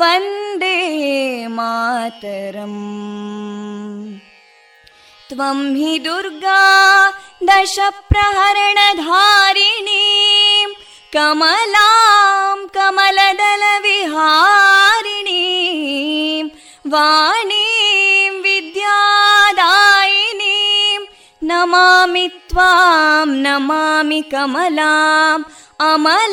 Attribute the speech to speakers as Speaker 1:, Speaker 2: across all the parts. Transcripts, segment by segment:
Speaker 1: वन्दे मातरम् त्वं हि दुर्गा दशप्रहरणधारिणीं कमलां कमलदलविहारिणीं वाणीं विद्यादायिनीं नमामि त्वां नमामि कमलाम् अमलामतुलां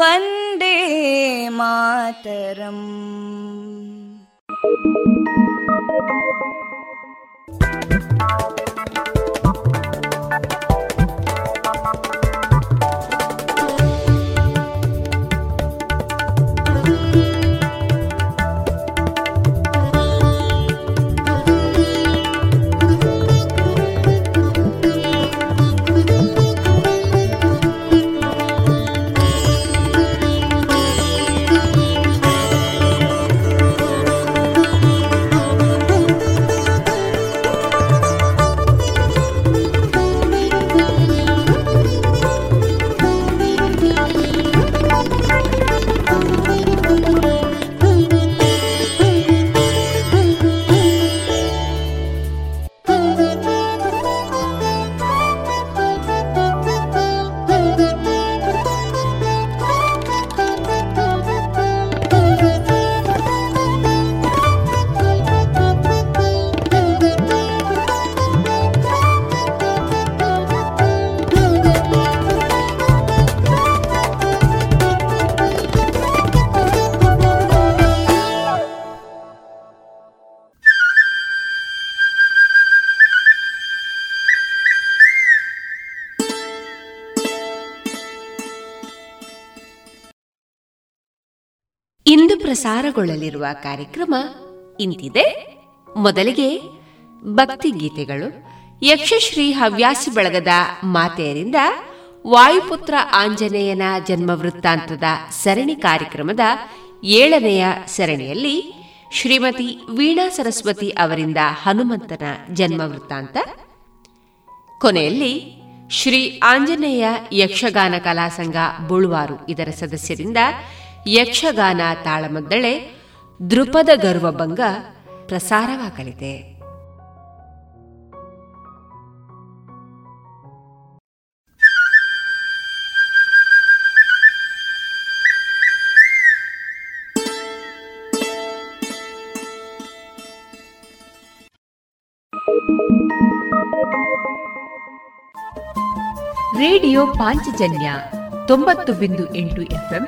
Speaker 1: वन्दे मातरम्
Speaker 2: ಪ್ರಸಾರಗೊಳ್ಳಲಿರುವ ಕಾರ್ಯಕ್ರಮ ಇಂತಿದೆ. ಮೊದಲಿಗೆ ಭಕ್ತಿ ಗೀತೆಗಳು. ಯಕ್ಷಶ್ರೀ ಹವ್ಯಾಸಿ ಬಳಗದ ಮಾತೆಯರಿಂದ ವಾಯುಪುತ್ರ ಆಂಜನೇಯನ ಜನ್ಮ ವೃತ್ತಾಂತದ ಸರಣಿ ಕಾರ್ಯಕ್ರಮದ ಏಳನೆಯ ಸರಣಿಯಲ್ಲಿ ಶ್ರೀಮತಿ ವೀಣಾ ಸರಸ್ವತಿ ಅವರಿಂದ ಹನುಮಂತನ ಜನ್ಮ ವೃತ್ತಾಂತ ಕೊನೆಯಲ್ಲಿ ಶ್ರೀ ಆಂಜನೇಯ ಯಕ್ಷಗಾನ ಕಲಾಸಂಘ ಬುಳುವಾರು ಇದರ ಸದಸ್ಯರಿಂದ ಯಕ್ಷಗಾನ ತಾಳಮದ್ದಳೆ ದೃಪದ ಗರ್ವಭಂಗ ಪ್ರಸಾರವಾಗಲಿದೆ. ರೇಡಿಯೋ ಪಾಂಚಜನ್ಯ ತೊಂಬತ್ತು ಬಿಂದು ಎಂಟು ಎಫ್ಎಂ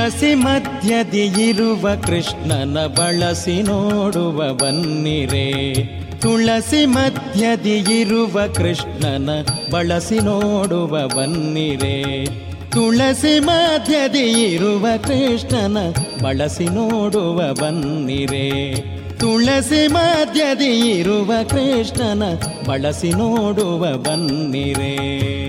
Speaker 3: ತುಳಸಿ ಮಧ್ಯದಿ ಇರುವ ಕೃಷ್ಣನ ಬಳಸಿ ನೋಡುವ ಬನ್ನಿರೆ. ತುಳಸಿ ಮಧ್ಯದಿ ಇರುವ ಕೃಷ್ಣನ ಬಳಸಿ ನೋಡುವ ಬನ್ನಿರೆ. ತುಳಸಿ ಮಧ್ಯದಿ ಇರುವ ಕೃಷ್ಣನ ಬಳಸಿ ನೋಡುವ ಬನ್ನಿರೆ. ತುಳಸಿ ಮಧ್ಯದಿ ಇರುವ ಕೃಷ್ಣನ ಬಳಸಿ ನೋಡುವ ಬನ್ನಿರೆ.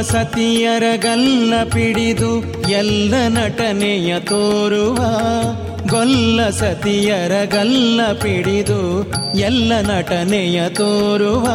Speaker 3: ಸತಿಯರ ಗಲ್ಲ ಪಿಡಿದು ಎಲ್ಲ ನಟನೆಯ ತೋರುವ ಗೊಲ್ಲ ಸತಿಯರ ಗಲ್ಲ ಪಿಡಿದು ಎಲ್ಲ ನಟನೆಯ ತೋರುವ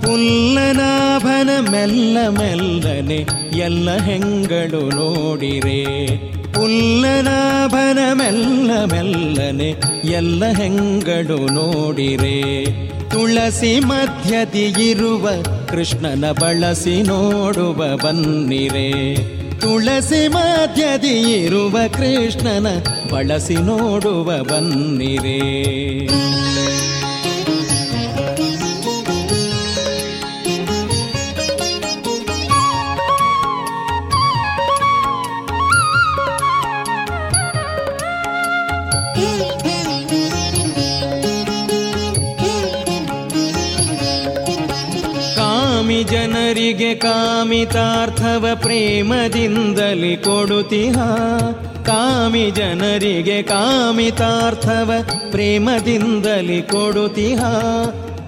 Speaker 3: ಪುಲ್ಲನಾಭನ ಮೆಲ್ಲ ಮೆಲ್ಲನೆ ಎಲ್ಲ ಹೆಂಗಳು ನೋಡಿರೆ. ಪುಲ್ಲನಾಭನ ಮೆಲ್ಲ ಮೆಲ್ಲನೆ ಎಲ್ಲ ಹೆಂಗಳು ನೋಡಿರೆ. ತುಳಸಿ ಮಧ್ಯದಿ ಇರುವ ಕೃಷ್ಣನ ಬಳಸಿ ನೋಡುವ ಬನ್ನಿರೆ. ತುಳಸಿ ಮಧ್ಯದಿ ಇರುವ ಕೃಷ್ಣನ ಬಳಸಿ ನೋಡುವ ಬನ್ನಿರೆ. ಜನರಿಗೆ ಕಾಮಿತಾರ್ಥವ ಪ್ರೇಮದಿಂದಲಿ ಕೊಡುತ್ತಿಹ ಕಾಮಿ ಜನರಿಗೆ ಕಾಮಿತಾರ್ಥವ ಪ್ರೇಮದಿಂದಲಿ ಕೊಡುತ್ತಿಹ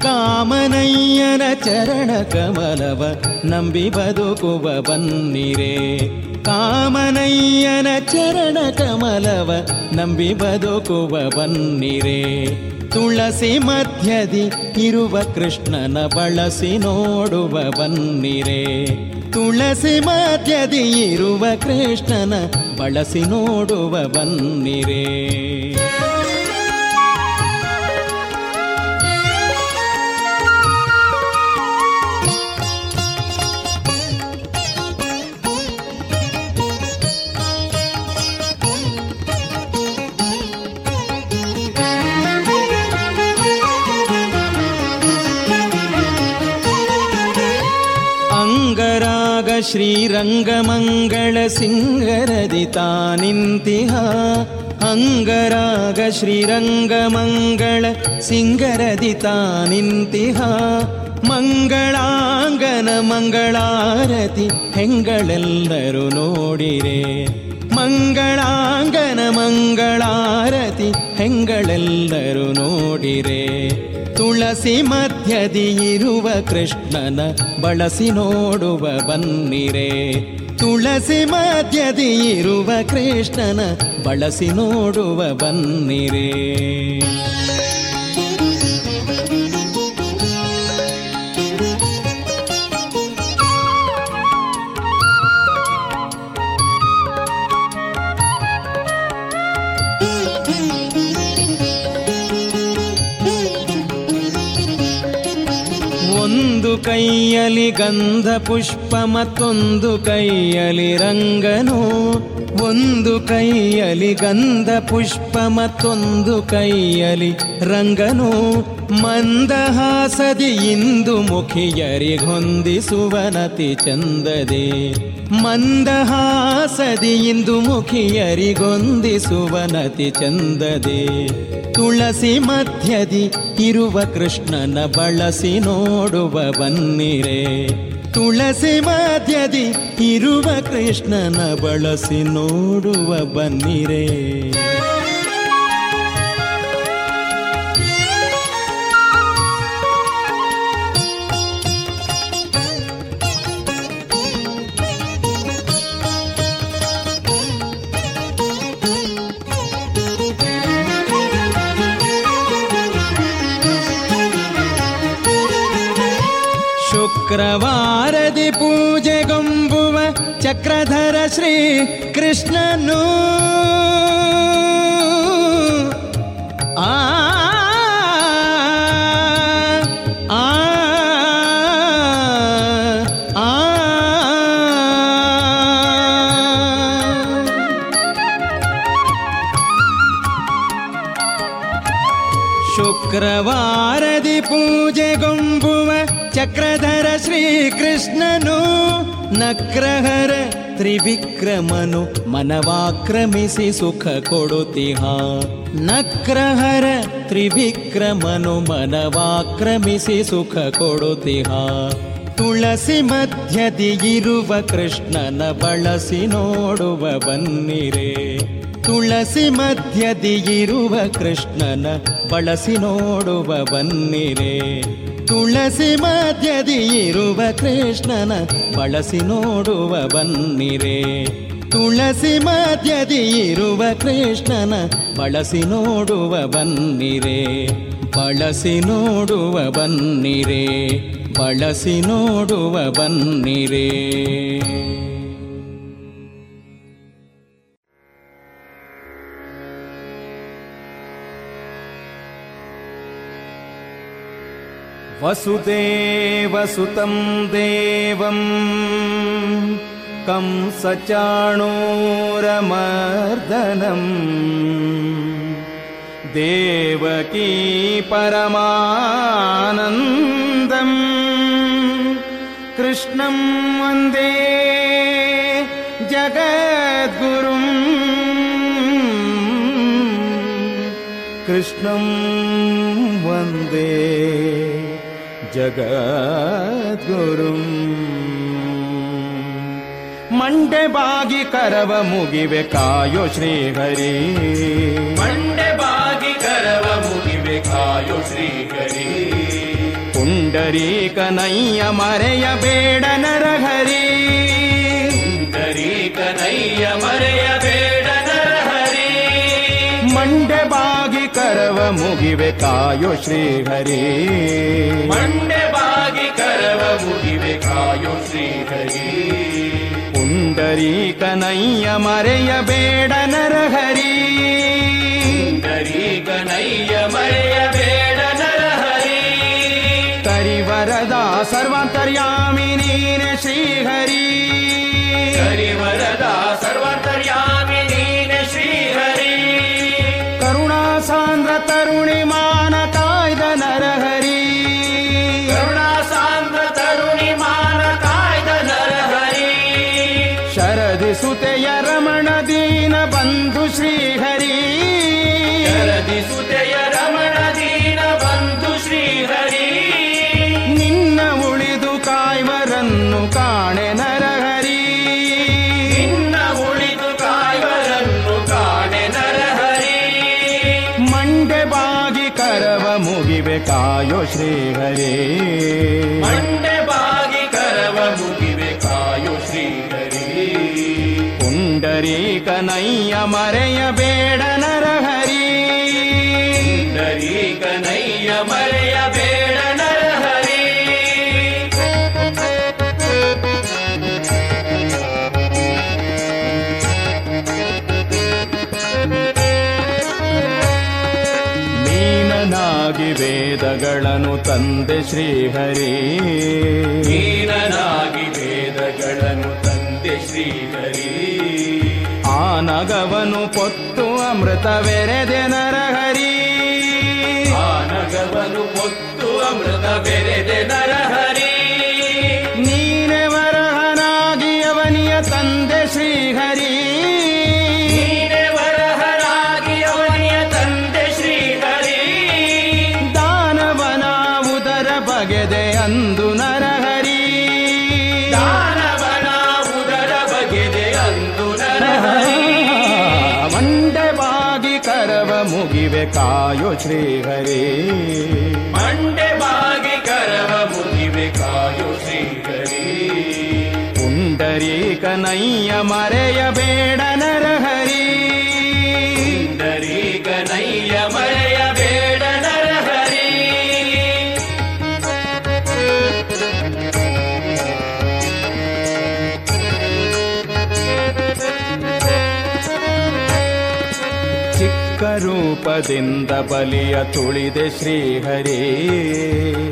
Speaker 3: ಕಾಮನಯ್ಯನ ಚರಣ ಕಮಲವ ನಂಬಿ ಬದುಕುವ ಬನ್ನಿರೆ. ಕಾಮನಯ್ಯನ ಚರಣ ಕಮಲವ ನಂಬಿ ಬದುಕುವ ಬನ್ನಿರೆ. ತುಳಸಿ ಮಧ್ಯದಿ ಇರುವ ಕೃಷ್ಣನ ಬಳಸಿ ನೋಡುವ ಬನ್ನಿರೆ. ತುಳಸಿ ಮಧ್ಯದಿ ಇರುವ ಕೃಷ್ಣನ ಬಳಸಿ ನೋಡುವ ಬನ್ನಿರೆ. ಶ್ರೀರಂಗಮಂಗಳ ಸಿಂಗರದಿ ತಾನಿಂತಿಹ ಅಂಗರಾಗ ಶ್ರೀರಂಗಮಂಗಳ ಸಿಂಗರದಿ ತಾನಿಂತಿಹ ಮಂಗಳಾಂಗನ ಮಂಗಳಾರತಿ ಹೆಂಗಳೆಲ್ಲರೂ ನೋಡಿರೆ. ಮಂಗಳಾಂಗನ ಮಂಗಳಾರತಿ ಹೆಂಗಳೆಲ್ಲರೂ ನೋಡಿರೆ. ತುಳಸಿ ಮಧ್ಯದಿ ಇರುವ ಕೃಷ್ಣನ ಬಳಸಿ ನೋಡುವ ಬನ್ನಿರೆ. ತುಳಸಿ ಮಧ್ಯದಿ ಇರುವ ಕೃಷ್ಣನ ಬಳಸಿ ನೋಡುವ ಬನ್ನಿರೆ. ಒಂದು ಕೈಯಲ್ಲಿ ಗಂಧ ಪುಷ್ಪ ಮತ್ತೊಂದು ಕೈಯಲಿ ರಂಗನು. ಒಂದು ಕೈಯಲಿ ಗಂಧ ಪುಷ್ಪ ಮತ್ತೊಂದು ಕೈಯಲಿ ರಂಗನು. ಮಂದಹಾಸದಿ ಇಂದು ಮುಖಿಯರಿಗೊಂದಿಸುವನತಿ ಚಂದದೆ. ಮಂದಹಾಸದಿ ಇಂದು ಮುಖಿಯರಿಗೊಂದಿಸುವನತಿ ಚಂದದೆ. ತುಳಸಿ ಮಧ್ಯದಿ ಇರುವ ಕೃಷ್ಣನ ಬಳಸಿ ನೋಡುವ ಬನ್ನಿರೆ. ತುಳಸಿ ಮಧ್ಯದಿ ಇರುವ ಕೃಷ್ಣನ ಬಳಸಿ ನೋಡುವ ಬನ್ನಿರೆ. ಶುಕ್ರವಾರದಿ ಪೂಜೆಗೊಂಬುವ ಚಕ್ರಧರ ಶ್ರೀ ಕೃಷ್ಣನು ಶುಕ್ರವಾರದಿ ಪೂಜೆಗೊಂಬುವ ಚಕ್ರಧರ ಶ್ರೀಕೃಷ್ಣನು ನಕ್ರಹರ ತ್ರಿವಿಕ್ರಮನು ಮನವಾಕ್ರಮಿಸಿ ಸುಖ ಕೊಡುತ್ತಿಹ ನಕ್ರಹರ ತ್ರಿವಿಕ್ರಮನು ಮನವಾಕ್ರಮಿಸಿ ಸುಖ ಕೊಡುತ್ತಿಹ ತುಳಸಿ ಮಧ್ಯದಿ ಇರುವ ಕೃಷ್ಣನ ಬಳಸಿ ನೋಡುವ ಬನ್ನಿರೆ. ತುಳಸಿ ಮಧ್ಯದಿ ಇರುವ ಕೃಷ್ಣನ ಬಳಸಿ ನೋಡುವ ಬನ್ನಿರೆ. ತುಳಸಿ ಮಧ್ಯದಿ ಇರುವ ಕೃಷ್ಣನ ಬಳಸಿ ನೋಡುವ ಬನ್ನಿರೆ. ತುಳಸಿ ಮಧ್ಯದಿ ಇರುವ ಕೃಷ್ಣನ ಬಳಸಿ ನೋಡುವ ಬನ್ನಿರೆ. ಬಳಸಿ ನೋಡುವ ಬನ್ನಿರೆ. ಬಳಸಿ ನೋಡುವ ಬನ್ನಿರೆ.
Speaker 4: वसुदेवसुतं देवं कंसचाणूरमर्दनम् देवकी परमानन्दम् कृष्णं वन्दे जगद्गुरुम् कृष्णं वन्दे ಜಗದ್ಗುರುಂ ಮಂಡೆ ಬಾಗಿ ಕರವ ಮುಗಿವೆ ಕಾಯೋ ಶ್ರೀಹರಿ
Speaker 5: ಮಂಡೆ ಬಾಗಿ ಕರವ ಮುಗಿವೆ ಕಾಯೋ ಶ್ರೀಹರಿ
Speaker 4: ಪುಂಡರೀಕನಯ್ಯ ಮರೆಯಬೇಡ ನರಹರಿ
Speaker 5: ಪುಂಡರೀಕನಯ್ಯ ಮರೆಯಬೇಡ
Speaker 4: ಕರವ ಮುಗಿವೆ ಕಾಯೋ ಶ್ರೀಹರಿ.
Speaker 5: ಮಂಡೆ ಬಾಗಿ ಕರವ ಮುಗಿವೆ ಕಾಯೋ ಶ್ರೀಹರಿ.
Speaker 4: ಪುಂಡರೀಕನಯ್ಯ ಮರೆಯಬೇಡ ನರಹರಿ.
Speaker 5: ಪುಂಡರೀಕನಯ್ಯ ಮರೆಯಬೇಡ ನರಹರಿ.
Speaker 4: ಕರಿವರದ ಸರ್ವಾಂತರ್ಯಾಮಿ
Speaker 3: ತಂದೆ ಶ್ರೀಹರಿ.
Speaker 4: ನೀನನಾಗಿ ವೇದಗಳನ್ನು ತಂದೆ ಶ್ರೀಹರಿ.
Speaker 3: ಆ ನಗವನು ಪೊತ್ತು ಅಮೃತವೆರೆದೆ ನರಹರಿ.
Speaker 4: ಆ ನಗವನು ಪೊತ್ತು ಅಮೃತ ಬೆರೆದೆ ನರಹರಿ.
Speaker 3: ಕಾಯೋ ರೂಪದಿಂದ ಬಲಿಯ ತುಳಿದೆ ಶ್ರೀಹರಿ.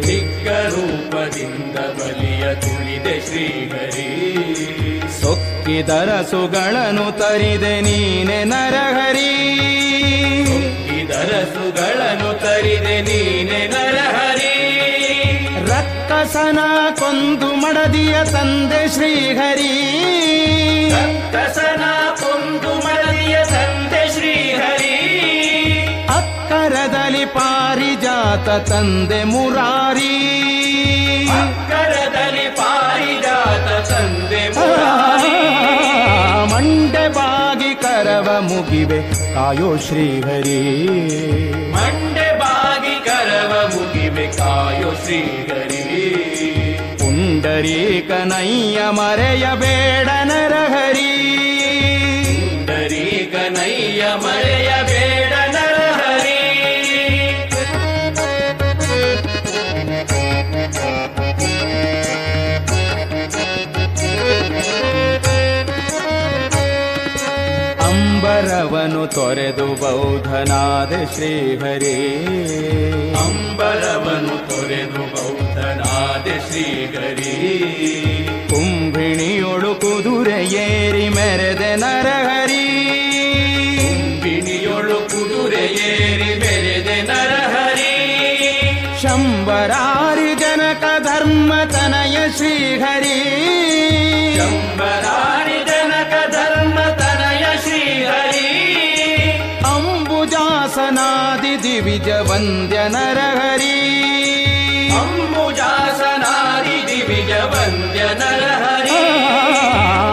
Speaker 4: ಚಿಕ್ಕ ರೂಪದಿಂದ ಬಲಿಯ ತುಳಿದೆ ಶ್ರೀಹರಿ.
Speaker 3: ಸೊಕ್ಕಿದರಸುಗಳನ್ನು ತರಿದೆ ನೀನೆ ನರಹರಿ.
Speaker 4: ಇದರಸುಗಳನ್ನು ತರಿದೆ ನೀನೆ ನರಹರಿ.
Speaker 3: ರಕ್ತಸನ ಕೊಂದು ಮಡದಿಯ ತಂದೆ ಶ್ರೀಹರಿ.
Speaker 4: ರಕ್ಕಸನ
Speaker 3: ಪಾರಿಜಾತ ತಂದೆ ಮುರಾರಿ.
Speaker 4: ಕರದಲ್ಲಿ ಪಾರಿಜಾತ ತಂದೆ ಮುರಾರಿ.
Speaker 3: ಮಂಡೆ ಬಾಗಿ ಕರವ ಮುಗಿವೆ ಕಾಯೋ ಶ್ರೀಹರಿ.
Speaker 4: ಮಂಡೆ ಬಾಗಿ ಕರವ ಮುಗಿವೆ ಕಾಯೋ ಶ್ರೀಹರಿ.
Speaker 3: ಪುಂಡರೀಕನಯ್ಯ ಮರೆಯಬೇಡ ನರಹರಿ
Speaker 4: ಕನಯ್ಯ ಮರೆಯ
Speaker 3: ಅಂಬರವನು ತೊರೆದು ಬೌದ್ಧನಾದ ಶ್ರೀಹರಿ.
Speaker 4: ಅಂಬರವನು ತೊರೆದು ಬೌದ್ಧನಾದ ಶ್ರೀಹರಿ.
Speaker 3: ಕುಂಭಿಣಿಯೊಳು ಕುದುರೆ ಏರಿ ಮೆರೆದೆ ನರಹರಿ.
Speaker 4: ಕುಂಭಿಣಿಯೊಳು ಕುದುರೆ ಏರಿ ಮೆರೆದೆ ನರಹರಿ.
Speaker 3: ಶಂಬರಾರಿ ಜನಕ ಧರ್ಮ ತನಯ ಶ್ರೀಹರಿ. ದಿವಿಜ ವಂದ್ಯ ನರಹರಿ
Speaker 4: ಅಂಬುಜಾಸನಾದಿ ದಿವಿಜ ವಂದ್ಯ ನರಹರಿ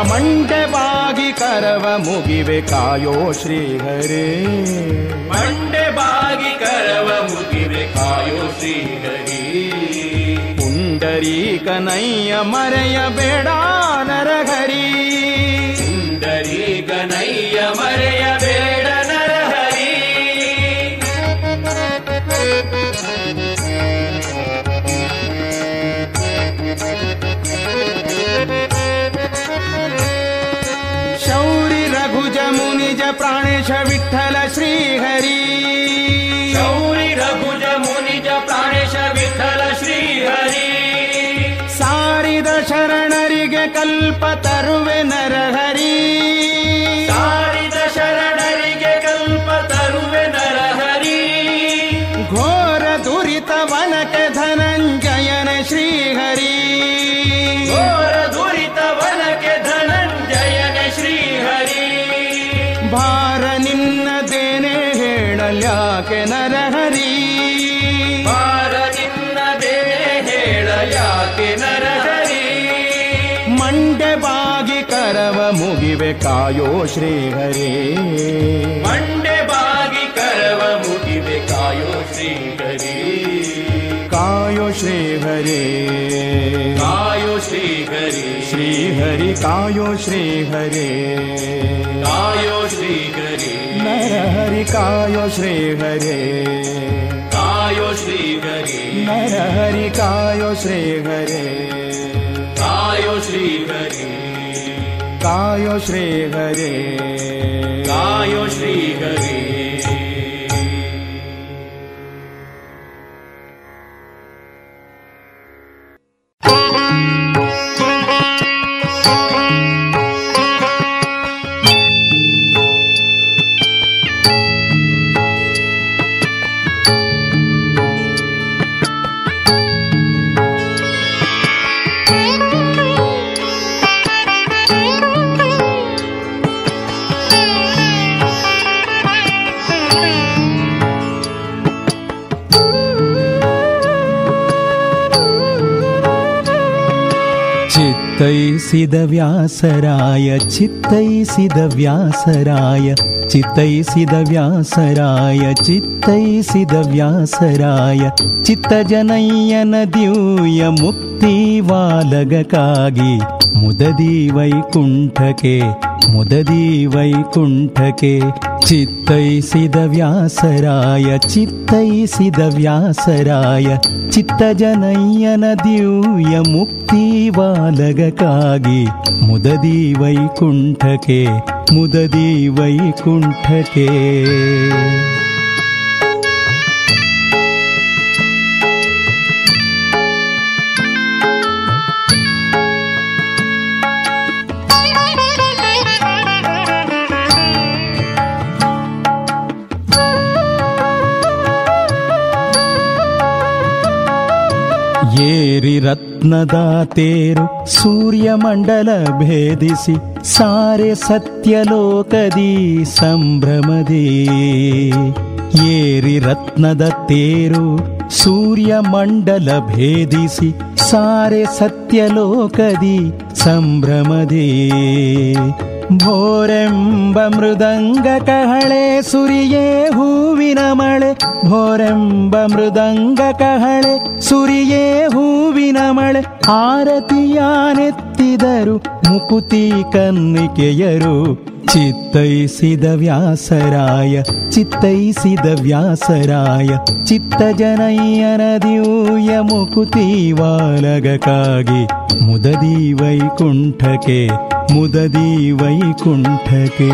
Speaker 3: ಮಂಡೆ ಬಾಗಿ ಕರವ ಮುಗಿವೆ ಕಾಯೋ ಶ್ರೀಹರಿ
Speaker 4: ಮಂಡೆ ಬಾಗಿ ಕರವ ಮುಗಿವೆ ಕಾಯೋ ಶ್ರೀಹರಿ
Speaker 3: ಪುಂಡರೀಕನಯ್ಯ ಮರೆಯಬೇಡ ನರಹರಿ विठ्ठल ಕಾಯೋ ಶ್ರೀಹರಿ
Speaker 4: ಮಂಡೆ ಬಾಗಿ ಕರವ ಮುಗಿವೆ ಕಾಯೋ ಶ್ರೀಹರಿ
Speaker 3: ಕಾ कायो श्रीहरे
Speaker 6: कायो श्रीहरि
Speaker 3: श्रीहरि कायो श्रीहरे
Speaker 6: कायो श्रीहरि
Speaker 3: नरहरि कायो श्रीहरे
Speaker 6: कायो श्रीहरि
Speaker 3: नरहरि कायो श्रीहरे
Speaker 6: कायो श्रीहरि
Speaker 3: गायो श्रीहरे।
Speaker 6: गायो श्रीहरे।
Speaker 3: चित्तैसिदव्यासराय चित्तैसिद व्यासराय चितै सिद व्यासराय चित्तै सिद व्यासराय चितजनय्य न ಮುದದಿ ವೈಕುಂಠಕ್ಕೆ ಮುದದಿ ವೈಕುಂಠಕ್ಕೆ ಚಿತ್ತೈಸಿದ ವ್ಯಾಸರಾಯ ಚಿತ್ತೈಸಿದ ವ್ಯಾಸರಾಯ, ಚಿತ್ತಜನಯ್ಯನ ದಿವ್ಯ ಮುಕ್ತಿ ಬಾಲಗಕ್ಕಾಗಿ ಮುದದಿ ವೈಕುಂಠಕ್ಕೆ ಮುದದಿ ವೈಕುಂಠಕ್ಕೆ ರತ್ನದ ತೇರು ಸೂರ್ಯಮಂಡಲ ಭೇದಿಸಿ ಸಾರೆ ಸತ್ಯಲೋಕದಿ ಸಂಭ್ರಮದಿ. ಏರಿ ರತ್ನದ ತೇರು ಸೂರ್ಯಮಂಡಲ ಭೇದಿಸಿ ಸಾರೆ ಸತ್ಯಲೋಕದಿ ಸಂಭ್ರಮದೇ. ಭೋರೆಂಬ ಮೃದಂಗ ಕಹಳೆ ಸುರಿಯೇ ಹೂವಿನ ಮಳೆ. ಭೋರೆಂಬ ಮೃದಂಗ ಕಹಳೆ ಸುರಿಯೇ ಹೂವಿನ ಮಳೆ. ಆರತಿಯಾನೆತ್ತಿದರು ಮುಕುತಿ ಕನ್ನಿಕೆಯರು. ಚಿತ್ತೈಸಿದ ವ್ಯಾಸರಾಯ ಚಿತ್ತೈಸಿದ ವ್ಯಾಸರಾಯ. ಚಿತ್ತಜನಯ್ಯನ ದಿವ್ಯ ಮುಕುತಿ ವಾಲಗಕ್ಕಾಗಿ ಮುದದಿ ವೈಕುಂಠಕ್ಕೆ ಮುದದಿ ವೈಕುಂಠಕ್ಕೆ.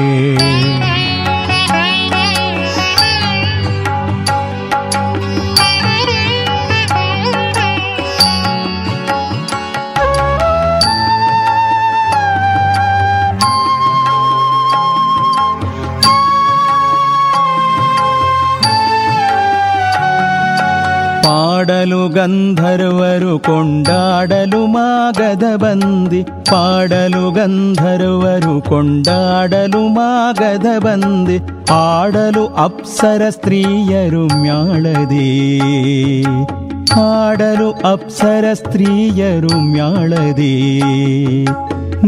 Speaker 3: ಪಾಡಲು ಗಂಧರ್ವರು ಕೊಂಡಾಡಲು ಮಾಗದ ಬಂದಿ. ಪಾಡಲು ಗಂಧರ್ವರು ಕೊಂಡಾಡಲು ಮಾಗದ ಬಂದಿ. ಆಡಲು ಅಪ್ಸರ ಸ್ತ್ರೀಯರು ಮ್ಯಾಳದಿ. ಆಡಲು ಅಪ್ಸರ ಸ್ತ್ರೀಯರು ಮ್ಯಾಳದಿ.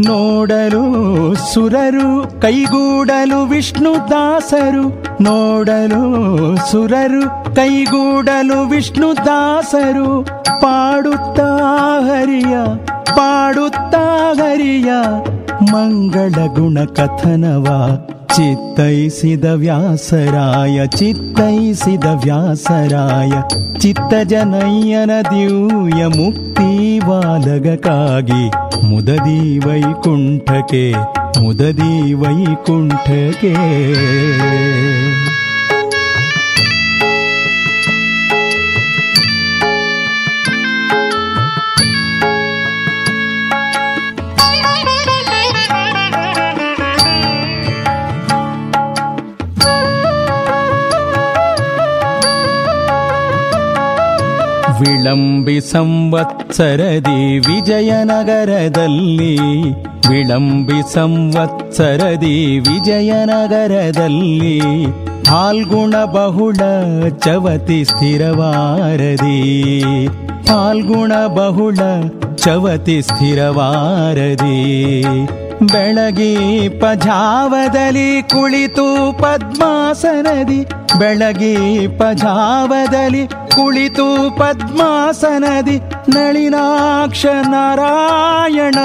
Speaker 3: ನೋಡಲು ಸುರರು, ಕೈಗೂಡಲು ವಿಷ್ಣು ದಾಸರು. ನೋಡಲು ಸುರರು, ಕೈಗೂಡಲು ವಿಷ್ಣು ದಾಸರು. ಪಾಡುತ್ತಾ ಹರಿಯ ಪಾಡುತ್ತಾ ಹರಿಯ ಮಂಗಳ ಗುಣ ಕಥನವ, ಚಿತ್ತೈಸಿದ ವ್ಯಾಸರಾಯ ಚಿತ್ತೈಸಿದ ವ್ಯಾಸರಾಯ ಚಿತ್ತಜನಯ್ಯನ ದಿವ್ಯ ಮುಕ್ತಿ ವಾದಗಕ್ಕಾಗಿ ಮುದದಿ ವೈಕುಂಠಕ್ಕೆ ಮುದದಿ ವೈಕುಂಠಕ್ಕೆ ವಿಳಂಬಿ ಸಂವತ್ಸರದಿ ವಿಜಯನಗರದಲ್ಲಿ, ವಿಳಂಬಿ ಸಂವತ್ಸರದಿ ವಿಜಯನಗರದಲ್ಲಿ, ಫಾಲ್ಗುಣ ಬಹುಳ ಚವತಿ ಸ್ಥಿರವಾರದಿ, ಫಾಲ್ಗುಣ ಬಹುಳ ಚವತಿ ಸ್ಥಿರವಾರದಿ. ಬೆಳಗಿ ಪಜಾವದಲ್ಲಿ ಕುಳಿತು ಪದ್ಮಾಸನದಿ ಬೆಳಗಿ ಪಜಾವದಲ್ಲಿ ಕುಳಿತು ಪದ್ಮಾಸನದಿ ನಳಿನಾಕ್ಷ ನಾರಾಯಣ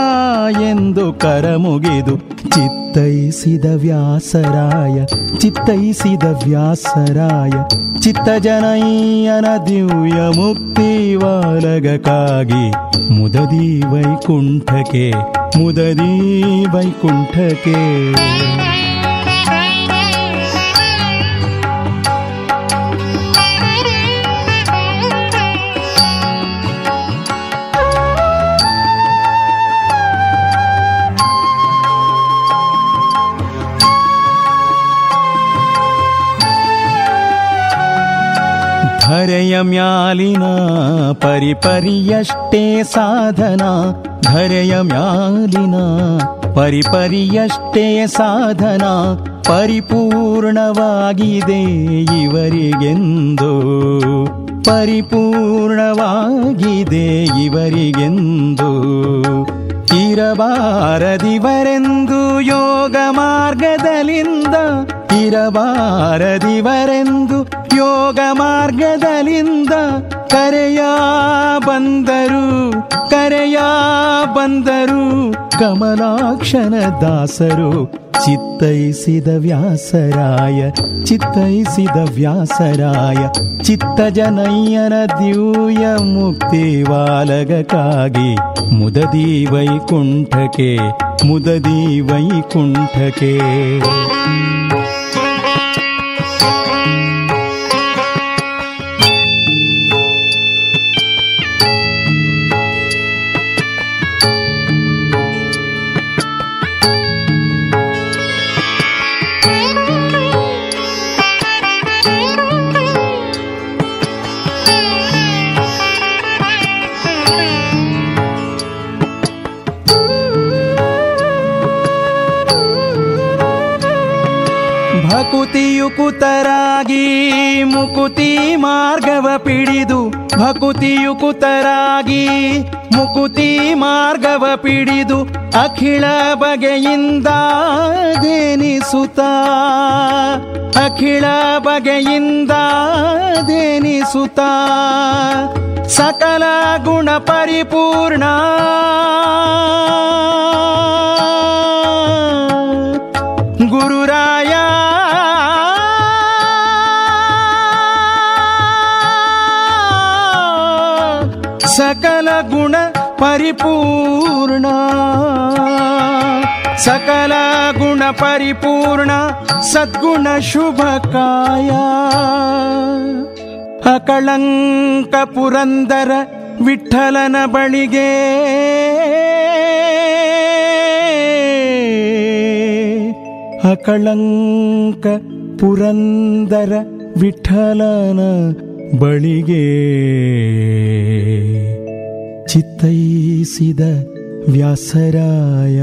Speaker 3: ಎಂದು ಕರಮುಗಿದು ಚಿತ್ತೈಸಿದ ವ್ಯಾಸರಾಯ ಚಿತ್ತೈಸಿದ ವ್ಯಾಸರಾಯ ಚಿತ್ತಜನಯ್ಯನ ದಿವ್ಯ ಮುಕ್ತಿ ವಾಲಗಕ್ಕಾಗಿ ಮುದದಿ ವೈಕುಂಠಕ್ಕೆ ಮುದದಿ ವೈಕುಂಠಕ್ಕೆ. ಮ್ಯಾಲಿನ ಪರಿಪರಿಯಷ್ಟೇ ಸಾಧನ, ಧರೆಯ ಮ್ಯಾಲಿನ ಪರಿಪರಿಯಷ್ಟೇ ಸಾಧನ, ಪರಿಪೂರ್ಣವಾಗಿದೆ ಇವರಿಗೆಂದು. ಪರಿಪೂರ್ಣವಾಗಿದೆ ಇವರಿಗೆಂದು. ಇರಬಾರದಿವರೆಂದು ಯೋಗ ಮಾರ್ಗದಲ್ಲಿಂದ, ಇರಬಾರದಿವರೆಂದು ಯೋಗ ಮಾರ್ಗದಲ್ಲಿಂದ ಕರೆಯ ಬಂದರು ಕರೆಯ ಬಂದರು ಕಮಲಾಕ್ಷನ ದಾಸರು. ಚಿತ್ತೈಸಿದ ವ್ಯಾಸರಾಯ ಚಿತ್ತೈಸಿದ ವ್ಯಾಸರಾಯ ಚಿತ್ತಜನಯ್ಯನ ದಿವ್ಯ ಮುಕ್ತಿ ವಾಲಗಕ್ಕಾಗಿ ಮುದದಿ ವೈಕುಂಠಕ್ಕೆ ಮುದದಿ ವೈಕುಂಠಕ್ಕೆ ಭಕುತಿಯು ಕುತರಾಗಿ ಮುಕುತಿ ಮಾರ್ಗವ ಪಿಡಿದು ಭಕ್ತಿಯುಕುತರಾಗಿ ಮುಕುತಿ ಮಾರ್ಗವ ಪಿಡಿದು ಅಖಿಳ ಬಗೆಯಿಂದ ದೇನಿಸುತ್ತ ಅಖಿಳ ಬಗೆಯಿಂದ ದೇನಿಸುತ್ತ ಸಕಲ ಗುಣ ಪರಿಪೂರ್ಣ ಸಕಲ ಗುಣ ಪರಿಪೂರ್ಣ. ಸಕಲ ಗುಣ ಪರಿಪೂರ್ಣ, ಸದ್ಗುಣ ಶುಭ ಕಾಯ ಅಕಳಂಕ ಪುರಂದರ ವಿಠಲನ ಬಳಿಗೆ. ಅಕಳಂಕ ಪುರಂದರ ವಿಠಲನ ಬಳಿಗೆ. चित्तैसिद व्यासराय।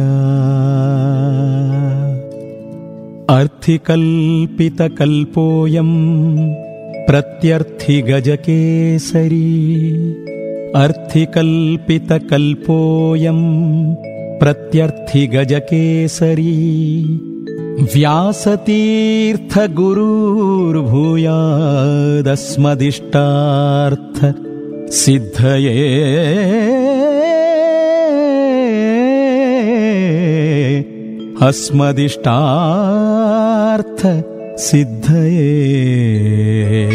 Speaker 3: अर्थिकल्पितकल्पोऽयम् प्रत्यर्थिगजकेसरी। अर्थिकल्पितकल्पोऽयम् प्रत्यर्थिगजकेसरी। व्यासतीर्थगुरूर्भूयादस्मदिष्टार्थ सिद्धये। अस्मदिष्टार्थ सिद्धये।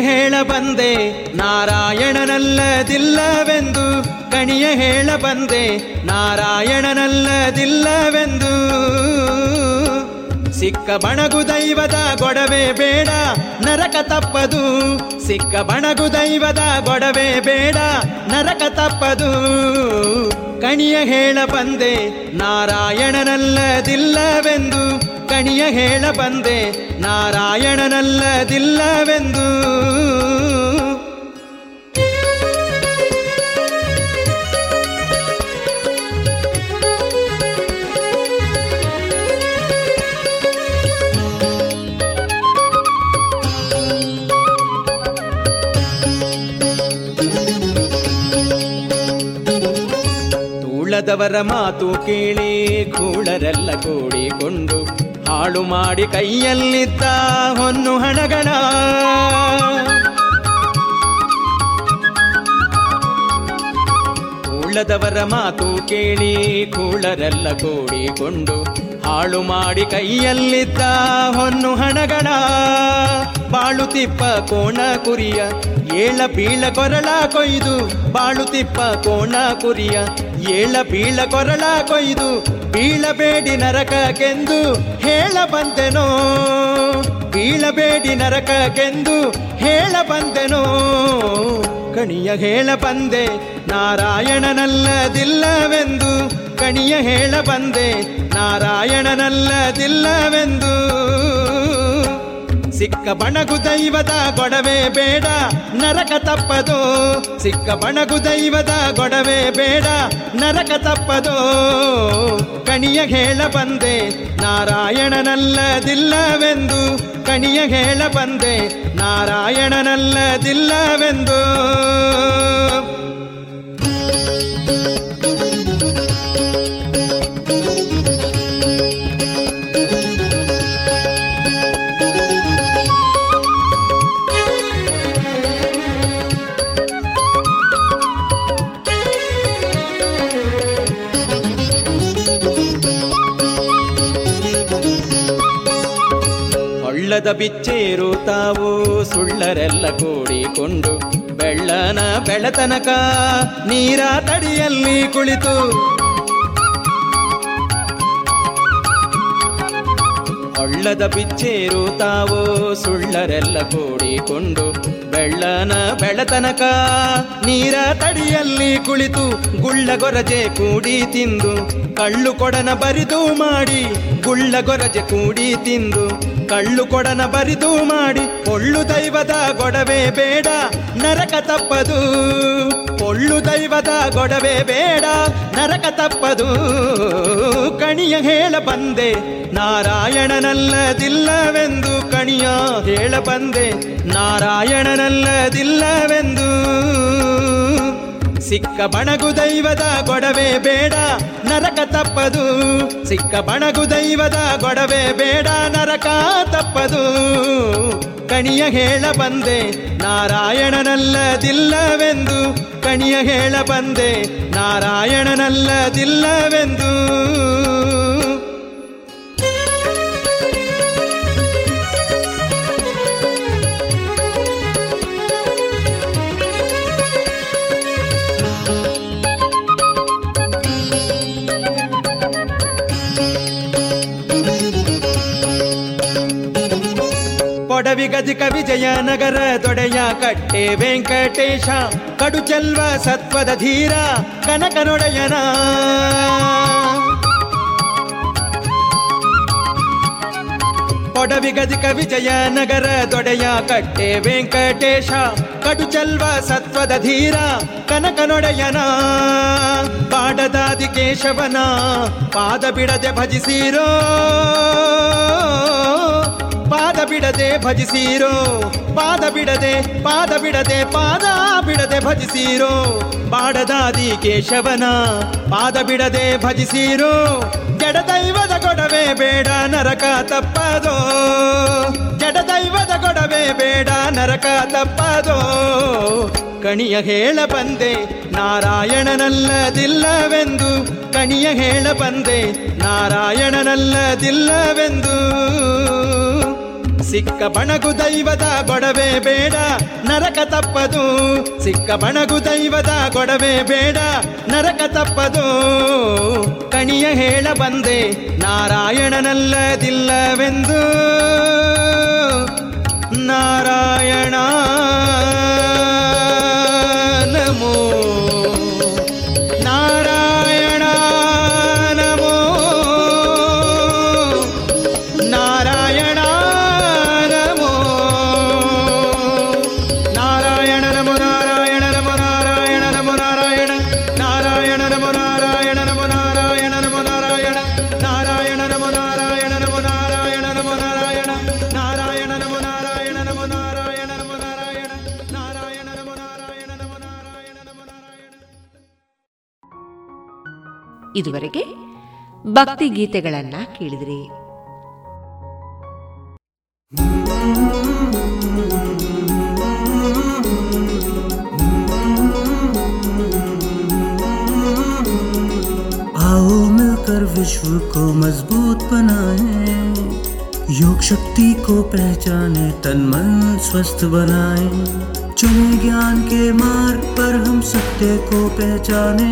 Speaker 3: ಹೇಳ ಬಂದೆ, ನಾರಾಯಣನಲ್ಲದಿಲ್ಲವೆಂದು. ಕಣಿಯ ಹೇಳ ಬಂದೆ, ನಾರಾಯಣನಲ್ಲದಿಲ್ಲವೆಂದು. ಸಿಕ್ಕ ಬಣಗು ದೈವದ ಗೊಡವೆ ಬೇಡ, ನರಕ ತಪ್ಪದು. ಸಿಕ್ಕ ಬಣಗು ದೈವದ ಗೊಡವೆ ಬೇಡ, ನರಕ ತಪ್ಪದು. ಕಣಿಯ ಹೇಳ ಬಂದೆ, ನಾರಾಯಣನಲ್ಲದಿಲ್ಲವೆಂದು. ಕಣಿಯ ಹೇಳ ಬಂದೆ ನಾರಾಯಣನಲ್ಲದಿಲ್ಲವೆಂದು. ತೂಳದವರ ಮಾತು ಕೇಳಿ ಕೂಳರೆಲ್ಲ ಕೂಡಿಕೊಂಡು ಹಾಳು ಮಾಡಿ ಕೈಯಲ್ಲಿದ್ದ ಹೊನ್ನು ಹಣಗಳ ಕೂಳದವರ ಮಾತು ಕೇಳಿ ಕೂಳರೆಲ್ಲ ಕೂಡಿಕೊಂಡು ಹಾಳು ಮಾಡಿ ಕೈಯಲ್ಲಿದ್ದ ಹೊನ್ನು ಹಣಗಳ ಬಾಳುತಿಪ್ಪ ಕೋಣ ಕುರಿಯ, ಏಳ ಬೀಳ ಕೊರಳ ಕೊಯ್ದು. ಬಾಳುತಿಪ್ಪ ಕೋಣ ಕುರಿಯ, ಏಳ ಬೀಳ ಕೊರಳ ಕೊಯ್ದು. ಬೀಳಬೇಡಿ ನರಕಕ್ಕೆಂದು ಹೇಳ ಬಂದೆನೋ ಬೀಳಬೇಡಿ ನರಕಕ್ಕೆಂದು ಹೇಳ ಬಂದೆನೋ ಕಣಿಯ ಹೇಳ ಬಂದೆ ನಾರಾಯಣನಲ್ಲದಿಲ್ಲವೆಂದು? ಕಣಿಯ ಹೇಳ ಬಂದೆ ನಾರಾಯಣನಲ್ಲದಿಲ್ಲವೆಂದು? ಸಿಕ್ಕ ಬಣಗು ದೈವದ ಗೊಡವೆ ಬೇಡ, ನರಕ ತಪ್ಪದೋ. ಸಿಕ್ಕ ಬಣಗು ದೈವದ ಗೊಡವೆ ಬೇಡ, ನರಕ ತಪ್ಪದೋ. ಕಣಿಯ ಹೇಳ ಬಂದೆ ನಾರಾಯಣನಲ್ಲದಿಲ್ಲವೆಂದು. ಕಣಿಯ ಹೇಳ ಬಂದೆ ನಾರಾಯಣನಲ್ಲದಿಲ್ಲವೆಂದು. ಹೊಳ್ಳದ ಬಿಚ್ಚೇರು ತಾವು ಸುಳ್ಳರೆಲ್ಲ ಕೂಡಿಕೊಂಡು ಬೆಳ್ಳನ ಬೆಳತನಕ ನೀರ ತಡಿಯಲ್ಲಿ ಕುಳಿತು. ಒಳ್ಳದ ಬಿಚ್ಚೇರು ತಾವು ಸುಳ್ಳರೆಲ್ಲ ಕೂಡಿಕೊಂಡು ಬೆಳ್ಳನ ಬೆಳತನಕ ನೀರ ತಡಿಯಲ್ಲಿ ಕುಳಿತು ಗುಳ್ಳಗೊರಜೆ ಕೂಡಿ ತಿಂದು ಕಳ್ಳು ಕೊಡನ ಬರಿದು ಮಾಡಿ ಗುಳ್ಳಗೊರಜೆ ಕೂಡಿ ತಿಂದು ಕಳ್ಳು ಕೊಡನ ಬರಿದು ಮಾಡಿ ಒಳ್ಳು ದೈವದ ಗೊಡವೆ ಬೇಡ ನರಕ ತಪ್ಪದು. ಒಳ್ಳು ದೈವದ ಗೊಡವೆ ಬೇಡ. ನರಕ ತಪ್ಪದು. ಕಣಿಯ ಹೇಳ ಬಂದೆ. ನಾರಾಯಣನಲ್ಲದಿಲ್ಲವೆಂದು ಕಣಿಯ ಹೇಳ ಬಂದೆ. ನಾರಾಯಣನಲ್ಲದಿಲ್ಲವೆಂದು. ಸಿಕ್ಕ ಬಣಗು ದೈವದ ಗೊಡವೆ ಬೇಡ. ನರಕ ತಪ್ಪದು. ಸಿಕ್ಕ ಬಣಗು ದೈವದ ಗೊಡವೆ ಬೇಡ. ನರಕ ತಪ್ಪದು. ಕಣಿಯ ಹೇಳ ಬಂದೆ ನಾರಾಯಣನಲ್ಲದಿಲ್ಲವೆಂದು. ಕಣಿಯ ಹೇಳ ಬಂದೆ ನಾರಾಯಣನಲ್ಲದಿಲ್ಲವೆಂದು. ಕೊಡವಿಗದಿಕ ವಿಜಯನಗರ ದೊಡೆಯ ಕಟ್ಟೆ ವೆಂಕಟೇಶ, ಕಡು ಚೆಲ್ವ ಸತ್ವದ ಧೀರ, ಕನಕನೊಡೆಯನ. ಕೊಡವಿಗದಿಕ ವಿಜಯನಗರ ದೊಡೆಯ ಕಟ್ಟೆ ವೆಂಕಟೇಶ, ಕಡು ಚೆಲ್ವ ಸತ್ವದ ಧೀರ, ಕನಕನೊಡೆಯನ. ಪಾಡದಾದಿ ಕೇಶವನ, ಪಾದ ಬಿಡದೆ ಭಜಿಸಿರೋ. ಪಾದ ಬಿಡದೆ ಭಜಿಸಿರೋ, ಪಾದ ಬಿಡದೆ ಪಾದ ಬಿಡದೆ ಪಾದ ಬಿಡದೆ ಭಜಿಸಿರೋ ಬಾಡದಾದಿ ಕೇಶವನ ಪಾದ ಬಿಡದೆ ಭಜಿಸಿರೋ ಜಡದೈವದ ಗೊಡವೆ ಬೇಡ ನರಕ ತಪ್ಪದೋ, ಜಡ ದೈವದ ಗೊಡವೆ ಬೇಡ ನರಕ ತಪ್ಪದೋ, ಕಣಿಯ ಹೇಳ ಬಂದೆ ನಾರಾಯಣನಲ್ಲದಿಲ್ಲವೆಂದು, ಕಣಿಯ ಹೇಳ ಸಿಕ್ಕ ಬಣಗು ದೈವದ ಗೊಡವೆ ಬೇಡ. ನರಕ ತಪ್ಪದು, ಸಿಕ್ಕ ಬಣಗು ದೈವದ ಗೊಡವೆ ಬೇಡ. ನರಕ ತಪ್ಪದು, ಕಣಿಯ ಹೇಳ ಬಂದೆ. ನಾರಾಯಣನಲ್ಲದಿಲ್ಲವೆಂದು. ನಾರಾಯಣ.
Speaker 7: ಇದುವರೆಗೆ ಭಕ್ತಿ ಗೀತೆಗಳನ್ನ ಕೇಳಿದ್ರಿ
Speaker 8: आओ मिलकर विश्व को मजबूत बनाए योग शक्ति को पहचाने तन मन स्वस्थ बनाए चुने ज्ञान के मार्ग पर हम सत्य को पहचाने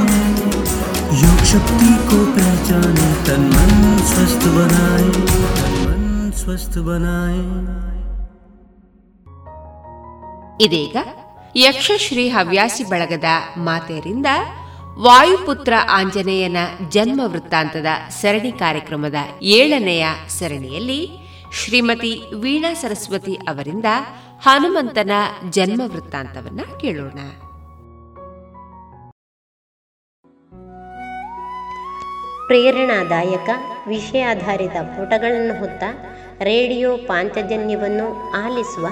Speaker 8: योग शक्ति को पहचाने तन मन स्वस्थ बनाए तन मन स्वस्थ बनाए
Speaker 7: ಇದೀಗ ಯಕ್ಷಶ್ರೀ ಹವ್ಯಾಸಿ ಬಳಗದ ಮಾತೆಯರಿಂದ ವಾಯುಪುತ್ರ ಆಂಜನೇಯನ ಜನ್ಮ ವೃತ್ತಾಂತದ ಸರಣಿ ಕಾರ್ಯಕ್ರಮದ ಏಳನೆಯ ಸರಣಿಯಲ್ಲಿ ಶ್ರೀಮತಿ ವೀಣಾ ಸರಸ್ವತಿ ಅವರಿಂದ ಹನುಮಂತನ ಜನ್ಮ ವೃತ್ತಾಂತವನ್ನ ಕೇಳೋಣ
Speaker 9: ಪ್ರೇರಣಾದಾಯಕ, ವಿಷಯಾಧಾರಿತ ಪುಟಗಳನ್ನು ಹೊತ್ತ ರೇಡಿಯೋ ಪಾಂಚಜನ್ಯವನ್ನು ಆಲಿಸುವ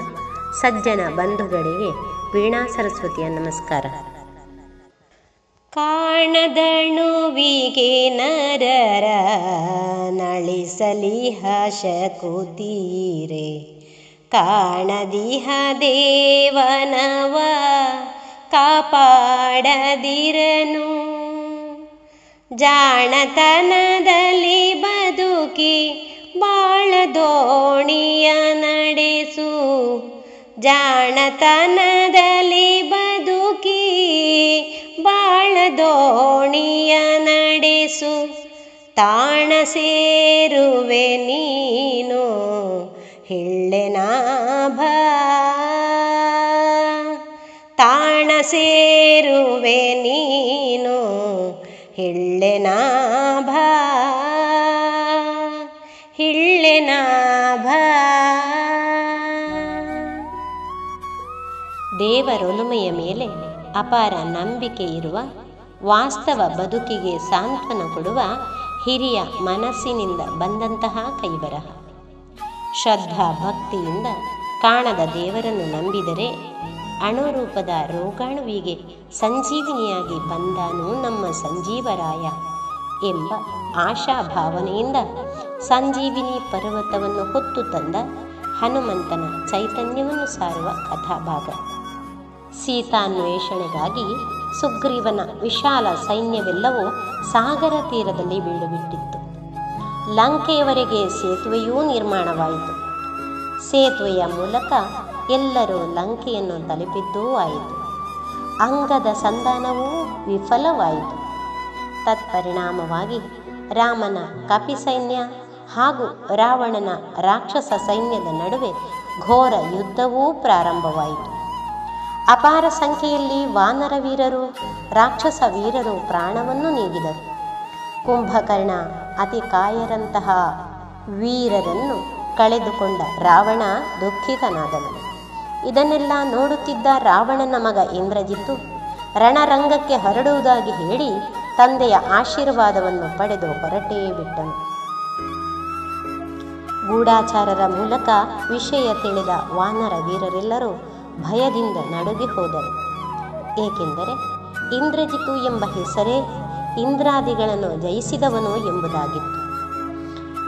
Speaker 9: ಸಜ್ಜನ ಬಂಧುಗಳಿಗೆ ವೀಣಾ ಸರಸ್ವತಿಯ ನಮಸ್ಕಾರ. ಕಾಣದಣುವಿಗೆ ನರರ ನಳಿಸಲಿಹ ಕೂತೀರೆ ಕಾಣದಿಹ ದೇವನವ ಕಾಪಾಡದಿರನು. ಜಾಣತನದಲ್ಲಿ ಬದುಕಿ ಬಾಳ ದೋಣಿಯ ನಡೆಸು. ಜಾಣತನದಲ್ಲಿ ಬದುಕಿ ಬಾಳ ದೋಣಿಯ ನಡೆಸು. ತಾಣ ಸೇರುವೆ ನೀನು ಹಿಳ್ಳೆನಾಭ ತಾಣ ಸೇರುವೆ ನೀನು ಹಿಳ್ಳೆನಾಭ ಹಿಳ್ಳೆನಾಭ ದೇವರೊಲುಮೆಯ ಮೇಲೆ ಅಪಾರ ನಂಬಿಕೆ ಇರುವ, ವಾಸ್ತವ ಬದುಕಿಗೆ ಸಾಂತ್ವನ ಕೊಡುವ ಹಿರಿಯ ಮನಸ್ಸಿನಿಂದ ಬಂದಂತಹ ಕೈಬರಹ. ಶ್ರದ್ಧಾ ಭಕ್ತಿಯಿಂದ ಕಾಣದ ದೇವರನ್ನು ನಂಬಿದರೆ ಅಣುರೂಪದ ರೋಗಾಣುವಿಗೆ ಸಂಜೀವಿನಿಯಾಗಿ ಬಂದಾನು ನಮ್ಮ ಸಂಜೀವರಾಯ ಎಂಬ ಆಶಾ ಭಾವನೆಯಿಂದ ಸಂಜೀವಿನಿ ಪರ್ವತವನ್ನು ಹೊತ್ತು ತಂದ ಹನುಮಂತನ ಚೈತನ್ಯವನ್ನು ಸಾರುವ ಕಥಾಭಾಗ. ಸೀತಾನ್ವೇಷಣೆಗಾಗಿ ಸುಗ್ರೀವನ ವಿಶಾಲ ಸೈನ್ಯವೆಲ್ಲವೂ ಸಾಗರ ತೀರದಲ್ಲಿ ಬೀಳುಬಿಟ್ಟಿತ್ತು. ಲಂಕೆಯವರೆಗೆ ಸೇತುವೆಯೂ ನಿರ್ಮಾಣವಾಯಿತು. ಸೇತುವೆಯ ಮೂಲಕ ಎಲ್ಲರೂ ಲಂಕೆಯನ್ನು ತಲುಪಿದ್ದೂ ಆಯಿತು. ಅಂಗದ ಸಂಧಾನವೂ ವಿಫಲವಾಯಿತು. ತತ್ಪರಿಣಾಮವಾಗಿ ರಾಮನ ಕಪಿ ಸೈನ್ಯ ಹಾಗೂ ರಾವಣನ ರಾಕ್ಷಸ ಸೈನ್ಯದ ನಡುವೆ ಘೋರ ಯುದ್ಧವೂ ಪ್ರಾರಂಭವಾಯಿತು. ಅಪಾರ ಸಂಖ್ಯೆಯಲ್ಲಿ ವಾನರ ವೀರರು, ರಾಕ್ಷಸ ವೀರರು ಪ್ರಾಣವನ್ನು ನೀಡಿದರು ಕುಂಭಕರ್ಣ ಅತಿ ಕಾಯರಂತಹ ವೀರರನ್ನು ಕಳೆದುಕೊಂಡ ರಾವಣ ದುಃಖಿತನಾದನು. ಇದನ್ನೆಲ್ಲ ನೋಡುತ್ತಿದ್ದ ರಾವಣನ ಮಗ ಇಂದ್ರಜಿತ್ತು ರಣರಂಗಕ್ಕೆ ಹರಡುವುದಾಗಿ ಹೇಳಿ ತಂದೆಯ ಆಶೀರ್ವಾದವನ್ನು ಪಡೆದು ಹೊರಟೇ ಬಿಟ್ಟನು. ಗೂಢಾಚಾರರ ಮೂಲಕ ವಿಷಯ ತಿಳಿದ ವಾನರ ವೀರರೆಲ್ಲರೂ ಭಯದಿಂದ ನಡುಗಿ ಹೋದರು. ಏಕೆಂದರೆ ಇಂದ್ರಜಿತು ಎಂಬ ಹೆಸರೇ ಇಂದ್ರಾದಿಗಳನ್ನು ಜಯಿಸಿದವನು ಎಂಬುದಾಗಿತ್ತು.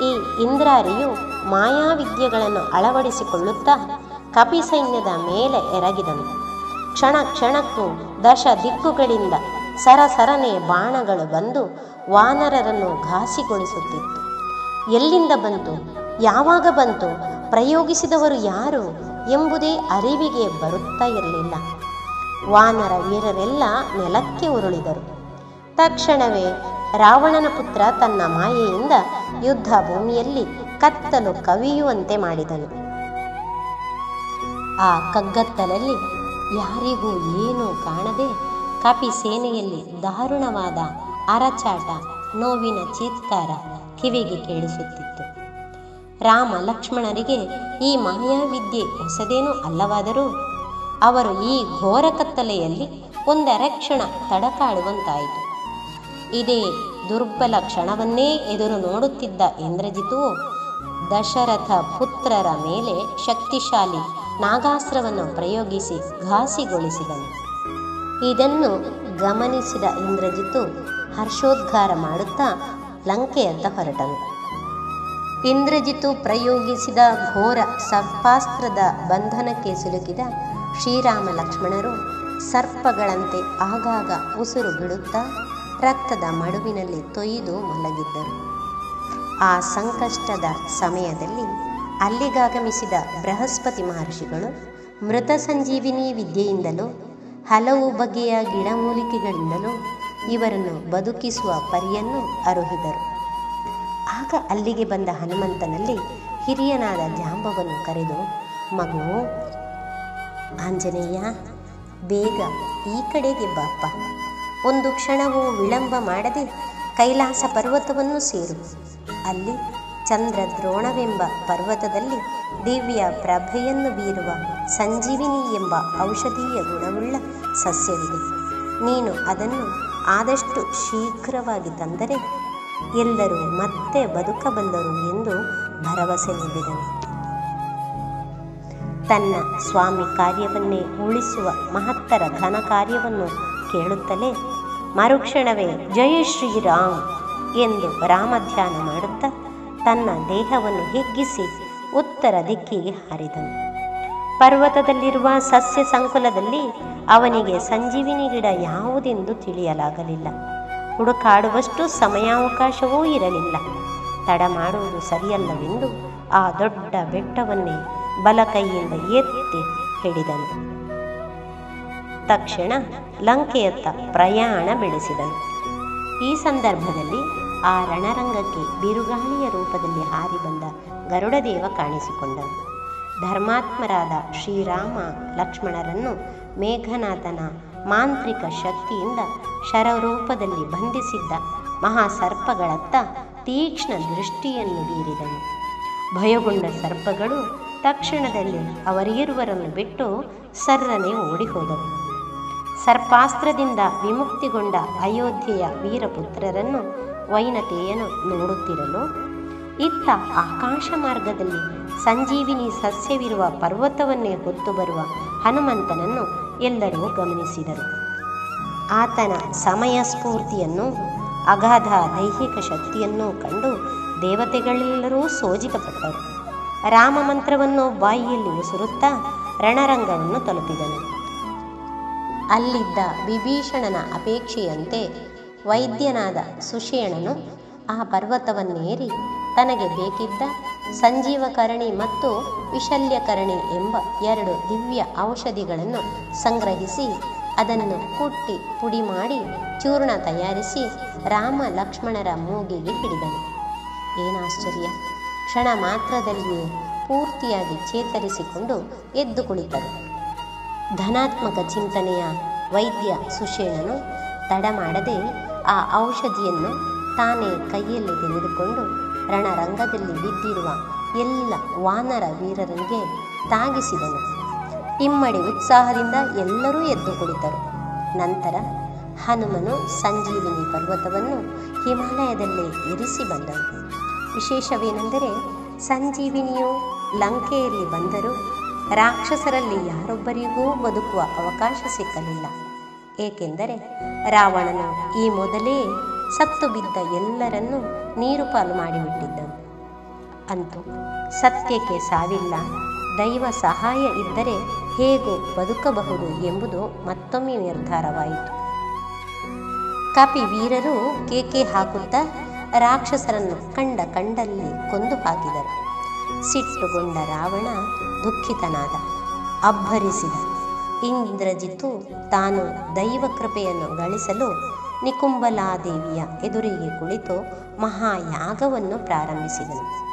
Speaker 9: ಈ ಇಂದ್ರಾರಿಯು ಮಾಯಾವಿದ್ಯೆಗಳನ್ನು ಅಳವಡಿಸಿಕೊಳ್ಳುತ್ತಾ ಕಪಿ ಸೈನ್ಯದ ಮೇಲೆ ಎರಗಿದನು. ಕ್ಷಣ ಕ್ಷಣಕ್ಕೂ ದಶ ದಿಕ್ಕುಗಳಿಂದ ಸರಸರನೆ ಬಾಣಗಳು ಬಂದು ವಾನರರನ್ನು ಘಾಸಿಗೊಳಿಸುತ್ತಿತ್ತು. ಎಲ್ಲಿಂದ ಬಂತು, ಯಾವಾಗ ಬಂತು, ಪ್ರಯೋಗಿಸಿದವರು ಯಾರು ಎಂಬುದೇ ಅರಿವಿಗೆ ಬರುತ್ತಾ ಇರಲಿಲ್ಲ. ವಾನರ ವೀರರೆಲ್ಲ ನೆಲಕ್ಕೆ ಉರುಳಿದರು. ತಕ್ಷಣವೇ ರಾವಣನ ಪುತ್ರ ತನ್ನ ಮಾಯೆಯಿಂದ ಯುದ್ಧ ಭೂಮಿಯಲ್ಲಿ ಕತ್ತಲು ಕವಿಯುವಂತೆ ಮಾಡಿದನು. ಆ ಕಗ್ಗತ್ತಲಲ್ಲಿ ಯಾರಿಗೂ ಏನೂ ಕಾಣದೆ ಕಪಿ ಸೇನೆಯಲ್ಲಿ ದಾರುಣವಾದ ಅರಚಾಟ, ನೋವಿನ ಚೀತ್ಕಾರ ಕಿವಿಗೆ ಕೇಳಿಸುತ್ತಿತ್ತು. ರಾಮ ಲಕ್ಷ್ಮಣರಿಗೆ ಈ ಮಾಯಾವಿದ್ಯೆ ಹೊಸದೇನೂ ಅಲ್ಲವಾದರೂ ಅವರು ಈ ಘೋರ ಕತ್ತಲೆಯಲ್ಲಿ ಒಂದರಕ್ಷಣ ತಡಕಾಡುವಂತಾಯಿತು ಇದೇ ದುರ್ಬಲ ಕ್ಷಣವನ್ನೇ ಎದುರು ನೋಡುತ್ತಿದ್ದ ಇಂದ್ರಜಿತು ದಶರಥ ಪುತ್ರರ ಮೇಲೆ ಶಕ್ತಿಶಾಲಿ ನಾಗಾಸ್ತ್ರವನ್ನು ಪ್ರಯೋಗಿಸಿ ಘಾಸಿಗೊಳಿಸಿದನು. ಇದನ್ನು ಗಮನಿಸಿದ ಇಂದ್ರಜಿತು ಹರ್ಷೋದ್ಗಾರ ಮಾಡುತ್ತಾ ಲಂಕೆಯತ್ತ ಹೊರಟನು. ಇಂದ್ರಜಿತು ಪ್ರಯೋಗಿಸಿದ ಘೋರ ಸರ್ಪಾಸ್ತ್ರದ ಬಂಧನಕ್ಕೆ ಸಿಲುಕಿದ ಶ್ರೀರಾಮ ಲಕ್ಷ್ಮಣರು ಸರ್ಪಗಳಂತೆ ಆಗಾಗ ಉಸಿರು ಬಿಡುತ್ತಾ ರಕ್ತದ ಮಡುವಿನಲ್ಲಿ ತೊಯ್ದು ಮಲಗಿದ್ದರು. ಆ ಸಂಕಷ್ಟದ ಸಮಯದಲ್ಲಿ ಅಲ್ಲಿಗಾಗಮಿಸಿದ ಬೃಹಸ್ಪತಿ ಮಹರ್ಷಿಗಳು ಮೃತ ಸಂಜೀವಿನಿ ವಿದ್ಯೆಯಿಂದಲೂ, ಹಲವು ಬಗೆಯ ಗಿಡಮೂಲಿಕೆಗಳಿಂದಲೂ ಇವರನ್ನು ಬದುಕಿಸುವ ಪರಿಯನ್ನು ಅರುಹಿದರು. ಆಗ ಅಲ್ಲಿಗೆ ಬಂದ ಹನುಮಂತನಲ್ಲಿ ಹಿರಿಯನಾದ ಜಾಂಬವನ್ನು ಕರೆದು, ಮಗು, ಆಂಜನೇಯ, ಬೇಗ ಈ ಕಡೆಗೆ ಬಾಪ್ಪ. ಒಂದು ಕ್ಷಣವೂ ವಿಳಂಬ ಮಾಡದೆ ಕೈಲಾಸ ಪರ್ವತವನ್ನು ಸೇರು. ಅಲ್ಲಿ ಚಂದ್ರದ್ರೋಣವೆಂಬ ಪರ್ವತದಲ್ಲಿ ದಿವ್ಯ ಪ್ರಭೆಯನ್ನು ಬೀರುವ ಸಂಜೀವಿನಿ ಎಂಬ ಔಷಧೀಯ ಗುಣವುಳ್ಳ ಸಸ್ಯವಿದೆ. ನೀನು ಅದನ್ನು ಆದಷ್ಟು ಶೀಘ್ರವಾಗಿ ತಂದರೆ ಎಲ್ಲರೂ ಮತ್ತೆ ಬದುಕಬಲ್ಲರು ಎಂದು ಭರವಸೆ ನೀಡಿದನು. ತನ್ನ ಸ್ವಾಮಿ ಕಾರ್ಯವನ್ನೇ ಉಳಿಸುವ ಮಹತ್ತರ ಘನ ಕಾರ್ಯವನ್ನು ಕೇಳುತ್ತಲೇ ಮರುಕ್ಷಣವೇ ಜಯ ಶ್ರೀರಾಮ್ ಎಂದು ರಾಮಧ್ಯಾನ ಮಾಡುತ್ತಾ ತನ್ನ ದೇಹವನ್ನು ಹಿಗ್ಗಿಸಿ ಉತ್ತರ ದಿಕ್ಕಿಗೆ ಹಾರಿದನು. ಪರ್ವತದಲ್ಲಿರುವ ಸಸ್ಯ ಸಂಕುಲದಲ್ಲಿ ಅವನಿಗೆ ಸಂಜೀವಿನಿ ಗಿಡ ಯಾವುದೆಂದು ತಿಳಿಯಲಾಗಲಿಲ್ಲ. ಹುಡುಕಾಡುವಷ್ಟು ಸಮಯಾವಕಾಶವೂ ಇರಲಿಲ್ಲ. ತಡ ಮಾಡುವುದು ಸರಿಯಲ್ಲವೆಂದು ಆ ದೊಡ್ಡ ಬೆಟ್ಟವನ್ನೇ ಬಲಕೈಯಿಂದ ಎತ್ತಿ ಹಿಡಿದನು. ತಕ್ಷಣ ಲಂಕೆಯತ್ತ ಪ್ರಯಾಣ ಬೆಳೆಸಿದನು. ಈ ಸಂದರ್ಭದಲ್ಲಿ ಆ ರಣರಂಗಕ್ಕೆ ಬಿರುಗಾಳಿಯ ರೂಪದಲ್ಲಿ ಹಾರಿ ಬಂದ ಗರುಡದೇವ ಕಾಣಿಸಿಕೊಂಡನು ಧರ್ಮಾತ್ಮರಾದ ಶ್ರೀರಾಮ ಲಕ್ಷ್ಮಣರನ್ನು ಮೇಘನಾಥನ ಮಾಂತ್ರಿಕ ಶಕ್ತಿಯಿಂದ ಶರರೂಪದಲ್ಲಿ ಬಂಧಿಸಿದ್ದ ಮಹಾಸರ್ಪಗಳತ್ತ ತೀಕ್ಷ್ಣ ದೃಷ್ಟಿಯನ್ನು ಬೀರಿದನು. ಭಯಗೊಂಡ ಸರ್ಪಗಳು ತಕ್ಷಣದಲ್ಲಿ ಅವರಿರುವರನ್ನು ಬಿಟ್ಟು ಸರ್ರನೆ ಓಡಿಹೋದವು. ಸರ್ಪಾಸ್ತ್ರದಿಂದ ವಿಮುಕ್ತಿಗೊಂಡ ಅಯೋಧ್ಯೆಯ ವೀರಪುತ್ರರನ್ನು ವೈನತೆಯನು ನೋಡುತ್ತಿರಲು ಇತ್ತ ಆಕಾಶ ಮಾರ್ಗದಲ್ಲಿ ಸಂಜೀವಿನಿ ಸಸ್ಯವಿರುವ ಪರ್ವತವನ್ನೇ ಹೊತ್ತು ಬರುವ ಹನುಮಂತನನ್ನು ಎಲ್ಲರೂ ಗಮನಿಸಿದರು. ಆತನ ಸಮಯ ಸ್ಫೂರ್ತಿಯನ್ನು, ಅಗಾಧ ದೈಹಿಕ ಶಕ್ತಿಯನ್ನು ಕಂಡು ದೇವತೆಗಳೆಲ್ಲರೂ ಸೋಜಿತಪಟ್ಟರು. ರಾಮ ಮಂತ್ರವನ್ನು ಬಾಯಿಯಲ್ಲಿ ಉಸುರುತ್ತಾ ರಣರಂಗವನ್ನು ತಲುಪಿದನು. ಅಲ್ಲಿದ್ದ ವಿಭೀಷಣನ ಅಪೇಕ್ಷೆಯಂತೆ ವೈದ್ಯನಾದ ಸುಷೇಣನು ಆ ಪರ್ವತವನ್ನೇರಿ ತನಗೆ ಬೇಕಿದ್ದ ಸಂಜೀವಕರಣಿ ಮತ್ತು ವಿಶಲ್ಯಕರಣಿ ಎಂಬ ಎರಡು ದಿವ್ಯ ಔಷಧಿಗಳನ್ನು ಸಂಗ್ರಹಿಸಿ ಅದನ್ನು ಕುಟ್ಟಿ ಪುಡಿ ಮಾಡಿ ಚೂರ್ಣ ತಯಾರಿಸಿ ರಾಮ ಲಕ್ಷ್ಮಣರ ಮೂಗಿಗೆ ಹಿಡಿದನು. ಏನಾಶ್ಚರ್ಯ! ಕ್ಷಣ ಮಾತ್ರದಲ್ಲಿಯೇ ಪೂರ್ತಿಯಾಗಿ ಚೇತರಿಸಿಕೊಂಡು ಎದ್ದು ಕುಳಿತರು. ಧನಾತ್ಮಕ ಚಿಂತನೆಯ ವೈದ್ಯ ಸುಷೇಣನು ತಡ ಮಾಡದೆ ಆ ಔಷಧಿಯನ್ನು ತಾನೇ ಕೈಯಲ್ಲಿ ತೆಗೆದುಕೊಂಡು ರಣರಂಗದಲ್ಲಿ ಬಿದ್ದಿರುವ ಎಲ್ಲ ವಾನರ ವೀರರಿಗೆ ತಾಗಿಸಿದನು. ಇಮ್ಮಡಿ ಉತ್ಸಾಹದಿಂದ ಎಲ್ಲರೂ ಎದ್ದು ಕುಳಿತರು. ನಂತರ ಹನುಮನು ಸಂಜೀವಿನಿ ಪರ್ವತವನ್ನು ಹಿಮಾಲಯದಲ್ಲೇ ಇರಿಸಿ ಬಂದನು. ವಿಶೇಷವೇನೆಂದರೆ ಸಂಜೀವಿನಿಯು ಲಂಕೆಯಲ್ಲಿ ಬಂದರೂ ರಾಕ್ಷಸರಲ್ಲಿ ಯಾರೊಬ್ಬರಿಗೂ ಬದುಕುವ ಅವಕಾಶ ಸಿಕ್ಕಲಿಲ್ಲ. ಏಕೆಂದರೆ ರಾವಣನು ಈ ಮೊದಲೇ ಸತ್ತು ಬಿದ್ದ ಎಲ್ಲರನ್ನೂ ನೀರು ಪಾಲು ಮಾಡಿಬಿಟ್ಟಿದ್ದನು. ಅಂತೂ ಸತ್ಯಕ್ಕೆ ಸಾವಿಲ್ಲ. ದೈವ ಸಹಾಯ ಇದ್ದರೆ ಹೇಗೂ ಬದುಕಬಹುದು ಎಂಬುದು ಮತ್ತೊಮ್ಮೆ ನಿರ್ಧಾರವಾಯಿತು. ಕಪಿ ವೀರರು ಕೇಕೆ ಹಾಕುತ್ತಾ ರಾಕ್ಷಸರನ್ನು ಕಂಡ ಕಂಡಲ್ಲಿ ಕೊಂದು ಹಾಕಿದರು. ಸಿಟ್ಟುಗೊಂಡ ರಾವಣ ದುಃಖಿತನಾದ, ಅಬ್ಬರಿಸಿದ. ಇಂದ್ರಜಿತು ತಾನು ದೈವ ಕೃಪೆಯನ್ನು ಗಳಿಸಲು ನಿಕುಂಬಲಾದೇವಿಯ ಎದುರಿಗೆ ಕುಳಿತು ಮಹಾಯಾಗವನ್ನು ಪ್ರಾರಂಭಿಸಿದನು.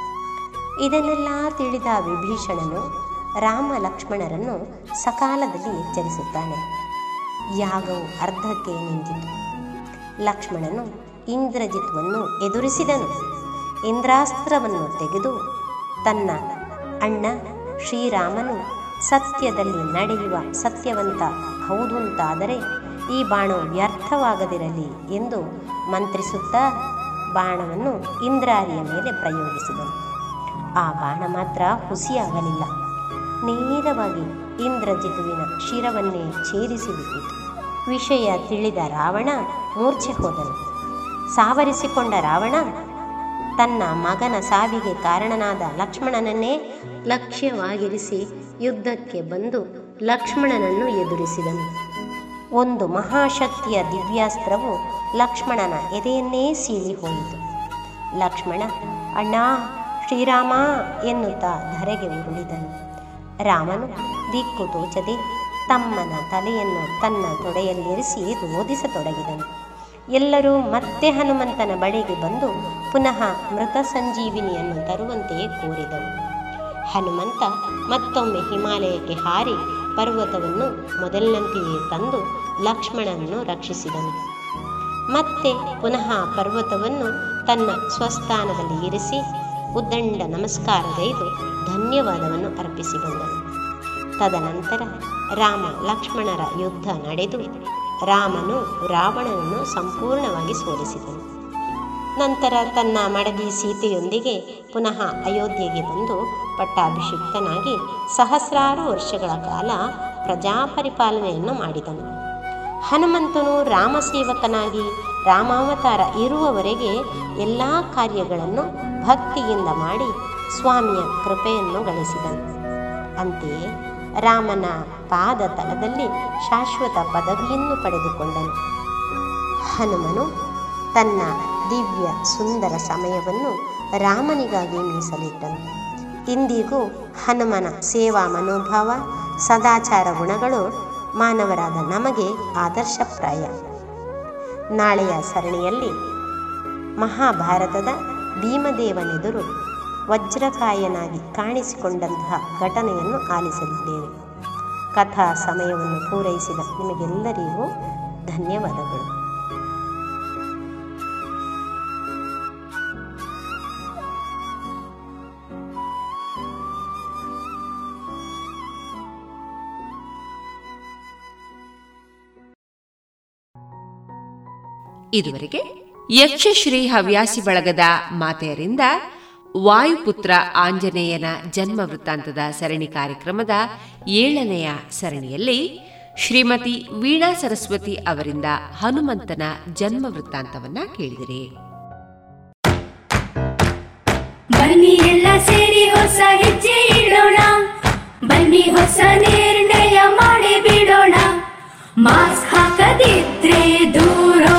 Speaker 9: ಇದನ್ನೆಲ್ಲ ತಿಳಿದ ವಿಭೀಷಣನು ರಾಮ ಲಕ್ಷ್ಮಣರನ್ನು ಸಕಾಲದಲ್ಲಿ ಎಚ್ಚರಿಸುತ್ತಾನೆ. ಯಾಗವು ಅರ್ಧಕ್ಕೆ ನಿಂತಿತು. ಲಕ್ಷ್ಮಣನು ಇಂದ್ರಜಿತ್ವನ್ನು ಎದುರಿಸಿದನು. ಇಂದ್ರಾಸ್ತ್ರವನ್ನು ತೆಗೆದು ತನ್ನ ಅಣ್ಣ ಶ್ರೀರಾಮನು ಸತ್ಯದಲ್ಲಿ ನಡೆಯುವ ಸತ್ಯವಂತ ಹೌದು ಅಂತಾದರೆ ಈ ಬಾಣವು ವ್ಯರ್ಥವಾಗದಿರಲಿ ಎಂದು ಮಂತ್ರಿಸುತ್ತಾ ಬಾಣವನ್ನು ಇಂದ್ರಾರಿಯ ಮೇಲೆ ಪ್ರಯೋಗಿಸಿದನು. ಆ ಬಾಣ ಮಾತ್ರ ಹುಸಿಯಾಗಲಿಲ್ಲ. ನೇರವಾಗಿ ಇಂದ್ರಜಿತುವಿನ ಶಿರವನ್ನೇ ಛೇದಿಸಿಬಿಟ್ಟಿತು. ವಿಷಯ ತಿಳಿದ ರಾವಣ ಮೂರ್ಛೆ ಹೋದನು. ಸಾವರಿಸಿಕೊಂಡ ರಾವಣ ತನ್ನ ಮಗನ ಸಾವಿಗೆ ಕಾರಣನಾದ ಲಕ್ಷ್ಮಣನನ್ನೇ ಲಕ್ಷ್ಯವಾಗಿರಿಸಿ ಯುದ್ಧಕ್ಕೆ ಬಂದು ಲಕ್ಷ್ಮಣನನ್ನು ಎದುರಿಸಿದನು. ಒಂದು ಮಹಾಶಕ್ತಿಯ ದಿವ್ಯಾಸ್ತ್ರವು ಲಕ್ಷ್ಮಣನ ಎದೆಯನ್ನೇ ಸೀಳಿ ಹೋಯಿತು. ಲಕ್ಷ್ಮಣ, ಅಣ್ಣ, ಶ್ರೀರಾಮ ಎನ್ನುತ್ತಾ ಧರೆಗೆ ಉರುಳಿದನು. ರಾಮನು, ದಿಕ್ಕು ತೋಚದೆ, ತಮ್ಮನ ತಲೆಯನ್ನು ತನ್ನ ತೊಡೆಯಲ್ಲಿರಿಸಿ ರೋಧಿಸತೊಡಗಿದನು. ಎಲ್ಲರೂ ಮತ್ತೆ ಹನುಮಂತನ ಬಳಿಗೆ ಬಂದು ಪುನಃ ಮೃತ ಸಂಜೀವಿನಿಯನ್ನು ತರುವಂತೆಯೇ ಕೋರಿದರು. ಹನುಮಂತ ಮತ್ತೊಮ್ಮೆ ಹಿಮಾಲಯಕ್ಕೆ ಹಾರಿ ಪರ್ವತವನ್ನು ಮೊದಲಿನಂತೆಯೇ ತಂದು ಲಕ್ಷ್ಮಣನನ್ನು ರಕ್ಷಿಸಿದನು. ಮತ್ತೆ ಪುನಃ ಪರ್ವತವನ್ನು ತನ್ನ ಸ್ವಸ್ಥಾನದಲ್ಲಿ ಇರಿಸಿ ಉದ್ದಂಡ ನಮಸ್ಕಾರಗೈದು ಧನ್ಯವಾದವನ್ನು ಅರ್ಪಿಸಿ ಬಂದನು ತದನಂತರ ರಾಮ ಲಕ್ಷ್ಮಣರ ಯುದ್ಧ ನಡೆದು ರಾಮನು ರಾವಣನನ್ನು ಸಂಪೂರ್ಣವಾಗಿ ಸೋಲಿಸಿದನು. ನಂತರ ತನ್ನ ಮಡದಿ ಸೀತೆಯೊಂದಿಗೆ ಪುನಃ ಅಯೋಧ್ಯೆಗೆ ಬಂದು ಪಟ್ಟಾಭಿಷಿಕ್ತನಾಗಿ ಸಹಸ್ರಾರು ವರ್ಷಗಳ ಕಾಲ ಪ್ರಜಾಪರಿಪಾಲನೆಯನ್ನು ಮಾಡಿದನು. ಹನುಮಂತನು ರಾಮಸೇವಕನಾಗಿ ರಾಮಾವತಾರ ಇರುವವರೆಗೆ ಎಲ್ಲ ಕಾರ್ಯಗಳನ್ನು ಭಕ್ತಿಯಿಂದ ಮಾಡಿ ಸ್ವಾಮಿಯ ಕೃಪೆಯನ್ನು ಗಳಿಸಿದನು. ಅಂತೆಯೇ ರಾಮನ ಪಾದ ತಲದಲ್ಲಿ ಶಾಶ್ವತ ಪದವಿಯನ್ನು ಪಡೆದುಕೊಂಡನು. ಹನುಮನು ತನ್ನ ದಿವ್ಯ ಸುಂದರ ಸಮಯವನ್ನು ರಾಮನಿಗಾಗಿ ಮೀಸಲಿಟ್ಟನು. ಇಂದಿಗೂ ಹನುಮನ ಸೇವಾ ಮನೋಭಾವ, ಸದಾಚಾರ ಗುಣಗಳು ಮಾನವರಾದ ನಮಗೆ ಆದರ್ಶಪ್ರಾಯ. ನಾಳೆಯ ಸರಣಿಯಲ್ಲಿ ಮಹಾಭಾರತದ ಭೀಮದೇವನೆದುರು ವಜ್ರಕಾಯನಾಗಿ ಕಾಣಿಸಿಕೊಂಡಂತಹ ಘಟನೆಯನ್ನು ಆಲಿಸಲಿದ್ದೇವೆ. ಕಥಾ ಸಮಯವನ್ನು ಪೂರೈಸಿದ ನಿಮಗೆಲ್ಲರಿಗೂ ಧನ್ಯವಾದಗಳು.
Speaker 7: ಇದುವರೆಗೆ ಯಕ್ಷಶ್ರೀ ಹವ್ಯಾಸಿ ಬಳಗದ ಮಾತೆಯರಿಂದ ವಾಯುಪುತ್ರ ಆಂಜನೇಯನ ಜನ್ಮ ವೃತ್ತಾಂತದ ಸರಣಿ ಕಾರ್ಯಕ್ರಮದ ಏಳನೆಯ ಸರಣಿಯಲ್ಲಿ ಶ್ರೀಮತಿ ವೀಣಾ ಸರಸ್ವತಿ ಅವರಿಂದ ಹನುಮಂತನ ಜನ್ಮ ವೃತ್ತಾಂತವನ್ನ ಕೇಳಿದಿರಿ.
Speaker 10: ಬನ್ನಿ ಎಲ್ಲ ಸೇರಿ ಹೊಸ ಹೆಜ್ಜೆ ಇಡೋಣ. ಬನ್ನಿ ಹೊಸ ನಿರ್ಣಯ ಮಾಡಿ ಬಿಡೋಣ. ಮಾಸ್ಕ್ ಹಾಕದಿದ್ರೆ ದೂರೋ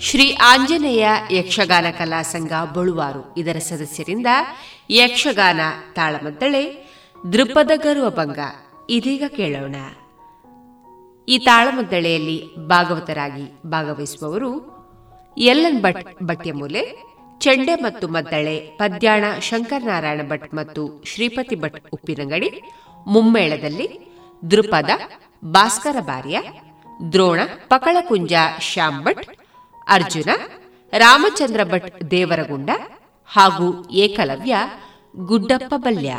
Speaker 7: ಶ್ರೀ ಆಂಜನೇಯ ಯಕ್ಷಗಾನ ಕಲಾ ಸಂಘ ಬಳುವಾರು. ಇದರ ಸದಸ್ಯರಿಂದ ಯಕ್ಷಗಾನ ತಾಳಮದ್ದಳೆ, ದೃಪದ ಗರುವ ಭಂಗ. ಇದೀಗ ಕೇಳೋಣ. ಈ ತಾಳಮದ್ದಳೆಯಲ್ಲಿ ಭಾಗವತರಾಗಿ ಭಾಗವಹಿಸುವವರು ಎಲ್ಲನ್ ಭಟ್, ಭಟ್ಯಮೂಲೆ, ಚೆಂಡೆ ಮತ್ತು ಮದ್ದಳೆ, ಪದ್ಯಾಣ ಶಂಕರನಾರಾಯಣ ಭಟ್ ಮತ್ತು ಶ್ರೀಪತಿ ಭಟ್ ಉಪ್ಪಿನಂಗಡಿ, ಮುಮ್ಮೇಳದಲ್ಲಿ ದೃಪದ, ಭಾಸ್ಕರ ಬಾರ್ಯ
Speaker 11: ದ್ರೋಣ, ಪಕಳಕುಂಜ ಶ್ಯಾಂಭಟ್ ಅರ್ಜುನ ರಾಮಚಂದ್ರ ಭಟ್ ದೇವರಗುಂಡ ಹಾಗೂ ಏಕಲವ್ಯ ಗುಡ್ಡಪ್ಪ ಬಲ್ಯ.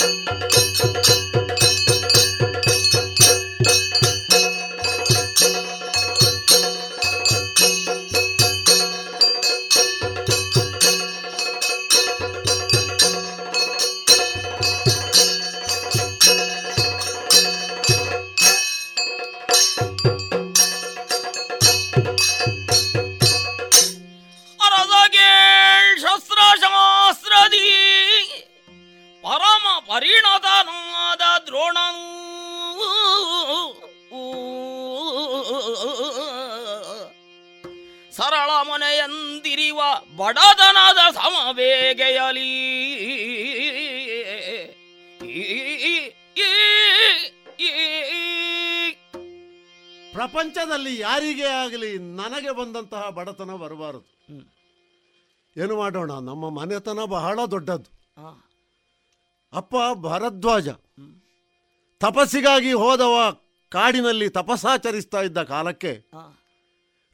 Speaker 12: ಪ್ರಪಂಚದಲ್ಲಿ ಮಾಡೋಣ. ನಮ್ಮ ಮನೆತನ ಬಹಳ ದೊಡ್ಡದ್ದು ಅಪ್ಪ ಭರದ್ವಾಜ. ತಪಸ್ಸಿಗಾಗಿ ಹೋದವ ಕಾಡಿನಲ್ಲಿ ತಪಸ್ಸಾಚರಿಸ್ತಾ ಇದ್ದ ಕಾಲಕ್ಕೆ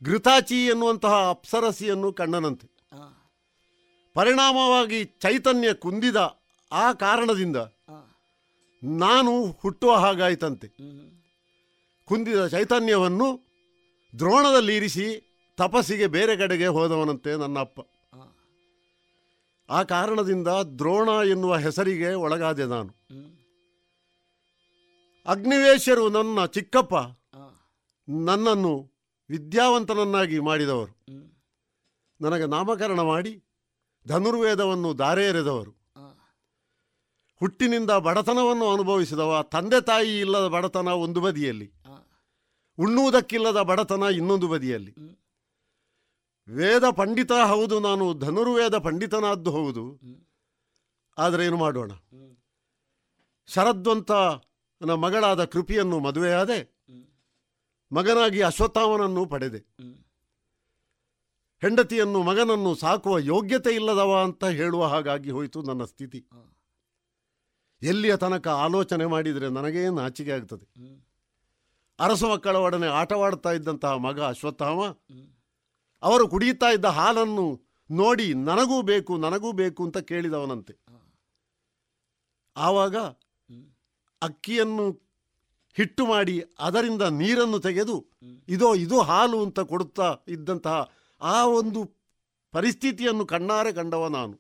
Speaker 12: ಘೃತಾಚಿ ಎನ್ನುವಂತಹ ಅಪ್ಸರಸಿಯನ್ನು ಕಂಡನಂತೆ. ಪರಿಣಾಮವಾಗಿ ಚೈತನ್ಯ ಕುಂದಿದ ಆ ಕಾರಣದಿಂದ ನಾನು ಹುಟ್ಟುವ ಹಾಗಾಯಿತಂತೆ. ಕುಂದಿದ ಚೈತನ್ಯವನ್ನು ದ್ರೋಣದಲ್ಲಿ ಇರಿಸಿ ತಪಸ್ಸಿಗೆ ಬೇರೆ ಕಡೆಗೆ ಹೋದವನಂತೆ ನನ್ನ ಅಪ್ಪ ಆ ಕಾರಣದಿಂದ ದ್ರೋಣ ಎನ್ನುವ ಹೆಸರಿಗೆ ಒಳಗಾದೆ ನಾನು. ಅಗ್ನಿವೇಶರು ನನ್ನ ಚಿಕ್ಕಪ್ಪ ನನ್ನನ್ನು ವಿದ್ಯಾವಂತನನ್ನಾಗಿ ಮಾಡಿದವರು. ನನಗೆ ನಾಮಕರಣ ಮಾಡಿ ಧನುರ್ವೇದವನ್ನು ದಾರೆ ಎರೆದವರು ಹುಟ್ಟಿನಿಂದ ಬಡತನವನ್ನು ಅನುಭವಿಸಿದವ ತಂದೆ ತಾಯಿ ಇಲ್ಲದ ಬಡತನ ಒಂದು ಬದಿಯಲ್ಲಿ. ಉಣ್ಣುವುದಕ್ಕಿಲ್ಲದ ಬಡತನ ಇನ್ನೊಂದು ಬದಿಯಲ್ಲಿ. ವೇದ ಪಂಡಿತ ಹೌದು, ನಾನು ಧನುರ್ವೇದ ಪಂಡಿತನಾದ್ದು ಹೌದು. ಆದರೆ ಏನು ಮಾಡೋಣ? ಶರದ್ವಂತ ನನ್ನ ಮಗಳಾದ ಕೃಪಿಯನ್ನು ಮದುವೆಯಾದೆ, ಮಗನಾಗಿ ಅಶ್ವತ್ಥಾಮನನ್ನು ಪಡೆದೆ. ಹೆಂಡತಿಯನ್ನು, ಮಗನನ್ನು ಸಾಕುವ ಯೋಗ್ಯತೆ ಇಲ್ಲದವ ಅಂತ ಹೇಳುವ ಹಾಗಾಗಿ ಹೋಯಿತು ನನ್ನ ಸ್ಥಿತಿ. ಎಲ್ಲಿಯ ತನಕ ಆಲೋಚನೆ ಮಾಡಿದರೆ ನನಗೇ ನಾಚಿಕೆ ಆಗ್ತದೆ? ಅರಸ ಮಕ್ಕಳ ಒಡನೆ ಆಟವಾಡ್ತಾ ಇದ್ದಂತಹ ಮಗ ಅಶ್ವತ್ಥಾಮ ಅವರು ಕುಡಿಯುತ್ತಾ ಇದ್ದ ಹಾಲನ್ನು ನೋಡಿ ನನಗೂ ಬೇಕು ನನಗೂ ಬೇಕು ಅಂತ ಕೇಳಿದವನಂತೆ. ಆವಾಗ ಅಕ್ಕಿಯನ್ನು ಹಿಟ್ಟು ಮಾಡಿ ಅದರಿಂದ ನೀರನ್ನು ತೆಗೆದು ಇದೋ, ಇದು ಹಾಲು ಅಂತ ಕೊಡುತ್ತಾ ಇದ್ದಂತಹ ಆ ಒಂದು ಪರಿಸ್ಥಿತಿಯನ್ನು ಕಣ್ಣಾರೆ ಕಂಡವ ನಾನು.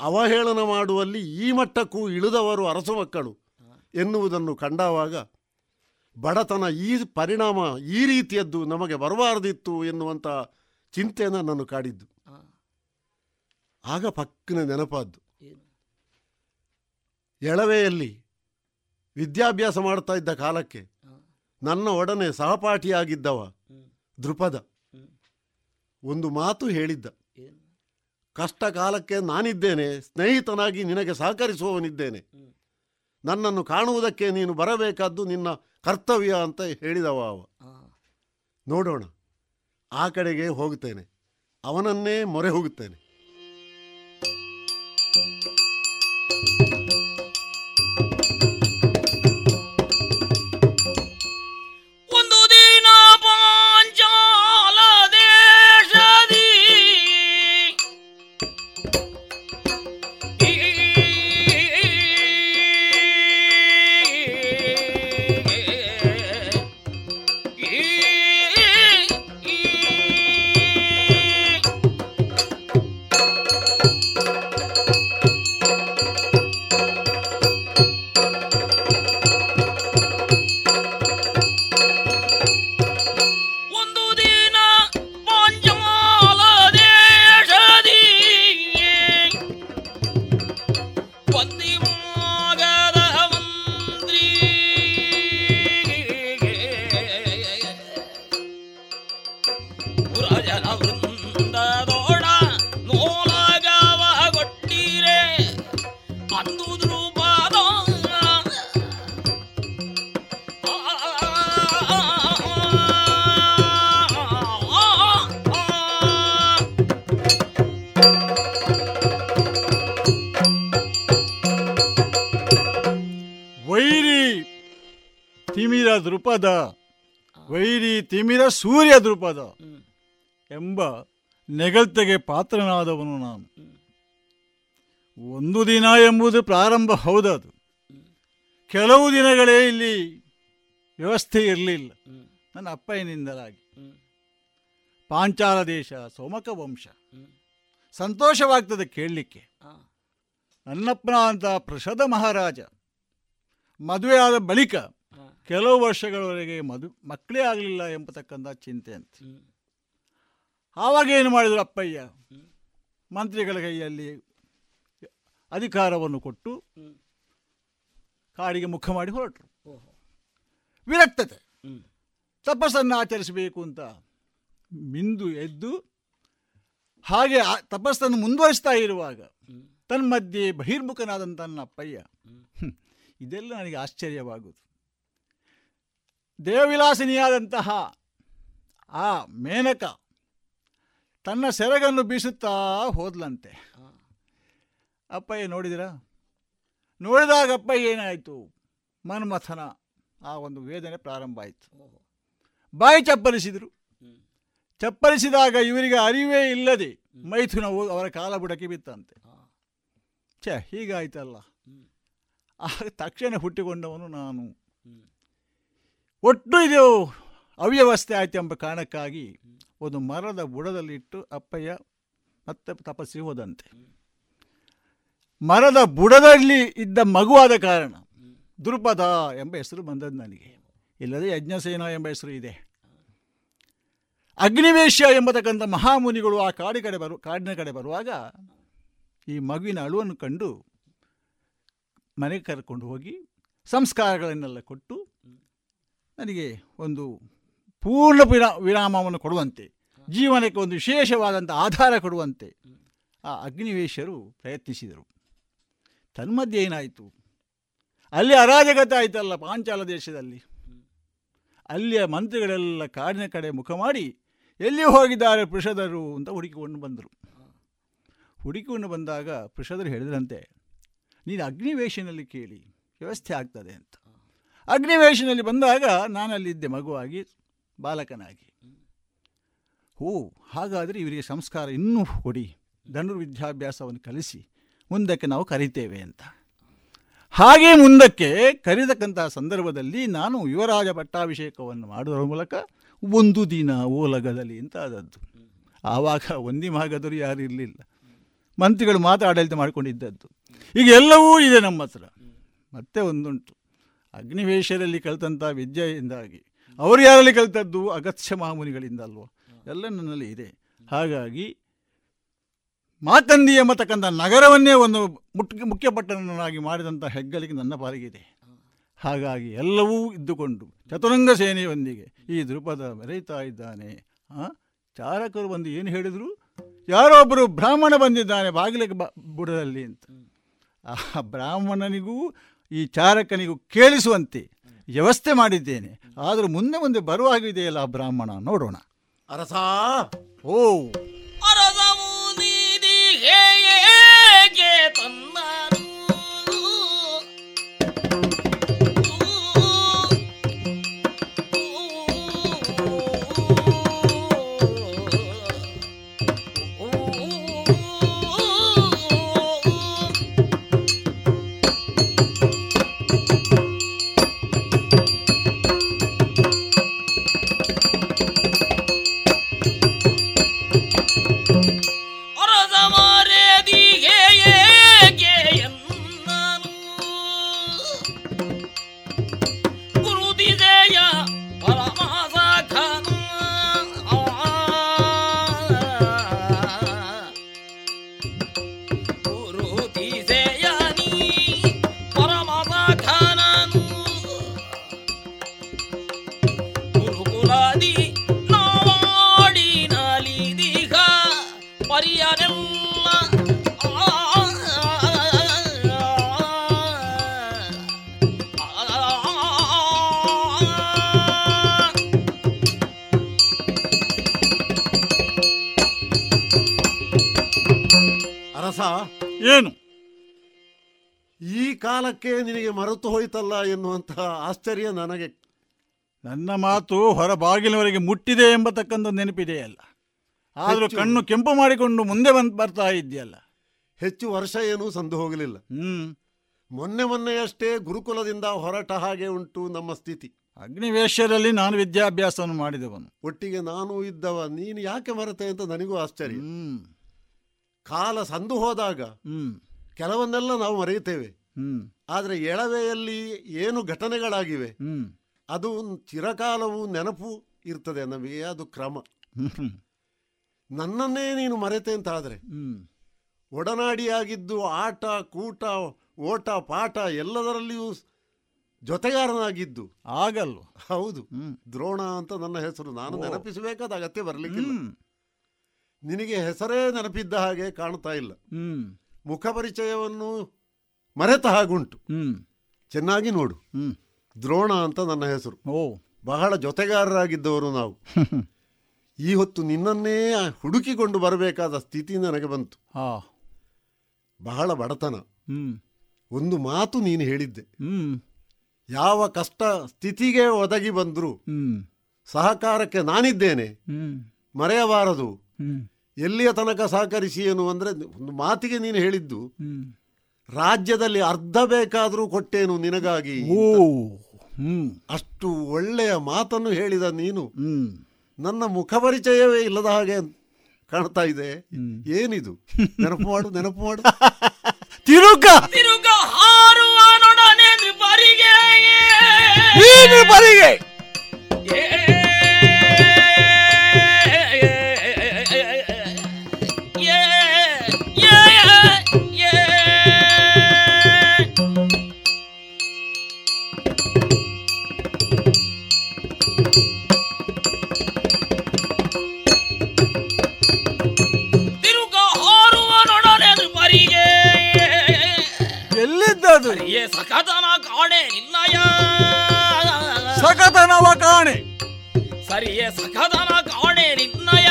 Speaker 12: ಅವಹೇಳನ ಮಾಡುವಲ್ಲಿ ಈ ಮಟ್ಟಕ್ಕೂ ಇಳಿದವರು ಅರಸು ಮಕ್ಕಳು ಎನ್ನುವುದನ್ನು ಕಂಡಾವಾಗ ಬಡತನ ಈ ಪರಿಣಾಮ ಈ ರೀತಿಯದ್ದು ನಮಗೆ ಬರಬಾರದಿತ್ತು ಎನ್ನುವಂಥ ಚಿಂತೆಯನ್ನು ನಾನು ಕಾಡಿದ್ದು. ಆಗ ಪಕ್ಕನ ನೆನಪಾದ್ದು. ಎಳವೆಯಲ್ಲಿ ವಿದ್ಯಾಭ್ಯಾಸ ಮಾಡ್ತಾ ಇದ್ದ ಕಾಲಕ್ಕೆ ನನ್ನ ಒಡನೆ ಸಹಪಾಠಿಯಾಗಿದ್ದವ ದೃಪದ. ಒಂದು ಮಾತು ಹೇಳಿದ್ದ. ಕಷ್ಟ ಕಾಲಕ್ಕೆ ನಾನಿದ್ದೇನೆ ಸ್ನೇಹಿತನಾಗಿ ನಿನಗೆ ಸಹಕರಿಸುವವನಿದ್ದೇನೆ. ನನ್ನನ್ನು ಕಾಣುವುದಕ್ಕೆ ನೀನು ಬರಬೇಕಾದ್ದು ನಿನ್ನ ಕರ್ತವ್ಯ ಅಂತ ಹೇಳಿದವ ಅವ. ನೋಡೋಣ. ಆ ಕಡೆಗೆ ಹೋಗುತ್ತೇನೆ. ಅವನನ್ನೇ ಮೊರೆ ಹೋಗುತ್ತೇನೆ.
Speaker 13: ದೃಪದ ವೈರಿ ತಿಮಿರ ಸೂರ್ಯ ದೃಪದ ಎಂಬ ನೆಗಲ್ತೆಗೆ ಪಾತ್ರನಾದವನು ನಾನು. ಒಂದು ದಿನ ಎಂಬುದು ಪ್ರಾರಂಭ ಹೌದದು ಕೆಲವು ದಿನಗಳೇ ಇಲ್ಲಿ ವ್ಯವಸ್ಥೆ ಇರಲಿಲ್ಲ. ನನ್ನ ಅಪ್ಪಯ್ಯನಿಂದಲಾಗಿ. ಪಾಂಚಾಲ ದೇಶ ಸೋಮಕ ವಂಶ. ಸಂತೋಷವಾಗ್ತದೆ ಕೇಳಲಿಕ್ಕೆ. ನನ್ನಪ್ಪನ ಅಂತ ಪ್ರಸದ ಮಹಾರಾಜ ಮದುವೆಯಾದ ಬಳಿಕ ಕೆಲವು ವರ್ಷಗಳವರೆಗೆ ಮದು ಮಕ್ಕಳೇ ಆಗಲಿಲ್ಲ ಎಂಬತಕ್ಕಂಥ ಚಿಂತೆ ಅಂತ. ಆವಾಗ ಏನು ಮಾಡಿದರು ಅಪ್ಪಯ್ಯ? ಮಂತ್ರಿಗಳ ಕೈಯಲ್ಲಿ ಅಧಿಕಾರವನ್ನು ಕೊಟ್ಟು ಕಾಡಿಗೆ ಮುಖ ಮಾಡಿ ಹೊರಟರು. ವಿರಕ್ತತೆ. ತಪಸ್ಸನ್ನು ಆಚರಿಸಬೇಕು ಅಂತ ಮಿಂದು ಎದ್ದು ಹಾಗೆ ಆ ತಪಸ್ಸನ್ನು ಮುಂದುವರಿಸ್ತಾ ಇರುವಾಗ ತನ್ಮಧ್ಯೆ ಬಹಿರ್ಮುಖನಾದಂಥ ನನ್ನ ಅಪ್ಪಯ್ಯ. ಇದೆಲ್ಲ ನನಗೆ ಆಶ್ಚರ್ಯವಾಗುವುದು. ದೇವವಿಲಾಸಿನಿಯಾದಂತಹ ಆ ಮೇನಕ ತನ್ನ ಸೆರಗನ್ನು ಬೀಸುತ್ತಾ ಹೋದ್ಲಂತೆ. ಅಪ್ಪಯ್ಯ ನೋಡಿದಿರ? ನೋಡಿದಾಗ ಅಪ್ಪಯ್ಯ ಏನಾಯಿತು? ಮನ್ಮಥನ ಆ ಒಂದು ವೇದನೆ ಪ್ರಾರಂಭ ಆಯಿತು. ಬಾಯಿ ಚಪ್ಪಲಿಸಿದರು. ಚಪ್ಪಲಿಸಿದಾಗ ಇವರಿಗೆ ಅರಿವೇ ಇಲ್ಲದೆ ಮೈಥುನವು ಅವರ ಕಾಲ ಬುಡಕ್ಕೆ ಬಿತ್ತಂತೆ. ಛೇ ಹೀಗಾಯ್ತಲ್ಲ. ಆಗ ತಕ್ಷಣ ಹುಟ್ಟಿಕೊಂಡವನು ನಾನು. ಒಟ್ಟು ಇದು ಅವ್ಯವಸ್ಥೆ ಆಯಿತು ಎಂಬ ಕಾರಣಕ್ಕಾಗಿ ಒಂದು ಮರದ ಬುಡದಲ್ಲಿಟ್ಟು ಅಪ್ಪಯ್ಯ ಮತ್ತೆ ತಪಸ್ಸಿ ಹೋದಂತೆ. ಮರದ ಬುಡದಲ್ಲಿ ಇದ್ದ ಮಗುವಾದ ಕಾರಣ ದುರ್ಪದ ಎಂಬ ಹೆಸರು ಬಂದದ್ದು ನನಗೆ. ಇಲ್ಲದೆ ಯಜ್ಞಸೇನ ಎಂಬ ಹೆಸರು ಇದೆ. ಅಗ್ನಿವೇಶ ಎಂಬತಕ್ಕಂಥ ಮಹಾಮುನಿಗಳು ಆ ಕಾಡಿ ಕಡೆ ಬರು, ಕಾಡಿನ ಕಡೆ ಬರುವಾಗ ಈ ಮಗುವಿನ ಅಳುವನ್ನು ಕಂಡು ಮನೆಗೆ ಕರ್ಕೊಂಡು ಹೋಗಿ ಸಂಸ್ಕಾರಗಳನ್ನೆಲ್ಲ ಕೊಟ್ಟು ನನಗೆ ಒಂದು ಪೂರ್ಣ ವಿರಾ, ವಿರಾಮವನ್ನು ಕೊಡುವಂತೆ, ಜೀವನಕ್ಕೆ ಒಂದು ವಿಶೇಷವಾದಂಥ ಆಧಾರ ಕೊಡುವಂತೆ ಆ ಅಗ್ನಿವೇಶರು ಪ್ರಯತ್ನಿಸಿದರು. ತನ್ಮಧ್ಯೆ ಏನಾಯಿತು? ಅಲ್ಲಿ ಅರಾಜಕತೆ ಆಯಿತಲ್ಲ ಪಾಂಚಾಲ ದೇಶದಲ್ಲಿ. ಅಲ್ಲಿಯ ಮಂತ್ರಿಗಳೆಲ್ಲ ಕಾಡಿನ ಕಡೆ ಮುಖ ಮಾಡಿ, ಎಲ್ಲಿ ಹೋಗಿದ್ದಾರೆ ಪೃಷದರು ಅಂತ ಹುಡುಕಿಕೊಂಡು ಬಂದರು. ಹುಡುಕಿಕೊಂಡು ಬಂದಾಗ ಪೃಷದರು ಹೇಳಿದ್ರಂತೆ, ನೀನು ಅಗ್ನಿವೇಶನಲ್ಲಿ ಕೇಳಿ, ವ್ಯವಸ್ಥೆ ಆಗ್ತದೆ ಅಂತ. ಅಗ್ನಿವೇಶನಲ್ಲಿ ಬಂದಾಗ ನಾನಲ್ಲಿದ್ದೆ ಮಗುವಾಗಿ, ಬಾಲಕನಾಗಿ. ಓ ಹಾಗಾದರೆ ಇವರಿಗೆ ಸಂಸ್ಕಾರ ಇನ್ನೂ ಕೊಡಿ. ಧನುರ್ವಿದ್ಯಾಭ್ಯಾಸವನ್ನು ಕಲಿಸಿ, ಮುಂದಕ್ಕೆ ನಾವು ಕರಿತೇವೆ ಅಂತ. ಹಾಗೆ ಮುಂದಕ್ಕೆ ಕರೆತಕ್ಕಂತಹ ಸಂದರ್ಭದಲ್ಲಿ ನಾನು ಯುವರಾಜ ಪಟ್ಟಾಭಿಷೇಕವನ್ನು ಮಾಡುವ ಮೂಲಕ ಒಂದು ದಿನ ಓಲಗದಲ್ಲಿ ಅಂತ ಆದದ್ದು ಆವಾಗ ಒಂದಿ ಮಹಾಗದರು ಯಾರು ಇರಲಿಲ್ಲ. ಮಂತ್ರಿಗಳು ಮಾತ್ರ ಆಡಳಿತ ಮಾಡಿಕೊಂಡಿದ್ದದ್ದು. ಈಗ ಎಲ್ಲವೂ ಇದೆ ನಮ್ಮ ಹತ್ರ. ಮತ್ತೆ ಒಂದುಂಟು. ಅಗ್ನಿವೇಶರಲ್ಲಿ ಕಲಿತಂಥ ವಿದ್ಯೆಯಿಂದಾಗಿ. ಅವರು ಯಾರಲ್ಲಿ ಕಲಿತದ್ದು? ಅಗತ್ಯ ಮಹಾಮುನಿಗಳಿಂದ ಅಲ್ವೋ? ಎಲ್ಲ ನನ್ನಲ್ಲಿ ಇದೆ. ಹಾಗಾಗಿ ಮಾತಂದಿ ಎಂಬತಕ್ಕಂಥ ನಗರವನ್ನೇ ಒಂದು ಮುಖ್ಯ ಮುಖ್ಯಪಟ್ಟಣನಾಗಿ ಮಾಡಿದಂಥ ಹೆಗ್ಗಳಿಕೆ ನನ್ನ ಪಾಲಿಗಿದೆ ಹಾಗಾಗಿ ಎಲ್ಲವೂ ಇದ್ದುಕೊಂಡು ಚತುರಂಗ ಸೇನೆಯೊಂದಿಗೆ ಈ ದೃಪದ ಮೆರೆಯುತ್ತಾ ಇದ್ದಾನೆ. ಆ? ಚಾರಕರು ಬಂದು ಏನು ಹೇಳಿದರು? ಯಾರೋ ಒಬ್ಬರು ಬ್ರಾಹ್ಮಣ ಬಂದಿದ್ದಾನೆ ಬಾಗಿಲಿಗೆ ಬ ಬುಡದಲ್ಲಿ ಅಂತ. ಆ ಬ್ರಾಹ್ಮಣನಿಗೂ ಈ ಚಾರಕನಿಗೂ ಕೇಳಿಸುವಂತೆ ವ್ಯವಸ್ಥೆ ಮಾಡಿದ್ದೇನೆ. ಆದರೂ ಮುಂದೆ ಮುಂದೆ ಬರುವಾಗಿದೆಯಲ್ಲ ಆ ಬ್ರಾಹ್ಮಣ? ನೋಡೋಣ.
Speaker 12: ಅರಸ!
Speaker 13: ಓ
Speaker 11: ಅರಸವು ನೀ ಹೇಗೆ ತನ್ನನು
Speaker 12: ಎನ್ನುವಂತಹ ಆಶ್ಚರ್ಯ ನನಗೆ.
Speaker 13: ನನ್ನ ಮಾತು ಹೊರ ಬಾಗಿಲವರೆಗೆ ಮುಟ್ಟಿದೆ ಎಂಬತಕ್ಕಂಥ ನೆನಪಿದೆಯಲ್ಲ. ಆದರೂ ಕಣ್ಣು ಕೆಂಪು ಮಾಡಿಕೊಂಡು ಮುಂದೆ ಬಂದು ಬರ್ತಾ ಇದೆಯಲ್ಲ
Speaker 12: ಹೆಚ್ಚು ವರ್ಷ ಏನೂ ಸಂದು ಹೋಗಲಿಲ್ಲ.
Speaker 13: ಹ್ಮ್.
Speaker 12: ಮೊನ್ನೆ ಮೊನ್ನೆಯಷ್ಟೇ ಗುರುಕುಲದಿಂದ ಹೊರಟ ಹಾಗೆ ಉಂಟು ನಮ್ಮ ಸ್ಥಿತಿ.
Speaker 13: ಅಗ್ನಿವೇಶ್ಯರಲ್ಲಿ ನಾನು ವಿದ್ಯಾಭ್ಯಾಸವನ್ನು ಮಾಡಿದವನು.
Speaker 12: ಒಟ್ಟಿಗೆ ನಾನು ಇದ್ದವ. ನೀನು ಯಾಕೆ ಮರೆತೆ ಅಂತ ನನಗೂ ಆಶ್ಚರ್ಯ.
Speaker 13: ಹ್ಮ್.
Speaker 12: ಕಾಲ ಸಂದು ಹೋದಾಗ
Speaker 13: ಹ್ಮ್.
Speaker 12: ಕೆಲವನ್ನೆಲ್ಲ ನಾವು ಮರೆಯುತ್ತೇವೆ.
Speaker 13: ಹ್ಮ್.
Speaker 12: ಆದರೆ ಎಳವೆಯಲ್ಲಿ ಏನು ಘಟನೆಗಳಾಗಿವೆ? ಅದು ಚಿರಕಾಲವು ನೆನಪು ಇರ್ತದೆ ನಮಗೆ ಅದು ಕ್ರಮ. ನನ್ನನ್ನೇ ನೀನು ಮರೆತೆ ಅಂತ ಆದರೆ ಒಡನಾಡಿಯಾಗಿದ್ದು ಆಟ ಕೂಟ ಓಟ ಪಾಠ ಎಲ್ಲದರಲ್ಲಿಯೂ ಜೊತೆಗಾರನಾಗಿದ್ದು.
Speaker 13: ಆಗಲ್ವ.
Speaker 12: ಹೌದು. ದ್ರೋಣ ಅಂತ ನನ್ನ ಹೆಸರು. ನಾನು ನೆನಪಿಸಬೇಕಾದ ಅಗತ್ಯ ಬರಲಿಕ್ಕಿಲ್ಲ. ನಿನಗೆ ಹೆಸರೇ ನೆನಪಿದ್ದ ಹಾಗೆ ಕಾಣ್ತಾ ಇಲ್ಲ. ಮುಖ ಪರಿಚಯವನ್ನು ಮರೆತ ಹಾಗುಂಟು. ಚೆನ್ನಾಗಿ ನೋಡು. ದ್ರೋಣ ಅಂತ ನನ್ನ ಹೆಸರು.
Speaker 13: ಓ.
Speaker 12: ಬಹಳ ಜೊತೆಗಾರರಾಗಿದ್ದವರು ನಾವು. ಈ ಹೊತ್ತು ನಿನ್ನನ್ನೇ ಹುಡುಕಿಕೊಂಡು ಬರಬೇಕಾದ ಸ್ಥಿತಿ ನನಗೆ ಬಂತು. ಬಹಳ ಬಡತನ. ಒಂದು ಮಾತು ನೀನು ಹೇಳಿದ್ದೆ. ಯಾವ ಕಷ್ಟ ಸ್ಥಿತಿಗೆ ಒದಗಿ ಬಂದ್ರು ಸಹಕಾರಕ್ಕೆ ನಾನಿದ್ದೇನೆ. ಮರೆಯಬಾರದು. ಎಲ್ಲಿಯ ತನಕ ಸಹಕರಿಸಿ ಏನು ಅಂದ್ರೆ ಒಂದು ಮಾತಿಗೆ ನೀನು ಹೇಳಿದ್ದು ರಾಜ್ಯದಲ್ಲಿ ಅರ್ಧ ಬೇಕಾದರೂ ಕೊಟ್ಟೇನು ನಿನಗಾಗಿ
Speaker 13: ಓ ಹ್ಮ್.
Speaker 12: ಅಷ್ಟು ಒಳ್ಳೆಯ ಮಾತನ್ನು ಹೇಳಿದ ನೀನು. ನನ್ನ ಮುಖ ಪರಿಚಯವೇ ಇಲ್ಲದ ಹಾಗೆ ಕಾಣ್ತಾ ಇದೆ. ಏನಿದು? ನೆನಪು ಮಾಡು ನೆನಪು ಮಾಡು.
Speaker 13: ತಿರುಗ!
Speaker 11: ತಿರುಗ ಹಾರುವ ನೋಡನೆ
Speaker 13: ಬರಿಗೆ. ಬರಿಗೆ!
Speaker 11: ಏ ಸಖತನ ಕಾಣೆ ನಿನ್ನಯ
Speaker 13: ಸಕತನವ ಕಾಣೆ.
Speaker 11: ಸರಿಯೇ ಸಕತನ ಕಾಣೆ ನಿನ್ನಯ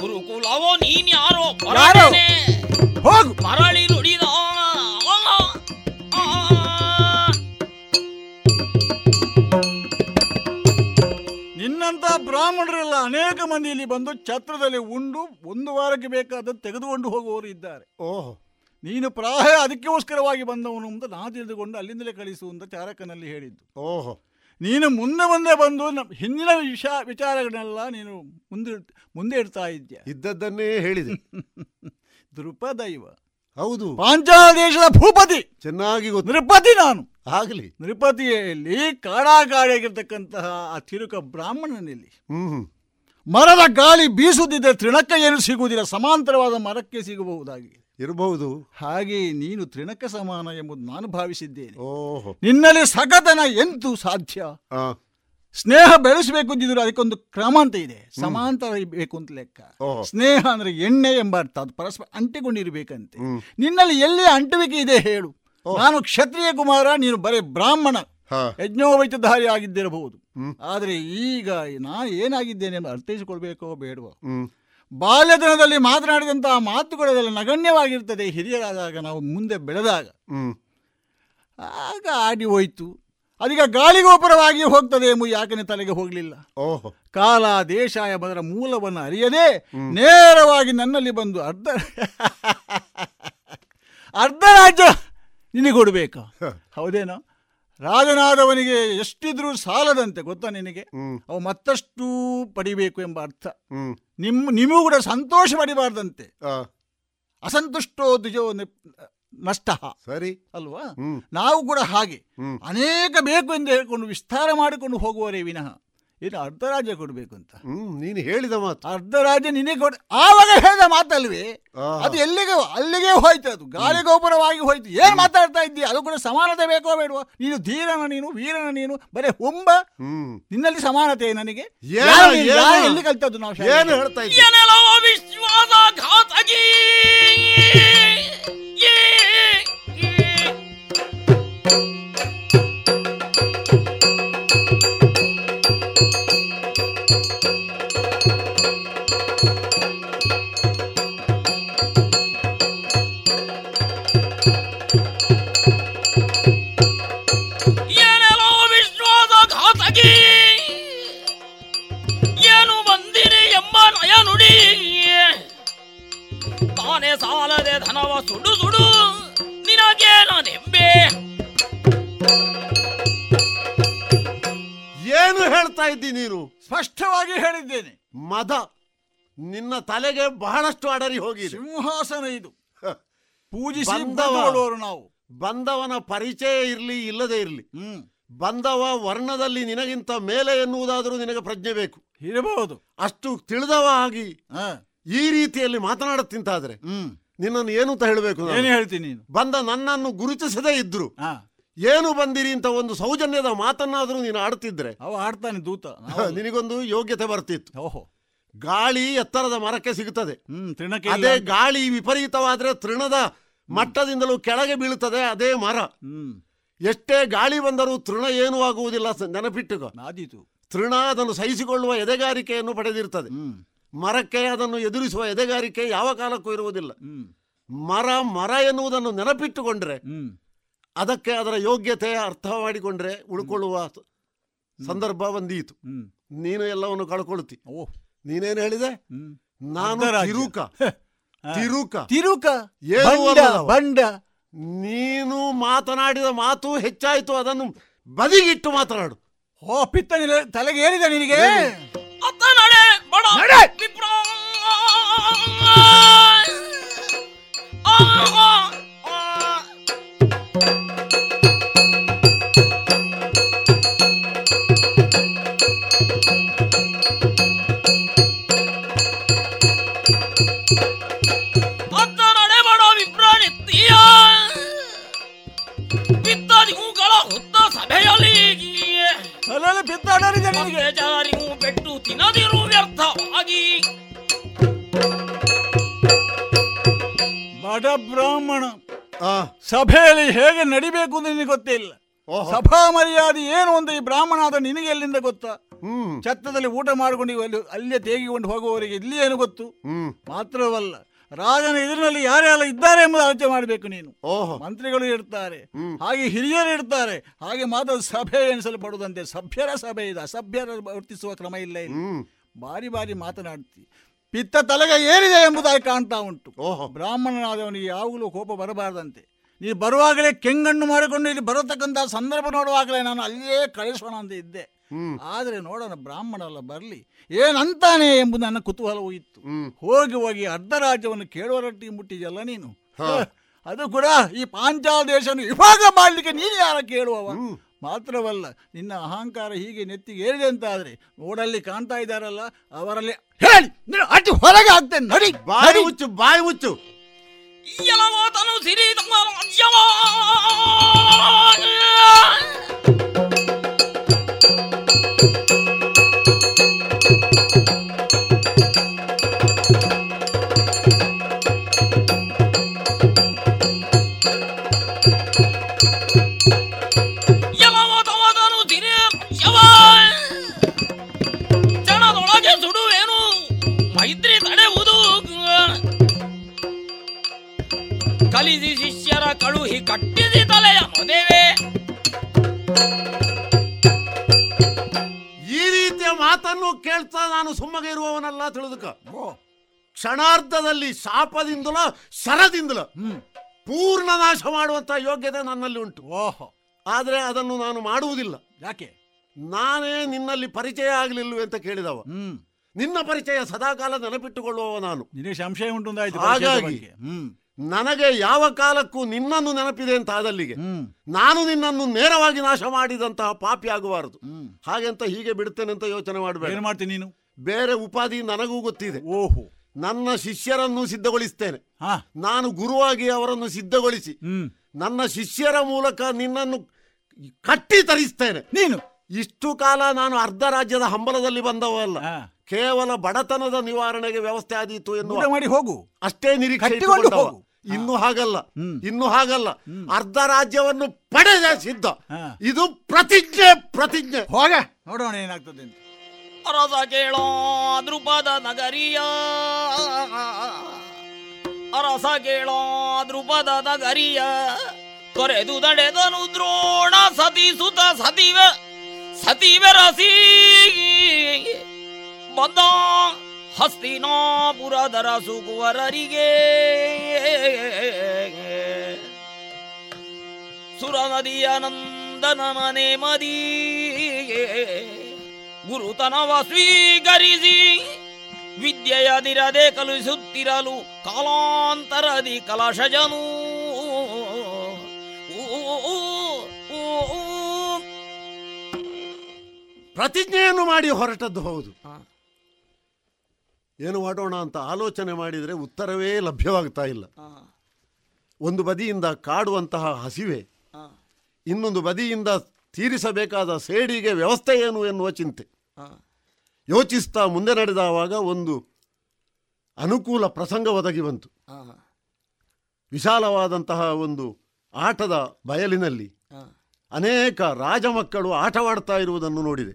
Speaker 11: ಗುರುಕುಲವೋ ನೀನ್ಯಾರೋ
Speaker 13: ಹೋಗು.
Speaker 11: ಮರಳಿ ನುಡಿದ
Speaker 13: ನಿನ್ನಂತ ಬ್ರಾಹ್ಮಣರೆಲ್ಲ ಅನೇಕ ಮಂದಿ ಇಲ್ಲಿ ಬಂದು ಛತ್ರದಲ್ಲಿ ಉಂಡು ಒಂದು ವಾರಕ್ಕೆ ಬೇಕಾದ ತೆಗೆದುಕೊಂಡು ಹೋಗುವವರು ಇದ್ದಾರೆ.
Speaker 12: ಓಹ್.
Speaker 13: ನೀನು ಪ್ರಾಯ ಅದಕ್ಕೋಸ್ಕರವಾಗಿ ಬಂದವನು ಅಂತ ನಾ ತಿಳಿದುಕೊಂಡು ಅಲ್ಲಿಂದಲೇ ಕಳಿಸು ಅಂತ ಚಾರಕನಲ್ಲಿ ಹೇಳಿದ್ದು.
Speaker 12: ಓಹೋ.
Speaker 13: ನೀನು ಮುಂದೆ ಮುಂದೆ ಬಂದು ನಮ್ಮ ಹಿಂದಿನ ವಿಷ ವಿಚಾರಗಳನ್ನೆಲ್ಲ ನೀನು ಮುಂದೆ ಮುಂದೆ ಇಡ್ತಾ ಇದ್ದೀಯ.
Speaker 12: ಇದ್ದದ್ದನ್ನೇ ಹೇಳಿದೆ.
Speaker 13: ದೃಪದೈವ
Speaker 12: ಹೌದು.
Speaker 13: ಪಾಂಚಾಲ ದೇಶದ ಭೂಪತಿ.
Speaker 12: ಚೆನ್ನಾಗಿ ಗೊತ್ತು.
Speaker 13: ನೃಪತಿ ನಾನು.
Speaker 12: ಆಗಲಿ.
Speaker 13: ನೃಪತಿಯಲ್ಲಿ ಕಾಡಾಗಾಡಿಯಾಗಿರ್ತಕ್ಕಂತಹ ಆ ತಿರುಕ ಬ್ರಾಹ್ಮಣನಲ್ಲಿ.
Speaker 12: ಹ್ಮ್
Speaker 13: ಮರದ ಗಾಳಿ ಬೀಸುತ್ತಿದ್ದ ತ್ರಿಣಕ್ಕ ಏನು ಸಿಗುವುದಿಲ್ಲ. ಸಮಾಂತರವಾದ ಮರಕ್ಕೆ ಸಿಗಬಹುದಾಗಿ
Speaker 12: ಇರಬಹುದು.
Speaker 13: ಹಾಗೆ ನೀನು ತ್ರಿಣಕ ಸಮಾನ ಎಂಬುದು ನಾನು ಭಾವಿಸಿದ್ದೇನೆ.
Speaker 12: ಓಹೋ.
Speaker 13: ನಿನ್ನಲ್ಲಿ ಸಗತನ ಎಂತೂ ಸಾಧ್ಯ?
Speaker 12: ಆ,
Speaker 13: ಸ್ನೇಹ ಬೆಳೆಸಬೇಕು ಅಂತಿದ್ರು ಅದಕ್ಕೊಂದು ಕ್ರಮ ಅಂತ ಇದೆ ಸಮಾಂತರ ಬೇಕು ಅಂತ ಲೆಕ್ಕ.
Speaker 12: ಓಹೋ.
Speaker 13: ಸ್ನೇಹ ಅಂದ್ರೆ ಎಣ್ಣೆ ಎಂಬ ಅರ್ಥ. ಅದು ಪರಸ್ಪರ ಅಂಟಿಕೊಂಡಿರ್ಬೇಕಂತೆ.
Speaker 12: ಹ್ಮ್.
Speaker 13: ನಿನ್ನಲ್ಲಿ ಎಲ್ಲಿ ಅಂಟುವಿಕೆ ಇದೆ ಹೇಳು. ನಾನು ಕ್ಷತ್ರಿಯ ಕುಮಾರ ನೀನು ಬರೇ ಬ್ರಾಹ್ಮಣ.
Speaker 12: ಹಾ.
Speaker 13: ಯಜ್ಞೋವೈತಧಾರಿ ಆಗಿದ್ದಿರಬಹುದು.
Speaker 12: ಹ್ಮ್.
Speaker 13: ಆದರೆ ಈಗ ನಾನು ಏನಾಗಿದ್ದೇನೆ ಎಂದು ಅರ್ಥೈಸಿಕೊಳ್ಬೇಕೋ ಬೇಡವೋ?
Speaker 12: ಹ್ಮ್.
Speaker 13: ಬಾಲ್ಯದಿನದಲ್ಲಿ ಮಾತನಾಡಿದಂತಹ ಮಾತುಗಳೆಲ್ಲ ನಗಣ್ಯವಾಗಿರ್ತದೆ. ಹಿರಿಯರಾದಾಗ ನಾವು ಮುಂದೆ ಬೆಳೆದಾಗ. ಆಗ ಆಡಿ ಹೋಯಿತು. ಅದೀಗ ಗಾಳಿಗೋಪುರವಾಗಿ ಹೋಗ್ತದೆ ಎಂಬುದು ಯಾಕನೆ ತಲೆಗೆ ಹೋಗಲಿಲ್ಲ.
Speaker 12: ಓಹೋ.
Speaker 13: ಕಾಲ ದೇಶ ಎಂಬುದರ ಮೂಲವನ್ನು ಅರಿಯದೆ ನೇರವಾಗಿ ನನ್ನಲ್ಲಿ ಬಂದು ಅರ್ಧ ಅರ್ಧ ರಾಜ್ಯ ನಿನಗೆ ಕೊಡಬೇಕು? ಹೌದೇನೋ? ರಾಜನಾದವನಿಗೆ ಎಷ್ಟಿದ್ರೂ ಸಾಲದಂತೆ ಗೊತ್ತಾ ನಿನಗೆ? ಅವು ಮತ್ತಷ್ಟು ಪಡಿಬೇಕು ಎಂಬ ಅರ್ಥ. ನಿಮ್ಮ ನಿಮಗೂ ಕೂಡ ಸಂತೋಷ ಪಡಿಬಾರ್ದಂತೆ.
Speaker 12: ಆ,
Speaker 13: ಅಸಂತುಷ್ಟೋ ದ್ವಿಜೋ ನಷ್ಟ.
Speaker 12: ಸರಿ.
Speaker 13: ಅಲ್ವಾ? ನಾವು ಕೂಡ ಹಾಗೆ. ಅನೇಕ ಬೇಕು ಎಂದು ಹೇಳಿಕೊಂಡು ವಿಸ್ತಾರ ಮಾಡಿಕೊಂಡು ಹೋಗುವರೇ ವಿನಃ. ಏನು ಅರ್ಧ ರಾಜ್ಯ ಕೊಡಬೇಕು ಅಂತ.
Speaker 12: ಹ್ಮ್ ನೀನು ಹೇಳಿದ ಮಾತು.
Speaker 13: ಅರ್ಧ ರಾಜ್ಯ ನಿನಗೆ ಕೊಡ ಆವಾಗ ಹೇಳಿದ ಮಾತಲ್ವೇ? ಅದು ಎಲ್ಲಿಗೆ ಅಲ್ಲಿಗೆ ಹೋಯ್ತು ಅದು. ಗಾಳಿ ಗೋಪುರವಾಗಿ ಹೋಯ್ತು. ಏನ್ ಮಾತಾಡ್ತಾ ಇದ್ದೀಯ? ಅದು ಕೂಡ ಸಮಾನತೆ ಬೇಕೋ ಬೇಡವೋ? ನೀನು ಧೀರನ ನೀನು ವೀರನ ನೀನು ಬರೇ ಹೊಂಬ.
Speaker 12: ಹ್ಮ್.
Speaker 13: ನಿನ್ನಲ್ಲಿ ಸಮಾನತೆ ನನಗೆ? ಎಲ್ಲಿ ಕಲ್ತದ್ದು ನಾವು
Speaker 12: ಏನು? ಹೇಳ್ತಾ ಇದ್ದೀಯ?
Speaker 6: ಸುಡು ಸುಡು ನಿನಗೆ ನಾನೆಂಬೆ
Speaker 12: ಏನು ಹೇಳ್ತಾ ಇದ್ದಿ ನೀನು?
Speaker 13: ಸ್ಪಷ್ಟವಾಗಿ ಹೇಳಿದ್ದೇನೆ.
Speaker 12: ಮದ ನಿನ್ನ ತಲೆಗೆ ಬಹಳಷ್ಟು ಅಡರಿ ಹೋಗಿದೆ.
Speaker 13: ಸಿಂಹಾಸನ ಇದು. ಪೂಜಿಸಿ
Speaker 12: ಬಂದವ.
Speaker 13: ನಾವು.
Speaker 12: ಬಂದವನ ಪರಿಚಯ ಇರಲಿ ಇಲ್ಲದೆ ಇರಲಿ.
Speaker 13: ಹ್ಮ್.
Speaker 12: ಬಂದವ ವರ್ಣದಲ್ಲಿ ನಿನಗಿಂತ ಮೇಲೆ ಎನ್ನುವುದಾದರೂ ನಿನಗೆ ಪ್ರಜ್ಞೆ ಬೇಕು.
Speaker 13: ಇರಬಹುದು.
Speaker 12: ಅಷ್ಟು ತಿಳಿದವ ಆಗಿ
Speaker 13: ಹ.
Speaker 12: ಈ ರೀತಿಯಲ್ಲಿ ಮಾತನಾಡುತ್ತಿಂತಾದ್ರೆ
Speaker 13: ಹ್ಮ್.
Speaker 12: ನಿನ್ನನ್ನು ಏನು ಅಂತ ಹೇಳಬೇಕು ನಾನು?
Speaker 13: ಏನು ಹೇಳ್ತೀನಿ ನೀನು?
Speaker 12: ಬಂದ ನನ್ನನ್ನು ಗುರುತಿಸದೇ ಇದ್ರು.
Speaker 13: ಹಾ.
Speaker 12: ಏನು ಬಂದಿರಿ ಅಂತ ಒಂದು ಸೌಜನ್ಯದ ಮಾತನ್ನಾದರೂ ನೀನು ಆಡ್ತಿದ್ರೆ?
Speaker 13: ಅವ ಆಡ್ತಾನೆ ದೂತ.
Speaker 12: ನಿನಗೊಂದು ಯೋಗ್ಯತೆ ಬರ್ತಿತ್ತು.
Speaker 13: ಓಹೋ.
Speaker 12: ಗಾಳಿ ಎತ್ತರದ ಮರಕ್ಕೆ ಸಿಗುತ್ತದೆ.
Speaker 13: ಹ್ಮ್ ತೃಣಕ್ಕೆ
Speaker 12: ಅದೇ ಗಾಳಿ ವಿಪರೀತವಾದ್ರೆ ತೃಣದ ಮಟ್ಟದಿಂದಲೂ ಕೆಳಗೆ ಬೀಳುತ್ತದೆ ಅದೇ ಮರ.
Speaker 13: ಹ್ಮ್.
Speaker 12: ಎಷ್ಟೇ ಗಾಳಿ ಬಂದರೂ ತೃಣ ಏನೂ ಆಗುವುದಿಲ್ಲ ಸ- ನೆನಪಿಟ್ಟುಕೋ.
Speaker 13: ನಾದೀತು.
Speaker 12: ತೃಣ ಅದನ್ನು ಸಹಿಸಿಕೊಳ್ಳುವ ಎದೆಗಾರಿಕೆಯನ್ನು ಪಡೆದಿರ್ತದೆ.
Speaker 13: ಹ್ಮ್.
Speaker 12: ಮರಕ್ಕೆ ಅದನ್ನು ಎದುರಿಸುವ ಎದೆಗಾರಿಕೆ ಯಾವ ಕಾಲಕ್ಕೂ ಇರುವುದಿಲ್ಲ. ಮರ ಮರ ಎನ್ನುವುದನ್ನು ನೆನಪಿಟ್ಟುಕೊಂಡ್ರೆ ಅದಕ್ಕೆ ಅದರ ಯೋಗ್ಯತೆ ಅರ್ಥ ಮಾಡಿಕೊಂಡ್ರೆ ಉಳ್ಕೊಳ್ಳುವ ಸಂದರ್ಭ ಬಂದೀತು ನೀನು ಎಲ್ಲವನ್ನು ಕಳ್ಕೊಳ್ತಿ. ನೀನೇನು ಹೇಳಿದೆ? ನಾನು ತಿರುಕ. ತಿರುಕ.
Speaker 13: ತಿರುಕ. ಬಂಡ
Speaker 12: ನೀನು ಮಾತನಾಡಿದ ಮಾತು ಹೆಚ್ಚಾಯಿತು ಅದನ್ನು ಬದಿಗಿಟ್ಟು ಮಾತನಾಡು.
Speaker 13: ಓ ಪಿತ್ತ ತಲೆಗೆ ಏನಿದೆ ನಿನಗೆ?
Speaker 6: ಅತ್ತ ನಡೆ ಬಡ
Speaker 13: ನಡೆ.
Speaker 6: ವಿಪ್ರ ಆ, ಆ, ಆ.
Speaker 13: ಅಲ್ಲಲ್ಲಿ ಪಿತ್ತಾಡರಿದೆ
Speaker 6: ಜನರಿಗೆ ಪೆಟ್ಟು ತಿನ್ನದಿರು ವ್ಯರ್ಥವಾಗಿ.
Speaker 13: ಬಡ ಬ್ರಾಹ್ಮಣ
Speaker 12: ಆ,
Speaker 13: ಸಭೆಯಲ್ಲಿ ಹೇಗೆ ನಡಿಬೇಕು ಅಂತ ನಿನಗೆ ಗೊತ್ತಿಲ್ಲ?
Speaker 12: ಓಹೋ.
Speaker 13: ಸಭಾ ಮರ್ಯಾದೆ ಏನು ಅಂತ ಈ ಬ್ರಾಹ್ಮಣ ಆದ ನಿನಗೆ ಎಲ್ಲಿಂದ ಗೊತ್ತಾ?
Speaker 12: ಹ್ಮ್.
Speaker 13: ಛತ್ತದಲ್ಲಿ ಊಟ ಮಾಡಿಕೊಂಡು ಇವು ಅಲ್ಲಿ ಅಲ್ಲೇ ತೇಗಿಕೊಂಡು ಹೋಗುವವರಿಗೆ ಇಲ್ಲಿ ಏನು ಗೊತ್ತು?
Speaker 12: ಹ್ಮ್.
Speaker 13: ಮಾತ್ರವಲ್ಲ ರಾಜನ ಎದುರಿನಲ್ಲಿ ಯಾರ್ಯಾರು ಇದ್ದಾರೆ ಎಂಬುದು ಆಲೋಚನೆ ಮಾಡಬೇಕು ನೀನು.
Speaker 12: ಓಹೋ.
Speaker 13: ಮಂತ್ರಿಗಳು ಇರ್ತಾರೆ ಹಾಗೆ ಹಿರಿಯರು ಇರ್ತಾರೆ ಹಾಗೆ ಮಾತ್ರ ಸಭೆ ಎನಿಸಲ್ಪಡುವುದಂತೆ ಸಭ್ಯರ ಸಭೆ ಇದೆ ಅಸಭ್ಯರ ವರ್ತಿಸುವ ಕ್ರಮ ಇಲ್ಲ ಇಲ್ಲಿ. ಬಾರಿ ಬಾರಿ ಮಾತನಾಡ್ತಿ. ಪಿತ್ತ ತಲೆಗೆ ಏನಿದೆ ಎಂಬುದಾಗಿ ಕಾಣ್ತಾ ಉಂಟು.
Speaker 12: ಓಹೋ.
Speaker 13: ಬ್ರಾಹ್ಮಣನಾದವನಿಗೆ ಯಾವಾಗಲೂ ಕೋಪ ಬರಬಾರದಂತೆ. ನೀ ಬರುವಾಗಲೇ ಕೆಂಗಣ್ಣು ಮಾಡಿಕೊಂಡು ಇಲ್ಲಿ ಬರತಕ್ಕಂಥ ಸಂದರ್ಭ ನೋಡುವಾಗಲೇ ನಾನು ಅಲ್ಲೇ ಕಳಿಸೋಣ ಅಂತ ಇದ್ದೆ. ಆದರೆ ನೋಡೋಣ ಬ್ರಾಹ್ಮಣ ಎಲ್ಲ ಬರಲಿ. ಏನಂತಾನೆ ಎಂಬುದು ನನ್ನ ಕುತೂಹಲವೂ ಇತ್ತು. ಹೋಗಿ ಹೋಗಿ ಅರ್ಧ ರಾಜ್ಯವನ್ನು ಕೇಳುವರಟ್ಟಿಗೆ ಮುಟ್ಟಿದೆಯಲ್ಲ ನೀನು. ಅದು ಕೂಡ ಈ ಪಾಂಚಾಲ ದೇಶವನ್ನು ವಿಭಾಗ ಮಾಡಲಿಕ್ಕೆ ನೀನು ಯಾರ ಕೇಳುವವ? ಮಾತ್ರವಲ್ಲ ನಿನ್ನ ಅಹಂಕಾರ ಹೀಗೆ ನೆತ್ತಿಗೆ ಏರಿದೆ ಅಂತ ಆದ್ರೆ ನೋಡಲ್ಲಿ ಕಾಣ್ತಾ ಇದ್ದಾರಲ್ಲ ಅವರಲ್ಲಿ ಹೇಳಿ ಅತಿ ಹೊರಗೆ ಆಗ್ತೇನೆ ನಡಿ
Speaker 12: ಬಾಯಿ ಹುಚ್ಚು ಬಾಯಿ
Speaker 11: ಹುಚ್ಚು ಸಿರಿ
Speaker 12: ನಾನು ಸುಮ್ಮಗೆ ಇರುವವನಲ್ಲ ತಿಳಿದುಕ. ಕ್ಷಣಾರ್ಧದಲ್ಲಿ ಶಾಪದಿಂದಲೋ ಶರದಿಂದಲೋ ಪೂರ್ಣ ನಾಶ ಮಾಡುವಂತ ಯೋಗ್ಯತೆ ನನ್ನಲ್ಲಿ ಉಂಟು.
Speaker 13: ಓಹೋ.
Speaker 12: ಆದ್ರೆ ಅದನ್ನು ನಾನು ಮಾಡುವುದಿಲ್ಲ.
Speaker 13: ಯಾಕೆ?
Speaker 12: ನಾನೇ ನಿನ್ನಲ್ಲಿ ಪರಿಚಯ ಆಗಲಿಲ್ವೇ ಅಂತ ಕೇಳಿದವ. ನಿನ್ನ ಪರಿಚಯ ಸದಾಕಾಲ ನೆನಪಿಟ್ಟುಕೊಳ್ಳುವವ ನಾನು.
Speaker 13: ಸಂಶಯ ಉಂಟು
Speaker 12: ಹಾಗಾಗಿ ನನಗೆ ಯಾವ ಕಾಲಕ್ಕೂ ನಿನ್ನನ್ನು ನೆನಪಿದೆ ಅಂತ ಆದಲ್ಲಿಗೆ ನಾನು ನಿನ್ನನ್ನು ನೇರವಾಗಿ ನಾಶ ಮಾಡಿದಂತಹ ಪಾಪಿ ಆಗಬಾರದು ಹಾಗೆಂತ ಹೀಗೆ ಬಿಡ್ತೇನೆ ಅಂತ ಯೋಚನೆ ಮಾಡಬೇಡ.
Speaker 13: ಏನ್ ಮಾಡ್ತೀನಿ ನೀನು?
Speaker 12: ಬೇರೆ ಉಪಾಧಿ ನನಗೂ ಗೊತ್ತಿದೆ.
Speaker 13: ಓಹೋ.
Speaker 12: ನನ್ನ ಶಿಷ್ಯರನ್ನು ಸಿದ್ಧಗೊಳಿಸ್ತೇನೆ.
Speaker 13: ಹಾ.
Speaker 12: ನಾನು ಗುರುವಾಗಿ ಅವರನ್ನು ಸಿದ್ಧಗೊಳಿಸಿ ನನ್ನ ಶಿಷ್ಯರ ಮೂಲಕ ನಿನ್ನನ್ನು ಕಟ್ಟಿ ತರಿಸ್ತೇನೆ.
Speaker 13: ನೀನು.
Speaker 12: ಇಷ್ಟು ಕಾಲ ನಾನು ಅರ್ಧ ರಾಜ್ಯದ ಹಂಬಲದಲ್ಲಿ ಬಂದವಲ್ಲ. ಕೇವಲ ಬಡತನದ ನಿವಾರಣೆಗೆ ವ್ಯವಸ್ಥೆ ಆದೀತು
Speaker 13: ಎಂದು
Speaker 12: ಎನ್ನುವ
Speaker 13: ಮಾಡಿ ಹೋಗು.
Speaker 12: ಅಷ್ಟೇ ನಿರೀಕ್ಷೆ
Speaker 13: ಕಟ್ಟಿಕೊಂಡು
Speaker 12: ಇಟ್ಟುಕೊಂಡವ.
Speaker 13: ಹೋಗು.
Speaker 12: ಇನ್ನು ಹಾಗಲ್ಲ. ಇನ್ನು ಹಾಗಲ್ಲ. ಅರ್ಧ ರಾಜ್ಯವನ್ನು ಪಡೆದ ಸಿದ್ಧ. ಇದು ಪ್ರತಿಜ್ಞೆ ಪ್ರತಿಜ್ಞೆ.
Speaker 13: ಹೋಗ. ನೋಡೋಣ ಏನಾಗ್ತದೆ ಅಂತ.
Speaker 11: ಅರಸ ಕೇಳೋ ದೃಪದ ನಗರಿಯ. ಅರಸ ಕೇಳೋ ದೃಪದ ನಗರಿಯ. ತೊರೆದು ದಡೆದನು ದ್ರೋಣ ಸತಿ ಸುತ ಸತಿವ ಸತಿವೆರಸಿ ಬಂದ ಹಸ್ತಿನಾಪುರದರ ಸುಕುವರರಿಗೆ. ಸುರ ನದಿಯ ನಂದನನ ನೇಮದಿ ಗುರುತನವ ಸ್ವೀಕರಿಸಿ ವಿದ್ಯೆಯದಿರದೆ ಕಲಿಸುತ್ತಿರಲು ಕಾಲಾಂತರದಿ ಕಲಶಜನು.
Speaker 12: ಪ್ರತಿಜ್ಞೆಯನ್ನು ಮಾಡಿ ಹೊರಟದ್ದು ಹೌದು. ಏನು ಮಾಡೋಣ ಅಂತ ಆಲೋಚನೆ ಮಾಡಿದರೆ ಉತ್ತರವೇ ಲಭ್ಯವಾಗ್ತಾ ಇಲ್ಲ. ಒಂದು ಬದಿಯಿಂದ ಕಾಡುವಂತಹ ಹಸಿವೆ ಇನ್ನೊಂದು ಬದಿಯಿಂದ ತೀರಿಸಬೇಕಾದ ಸೇಡಿಗೆ ವ್ಯವಸ್ಥೆ ಏನು ಎನ್ನುವ ಚಿಂತೆ. ಯೋಚಿಸ್ತಾ ಮುಂದೆ ನಡೆದವಾಗ ಒಂದು ಅನುಕೂಲ ಪ್ರಸಂಗ ಒದಗಿ ಬಂತು. ವಿಶಾಲವಾದಂತಹ ಒಂದು ಆಟದ ಬಯಲಿನಲ್ಲಿ ಅನೇಕ ರಾಜಮಕ್ಕಳು ಆಟವಾಡ್ತಾ ಇರುವುದನ್ನು ನೋಡಿದೆ.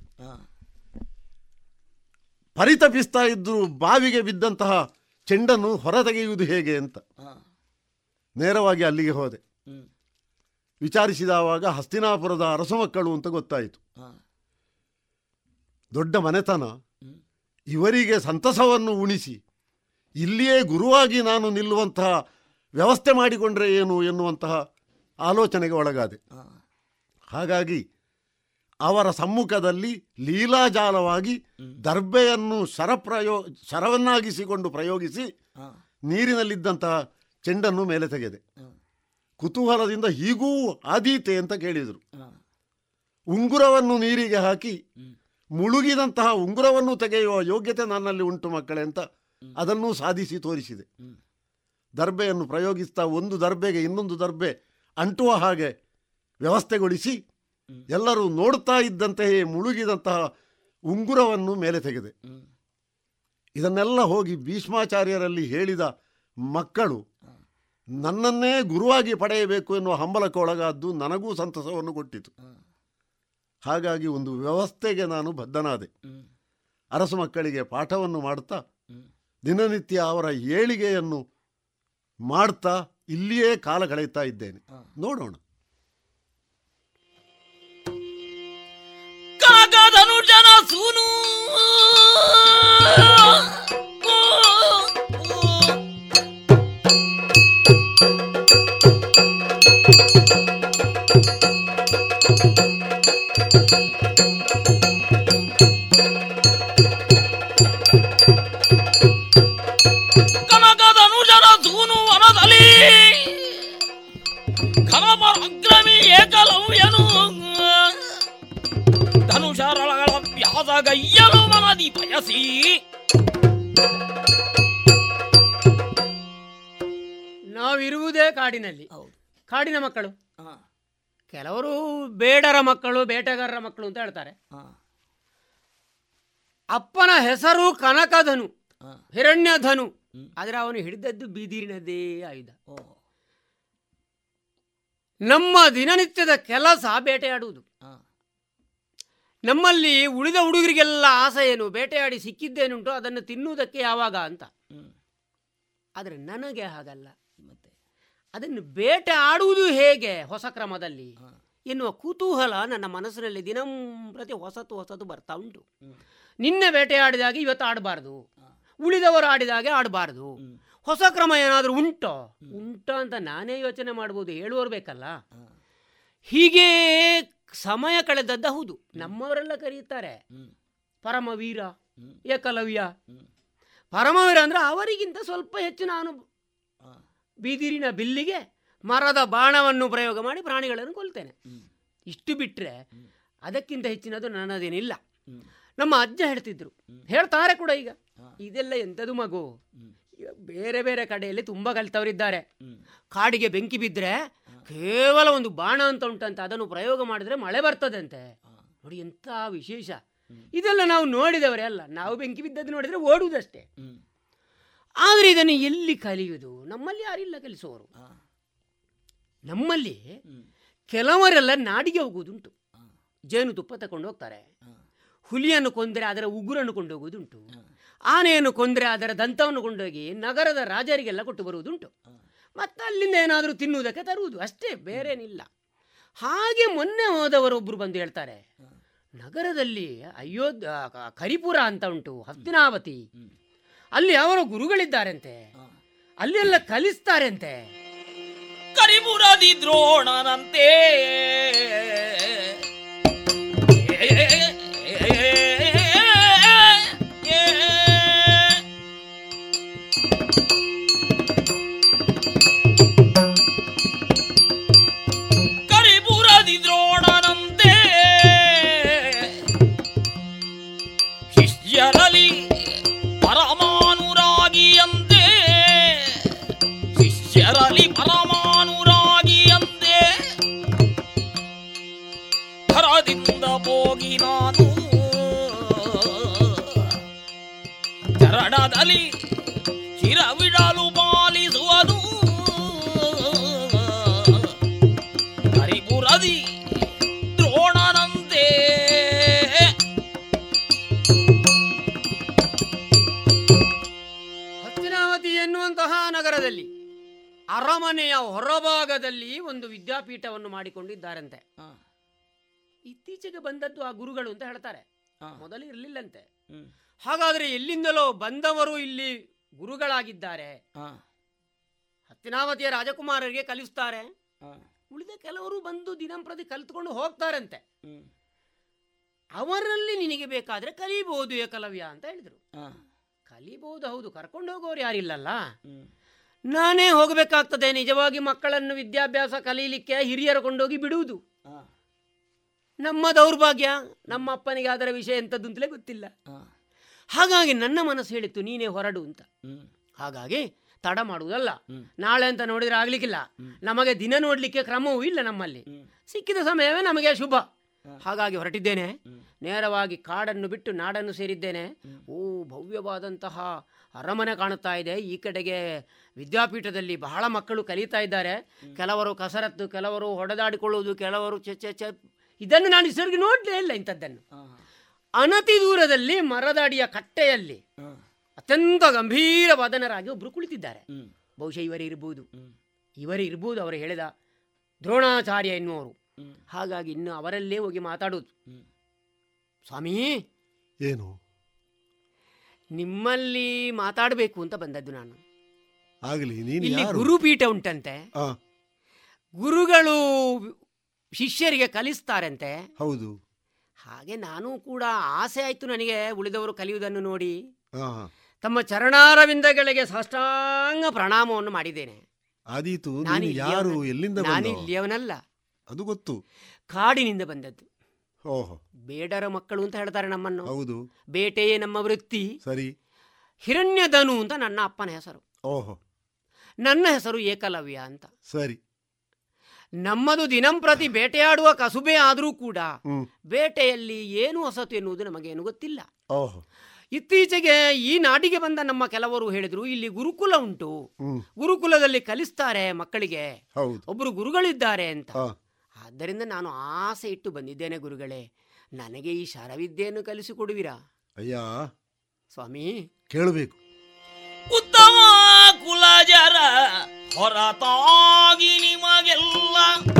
Speaker 12: ಪರಿತಪಿಸ್ತಾ ಇದ್ದು ಬಾವಿಗೆ ಬಿದ್ದಂತಹ ಚೆಂಡನ್ನು ಹೊರತೆಗೆಯುವುದು ಹೇಗೆ ಅಂತ ನೇರವಾಗಿ ಅಲ್ಲಿಗೆ ಹೋದೆ. ವಿಚಾರಿಸಿದವಾಗ ಹಸ್ತಿನಾಪುರದ ಅರಸು ಮಕ್ಕಳು ಅಂತ ಗೊತ್ತಾಯಿತು. ದೊಡ್ಡ ಮನೆತನ. ಇವರಿಗೆ ಸಂತಸವನ್ನು ಉಣಿಸಿ ಇಲ್ಲಿಯೇ ಗುರುವಾಗಿ ನಾನು ನಿಲ್ಲುವಂತಹ ವ್ಯವಸ್ಥೆ ಮಾಡಿಕೊಂಡ್ರೆ ಏನು ಎನ್ನುವಂತಹ ಆಲೋಚನೆಗೆ ಒಳಗಾದೆ. ಹಾಗಾಗಿ ಅವರ ಸಮ್ಮುಖದಲ್ಲಿ ಲೀಲಾಜಾಲವಾಗಿ ದರ್ಬೆಯನ್ನು ಶರಪ್ರಯೋ ಶರವನ್ನಾಗಿಸಿಕೊಂಡು ಪ್ರಯೋಗಿಸಿ ನೀರಿನಲ್ಲಿದ್ದಂತಹ ಚೆಂಡನ್ನು ಮೇಲೆ ತೆಗೆದೆ. ಕುತೂಹಲದಿಂದ ಹೀಗೂ ಆದೀತೆ ಅಂತ ಕೇಳಿದರು. ಉಂಗುರವನ್ನು ನೀರಿಗೆ ಹಾಕಿ ಮುಳುಗಿದಂತಹ ಉಂಗುರವನ್ನು ತೆಗೆಯುವ ಯೋಗ್ಯತೆ ನನ್ನಲ್ಲಿ ಉಂಟು ಮಕ್ಕಳೇ ಅಂತ ಅದನ್ನು ಸಾಧಿಸಿ ತೋರಿಸಿದೆ. ದರ್ಬೆಯನ್ನು ಪ್ರಯೋಗಿಸ್ತಾ ಒಂದು ದರ್ಬೆಗೆ ಇನ್ನೊಂದು ದರ್ಬೆ ಅಂಟುವ ಹಾಗೆ ವ್ಯವಸ್ಥೆಗೊಳಿಸಿ ಎಲ್ಲರೂ ನೋಡ್ತಾ ಇದ್ದಂತೆಯೇ ಮುಳುಗಿದಂತಹ ಉಂಗುರವನ್ನು ಮೇಲೆ ತೆಗೆದೆ. ಇದನ್ನೆಲ್ಲ ಹೋಗಿ ಭೀಷ್ಮಾಚಾರ್ಯರಲ್ಲಿ ಹೇಳಿದ ಮಕ್ಕಳು, ನನ್ನನ್ನೇ ಗುರುವಾಗಿ ಪಡೆಯಬೇಕು ಎನ್ನುವ ಹಂಬಲಕ್ಕೆ ಒಳಗಾದ್ದು ನನಗೂ ಸಂತಸವನ್ನು ಕೊಟ್ಟಿತು. ಹಾಗಾಗಿ ಒಂದು ವ್ಯವಸ್ಥೆಗೆ ನಾನು ಬದ್ಧನಾದೆ. ಅರಸು ಮಕ್ಕಳಿಗೆ ಪಾಠವನ್ನು ಮಾಡ್ತಾ ದಿನನಿತ್ಯ ಅವರ ಏಳಿಗೆಯನ್ನು ಮಾಡ್ತಾ ಇಲ್ಲಿಯೇ ಕಾಲ ಕಳೆಯುತ್ತಾ ಇದ್ದೇನೆ. ನೋಡೋಣ.
Speaker 11: ಕಾಗದನು ಜನ ಸೂನು.
Speaker 14: ಕೆಲವರು ಬೇಡರ ಮಕ್ಕಳು ಬೇಟೆಗಾರರ ಮಕ್ಕಳು ಅಂತ ಹೇಳ್ತಾರೆ. ಅಪ್ಪನ ಹೆಸರು ಕನಕಧನು ಹಿರಣ್ಯಧನು. ಆದರೆ ಅವನು ಹಿಡಿದದ್ದು ಬೀದಿರಿನದೇ ಆಯುಧ. ನಮ್ಮ ದಿನನಿತ್ಯದ ಕೆಲಸ ಬೇಟೆಯಾಡುವುದು. ನಮ್ಮಲ್ಲಿ ಉಳಿದ ಹುಡುಗರಿಗೆಲ್ಲ ಆಸೆ ಏನು? ಬೇಟೆಯಾಡಿ ಸಿಕ್ಕಿದ್ದೇನುಂಟು? ಅದನ್ನು ತಿನ್ನುವುದಕ್ಕೆ ಯಾವಾಗ ಅಂತ. ಆದರೆ ನನಗೆ ಹಾಗಲ್ಲ. ಅದನ್ನು ಬೇಟೆ ಆಡುವುದು ಹೇಗೆ ಹೊಸ ಕ್ರಮದಲ್ಲಿ? ಎನ್ನುವ ಕುತೂಹಲ ನನ್ನ ಮನಸ್ಸಿನಲ್ಲಿ ದಿನಂಪ್ರತಿ ಹೊಸತು ಹೊಸತು ಬರ್ತಾ ಉಂಟು. ನಿನ್ನೆ ಬೇಟೆಯಾಡಿದಾಗ ಇವತ್ತು ಆಡಬಾರ್ದು. ಉಳಿದವರು ಆಡಿದಾಗೆ ಆಡಬಾರ್ದು. ಹೊಸ ಕ್ರಮ ಏನಾದರೂ ಉಂಟೋ? ಉಂಟ ಅಂತ ನಾನೇ ಯೋಚನೆ ಮಾಡ್ಬೋದು ಹೇಳುವರು ಬೇಕಲ್ಲ? ಹೀಗೆ ಸಮಯ ಕಳೆದದ್ದು ಹೌದು ನಮ್ಮವರೆಲ್ಲ ಕರೆಯುತ್ತಾರೆ ಪರಮವೀರ ಏಕಲವ್ಯ. ಪರಮವೀರ ಅಂದ್ರೆ ಅವರಿಗಿಂತ ಸ್ವಲ್ಪ ಹೆಚ್ಚು ನಾನು ಬೀದಿರಿನ ಬಿಲ್ಲಿಗೆ ಮರದ ಬಾಣವನ್ನು ಪ್ರಯೋಗ ಮಾಡಿ ಪ್ರಾಣಿಗಳನ್ನು ಕೊಲ್ತೇನೆ. ಇಷ್ಟು ಬಿಟ್ಟರೆ ಅದಕ್ಕಿಂತ ಹೆಚ್ಚಿನದು ನನ್ನದೇನಿಲ್ಲ. ನಮ್ಮ ಅಜ್ಜ ಹೇಳ್ತಿದ್ರು. ಹೇಳ್ತಾರೆ ಕೂಡ ಈಗ. ಇದೆಲ್ಲ ಎಂಥದು ಮಗು? ಬೇರೆ ಬೇರೆ ಕಡೆಯಲ್ಲಿ ತುಂಬ ಕಲಿತವರಿದ್ದಾರೆ. ಕಾಡಿಗೆ ಬೆಂಕಿ ಬಿದ್ದರೆ ಕೇವಲ ಒಂದು ಬಾಣ ಅಂತ ಉಂಟಂತೆ ಅದನ್ನು ಪ್ರಯೋಗ ಮಾಡಿದ್ರೆ ಮಳೆ ಬರ್ತದಂತೆ. ನೋಡಿ ಎಂಥ ವಿಶೇಷ. ಇದೆಲ್ಲ ನಾವು ನೋಡಿದವರೇ ಅಲ್ಲ. ನಾವು ಬೆಂಕಿ ಬಿದ್ದದ್ದು ನೋಡಿದ್ರೆ ಓಡುವುದಷ್ಟೇ. ಆದರೆ ಇದನ್ನು ಎಲ್ಲಿ ಕಲಿಯುವುದು? ನಮ್ಮಲ್ಲಿ ಯಾರಿಲ್ಲ ಕಲಿಸುವವರು ನಮ್ಮಲ್ಲಿ ಕೆಲವರೆಲ್ಲ ನಾಡಿಗೆ ಹೋಗುವುದುಂಟು. ಜೇನುತುಪ್ಪ ತಕೊಂಡು ಹೋಗ್ತಾರೆ. ಹುಲಿಯನ್ನು ಕೊಂದರೆ ಅದರ ಉಗುರನ್ನು ಕೊಂಡೋಗುವುದುಂಟು ಆನೆಯನ್ನು ಕೊಂದರೆ ಅದರ ದಂತವನ್ನು ಕೊಂಡೋಗಿ ನಗರದ ರಾಜರಿಗೆಲ್ಲ ಕೊಟ್ಟು ಬರುವುದುಂಟು. ಮತ್ತೆ ಅಲ್ಲಿಂದ ಏನಾದರೂ ತಿನ್ನುವುದಕ್ಕೆ ತರುವುದು. ಅಷ್ಟೇ ಬೇರೇನಿಲ್ಲ. ಹಾಗೆ ಮೊನ್ನೆ ಹೋದವರೊಬ್ಬರು ಬಂದು ಹೇಳ್ತಾರೆ ನಗರದಲ್ಲಿ ಅಯೋಧ್ಯ ಕರಿಪುರ ಅಂತ ಉಂಟು ಹಸ್ತಿನಾವತಿ. ಅಲ್ಲಿ ಅವರ ಗುರುಗಳಿದ್ದಾರಂತೆ. ಅಲ್ಲೆಲ್ಲ ಕಲಿಸ್ತಾರಂತೆ.
Speaker 11: ಕರಿಮುರದಿ ದ್ರೋಣನಂತೆ. ಚರಣದಲ್ಲಿ ಚಿರವಿಡಲು ಪಾಲಿಸುವುದು ಹರಿಪುರದಿ ದ್ರೋಣನಂತೆ.
Speaker 14: ಹಸ್ತಿನಾವತಿ ಎನ್ನುವಂತಹ ನಗರದಲ್ಲಿ ಅರಮನೆಯ ಹೊರಭಾಗದಲ್ಲಿ ಒಂದು ವಿದ್ಯಾಪೀಠವನ್ನು ಮಾಡಿಕೊಂಡಿದ್ದಾರಂತೆ. ಇತ್ತೀಚೆಗೆ ಬಂದದ್ದು ಆ ಗುರುಗಳು ಅಂತ ಹೇಳ್ತಾರೆ. ಮೊದಲು ಇರಲಿಲ್ಲಂತೆ. ಹಾಗಾದ್ರೆ ಎಲ್ಲಿಂದಲೋ ಬಂದವರು ಇಲ್ಲಿ ಗುರುಗಳಾಗಿದ್ದಾರೆ. ಹತ್ತಿನಾವತಿಯ ರಾಜಕುಮಾರರಿಗೆ ಕಲಿಸ್ತಾರೆ. ಉಳಿದ ಕೆಲವರು ಬಂದು ದಿನಂಪ್ರತಿ ಕಲಿತ್ಕೊಂಡು ಹೋಗ್ತಾರಂತೆ. ಅವರಲ್ಲಿ ನಿನಗೆ ಬೇಕಾದ್ರೆ ಕಲಿಬಹುದು ಏಕಲವ್ಯ ಅಂತ ಹೇಳಿದರು. ಕಲಿಬಹುದು ಹೌದು ಕರ್ಕೊಂಡು ಹೋಗೋರು ಯಾರಿಲ್ಲಲ್ಲ ನಾನೇ ಹೋಗಬೇಕಾಗ್ತದೆ ನಿಜವಾಗಿ ಮಕ್ಕಳನ್ನು ವಿದ್ಯಾಭ್ಯಾಸ ಕಲೀಲಿಕ್ಕೆ ಹಿರಿಯರು ಕೊಂಡೋಗಿ ಬಿಡುವುದು. ನಮ್ಮ ದೌರ್ಭಾಗ್ಯ ನಮ್ಮ ಅಪ್ಪನಿಗೆ ಅದರ ವಿಷಯ ಎಂಥದ್ದು ಅಂತಲೇ ಗೊತ್ತಿಲ್ಲ ಹಾಗಾಗಿ ನನ್ನ ಮನಸ್ಸು ಹೇಳಿತ್ತು ನೀನೇ ಹೊರಡು ಅಂತ. ಹಾಗಾಗಿ ತಡ ಮಾಡುವುದಲ್ಲ. ನಾಳೆ ಅಂತ ನೋಡಿದ್ರೆ ಆಗ್ಲಿಕ್ಕಿಲ್ಲ. ನಮಗೆ ದಿನ ನೋಡ್ಲಿಕ್ಕೆ ಕ್ರಮವೂ ಇಲ್ಲ ನಮ್ಮಲ್ಲಿ. ಸಿಕ್ಕಿದ ಸಮಯವೇ ನಮಗೆ ಶುಭ. ಹಾಗಾಗಿ ಹೊರಟಿದ್ದೇನೆ. ನೇರವಾಗಿ ಕಾಡನ್ನು ಬಿಟ್ಟು ನಾಡನ್ನು ಸೇರಿದ್ದೇನೆ. ಓ ಭವ್ಯವಾದಂತಹ ಅರಮನೆ ಕಾಣುತ್ತಾ ಇದೆ. ಈ ಕಡೆಗೆ ವಿದ್ಯಾಪೀಠದಲ್ಲಿ ಬಹಳ ಮಕ್ಕಳು ಕಲಿತಾ ಇದ್ದಾರೆ. ಕೆಲವರು ಕಸರತ್ತು ಕೆಲವರು ಹೊಡೆದಾಡಿಕೊಳ್ಳುವುದು ಕೆಲವರು ಚೆ ಇದನ್ನು ನಾನು ನೋಡಲೇ ಇಲ್ಲ ಇಂಥದ್ದನ್ನು. ಅನತಿ ದೂರದಲ್ಲಿ ಮರದಾಡಿಯ ಕಟ್ಟೆಯಲ್ಲಿ ಅತ್ಯಂತ ಗಂಭೀರವಾದನರಾಗಿ ಒಬ್ಬರು ಕುಳಿತಿದ್ದಾರೆ. ಬಹುಶಃ ಇವರೇ ಇರ್ಬೋದು. ಇವರೇ ಇರಬಹುದು ಅವರು ಹೇಳಿದ ದ್ರೋಣಾಚಾರ್ಯ ಎನ್ನುವರು ಹಾಗಾಗಿ ಇನ್ನು ಅವರಲ್ಲೇ ಹೋಗಿ ಮಾತಾಡೋದು. ಸ್ವಾಮಿ!
Speaker 12: ಏನು?
Speaker 14: ನಿಮ್ಮಲ್ಲಿ ಮಾತಾಡಬೇಕು ಅಂತ ಬಂದದ್ದು ನಾನು.
Speaker 12: ಆಗಲಿ ನೀನು
Speaker 14: ಇಲ್ಲಿ
Speaker 12: ಯಾರು?
Speaker 14: ಗುರುಪೀಠ ಉಂಟಂತೆ. ಗುರುಗಳು ಶಿಷ್ಯರಿಗೆ ಕಲಿಸ್ತಾರಂತೆ.
Speaker 12: ಹೌದು.
Speaker 14: ಹಾಗೆ ನಾನು ಕೂಡ ಆಸೆ ಆಯ್ತು ನನಗೆ ಉಳಿದವರು ಕಲಿಯುವುದನ್ನು ನೋಡಿ. ತಮ್ಮ ಚರಣಾರವಿಂದಗಳಿಗೆ ಸಾಷ್ಟಾಂಗ ಪ್ರಣಾಮವನ್ನು ಮಾಡಿದ್ದೇನೆ.
Speaker 12: ಆದೀತು ಯಾರು? ಎಲ್ಲಿಂದ
Speaker 14: ನಾನು? ಇಲ್ಲಿಯವನಲ್ಲ
Speaker 12: ಅದು ಗೊತ್ತು.
Speaker 14: ಕಾಡಿನಿಂದ ಬಂದದ್ದು.
Speaker 12: ಓಹೋ.
Speaker 14: ಬೇಡರ ಮಕ್ಕಳು ಅಂತ ಹೇಳ್ತಾರೆ ನಮ್ಮನ್ನು.
Speaker 12: ಹೌದು.
Speaker 14: ಬೇಟೆಯೇ ನಮ್ಮ ವೃತ್ತಿ.
Speaker 12: ಸರಿ.
Speaker 14: ಹಿರಣ್ಯಧನು ಅಂತ ನನ್ನ ಅಪ್ಪನ ಹೆಸರು.
Speaker 12: ಓಹೋ.
Speaker 14: ನನ್ನ ಹೆಸರು ಏಕಲವ್ಯ ಅಂತ.
Speaker 12: ಸರಿ.
Speaker 14: ನಮ್ಮದು ದಿನಂಪ್ರತಿ ಬೇಟೆಯಾಡುವ ಕಸುಬೆ ಆದರೂ ಕೂಡ ಬೇಟೆಯಲ್ಲಿ ಏನು ಹೊಸತು ಎನ್ನುವುದು ನಮಗೇನು ಗೊತ್ತಿಲ್ಲ.
Speaker 12: ಓಹೋ.
Speaker 14: ಇತ್ತೀಚೆಗೆ ಈ ನಾಡಿಗೆ ಬಂದ ನಮ್ಮ ಕೆಲವರು ಹೇಳಿದ್ರು ಇಲ್ಲಿ ಗುರುಕುಲ ಉಂಟು. ಗುರುಕುಲದಲ್ಲಿ ಕಲಿಸ್ತಾರೆ ಮಕ್ಕಳಿಗೆ.
Speaker 12: ಹೌದು.
Speaker 14: ಒಬ್ಬರು ಗುರುಗಳಿದ್ದಾರೆ ಅಂತ. ಆದ್ದರಿಂದ ನಾನು ಆಸೆ ಇಟ್ಟು ಬಂದಿದ್ದೇನೆ ಗುರುಗಳೇ. ನನಗೆ ಈ ಶರವಿದ್ಯೆಯನ್ನು ಕಲಿಸಿಕೊಡುವಿರಾ?
Speaker 12: ಅಯ್ಯ.
Speaker 14: ಸ್ವಾಮಿ.
Speaker 12: ಕೇಳಬೇಕು.
Speaker 11: ಉತ್ತಮ ಕುಲಜರ ಹೊರತಾಗಿ ನಿಮಗೆಲ್ಲ ಆ,